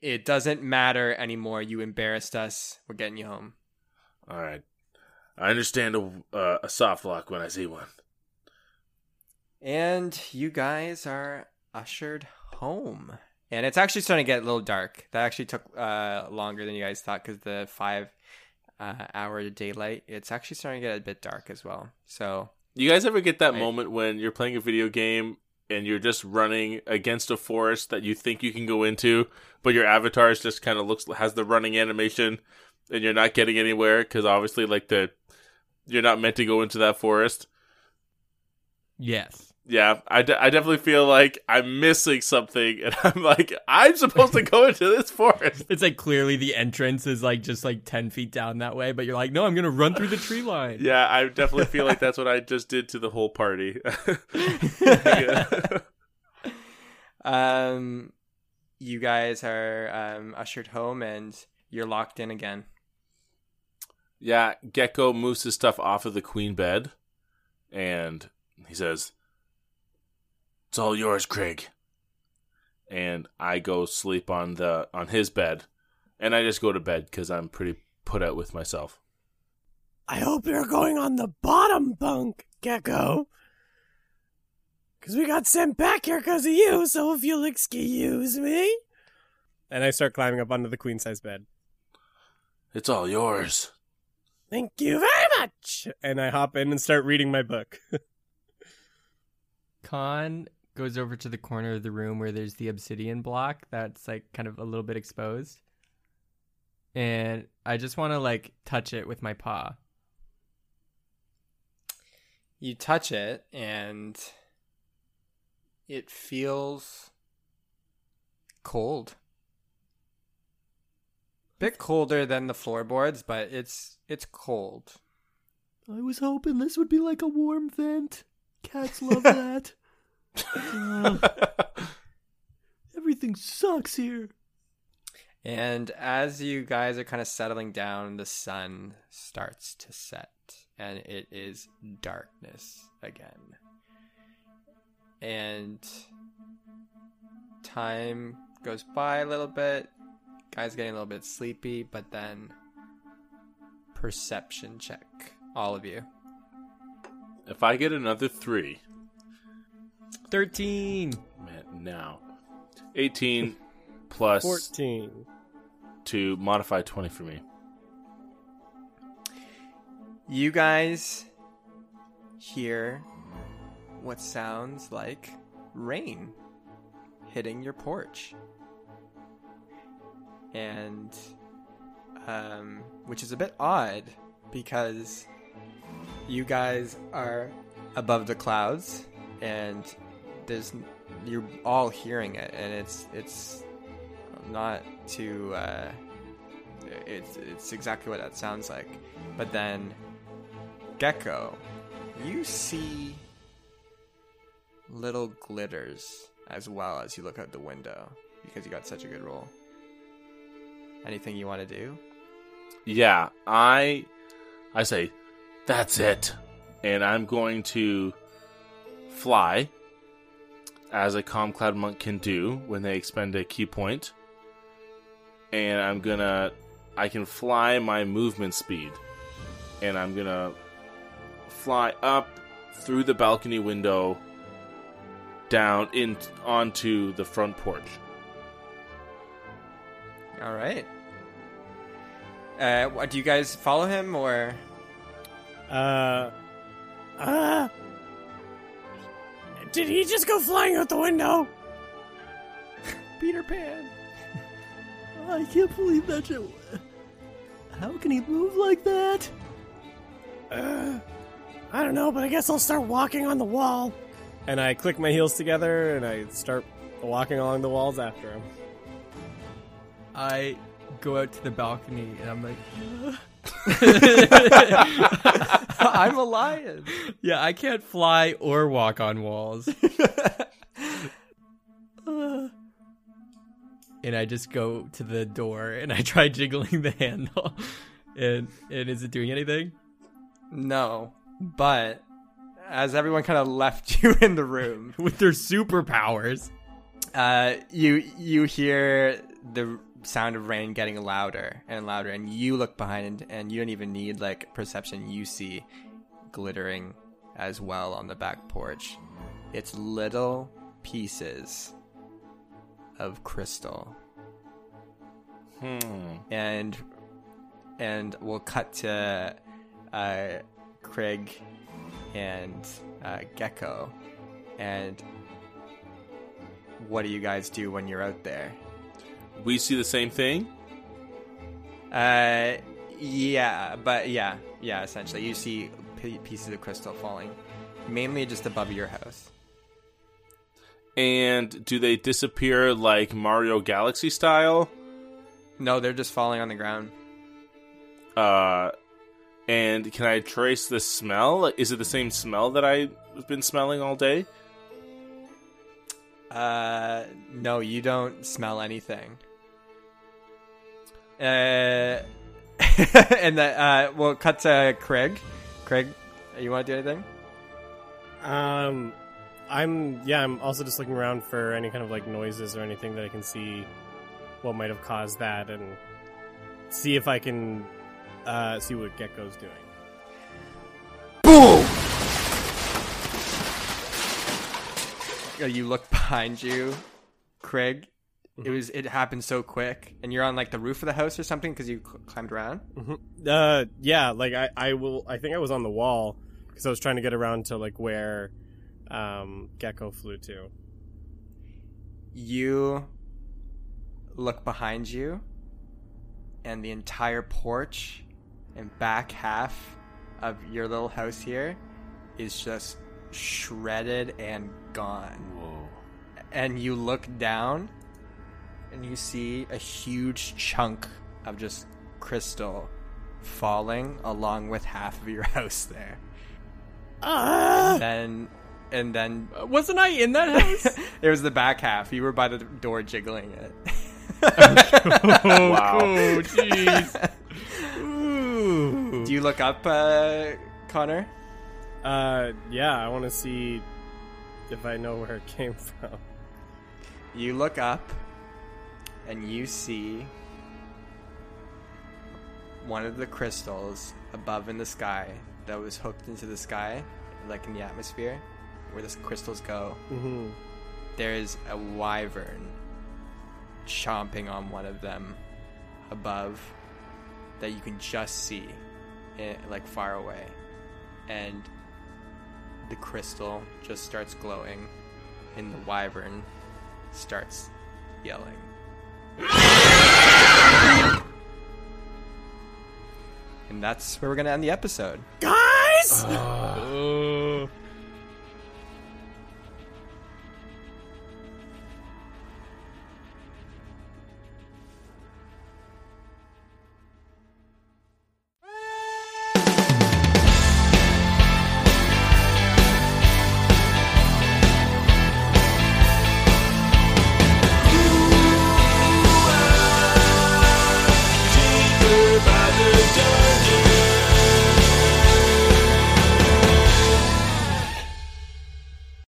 It doesn't matter anymore. You embarrassed us. We're getting you home. All right. I understand a, uh, a soft lock when I see one. And you guys are ushered home. And it's actually starting to get a little dark. That actually took uh, longer than you guys thought because the five uh, hour daylight. It's actually starting to get a bit dark as well. So You guys ever get that Right. moment when you're playing a video game and you're just running against a forest that you think you can go into, but your avatar is just kind of looks has the running animation, and you're not getting anywhere because obviously like the you're not meant to go into that forest. Yes. Yeah, I, de- I definitely feel like I'm missing something, and [laughs] I'm like I'm supposed to go into this forest. It's like clearly the entrance is like just like 10 feet down that way, but you're like, no, I'm going to run through the tree [laughs] line. Yeah, I definitely feel like that's what I just did to the whole party. [laughs] um, you guys are um, ushered home and you're locked in again. Yeah, Gecko moves his stuff off of the queen bed, and he says, "It's all yours, Craig." And I go sleep on the on his bed, and I just go to bed because I'm pretty put out with myself. I hope you're going on the bottom bunk, Gecko. Because we got sent back here because of you, so if you'll excuse me. And I start climbing up onto the queen size bed. It's all yours. Thank you very much. And I hop in and start reading my book. [laughs] Khan goes over to the corner of the room where there's the obsidian block that's like kind of a little bit exposed. And I just want to like touch it with my paw. You touch it and it feels cold. Bit colder than the floorboards, but it's it's cold. I was hoping this would be like a warm vent. Cats love [laughs] that. Uh, everything sucks here. And as you guys are kind of settling down, the sun starts to set and it is darkness again. And time goes by a little bit. Guys getting a little bit sleepy, but then perception check. All of you. If I get another three, 13. man, now eighteen [laughs] plus 14. to modify twenty for me. You guys hear what sounds like rain hitting your porch. And um which is a bit odd because you guys are above the clouds and there's you're all hearing it and it's it's not too uh it's it's exactly what that sounds like. But then gecko you see little glitters as well as you look out the window because you got such a good roll anything you want to do Yeah, I I say that's it. And I'm going to fly as a calm cloud monk can do when they expend a ki point. And I'm going to I can fly my movement speed. And I'm going to fly up through the balcony window down in onto the front porch. all right uh do you guys follow him or Uh, Uh. Did he just go flying out the window? [laughs] Peter Pan. I can't believe that. Shit. How can he move like that? Uh. I don't know, but I guess I'll start walking on the wall. and I click my heels together and I start walking along the walls after him. I go out to the balcony and I'm like, "Uh, [laughs] I'm a lion. Yeah, I can't fly or walk on walls. [laughs] and I just go to the door and I try jiggling the handle. And and is it doing anything? No, but as everyone kind of left you in the room, [laughs] With their superpowers. uh, you you hear the sound of rain getting louder and louder, and you look behind, and, and you don't even need like perception. You see glittering as well on the back porch. It's little pieces of crystal, Hmm. and and we'll cut to uh, Craig and uh, Gecko, and what do you guys do when you're out there? We see the same thing. Uh, yeah, but yeah, yeah. Essentially, you see p- pieces of crystal falling, mainly just above your house. And do they disappear like Mario Galaxy style? No, they're just falling on the ground. Uh, and can I trace the smell? Is it the same smell that I've been smelling all day? Uh, no, you don't smell anything. Uh, [laughs] and the uh, we'll cut to Craig. Craig, you want to do anything? Um, I'm yeah. I'm also just looking around for any kind of like noises or anything that I can see what might have caused that, and see if I can uh, see what Gecko's doing. You look behind you, Craig. It was it happened so quick, and you're on like the roof of the house or something because you cl- climbed around. Uh, yeah. Like I, I will. I think I was on the wall because I was trying to get around to like where, um, Gecko flew to. you look behind you and the entire porch and back half of your little house here is just shredded and gone. Whoa. And you look down and you see a huge chunk of just crystal falling along with half of your [laughs] house there. And then and then Wasn't I in that house? [laughs] it was the back half. You were by the door jiggling it. oh, [laughs] Wow. oh, jeez. Ooh. Do you look up, uh, Connor? Uh, yeah. I want to see if I know where it came from. You look up, and you see one of the crystals above in the sky that was hooked into the sky, like in the atmosphere, where the crystals go. Mm-hmm. There's a wyvern chomping on one of them above that you can just see, eh, like far away, and the crystal just starts glowing, and the wyvern starts yelling. And that's where we're gonna end the episode. Guys! Oh.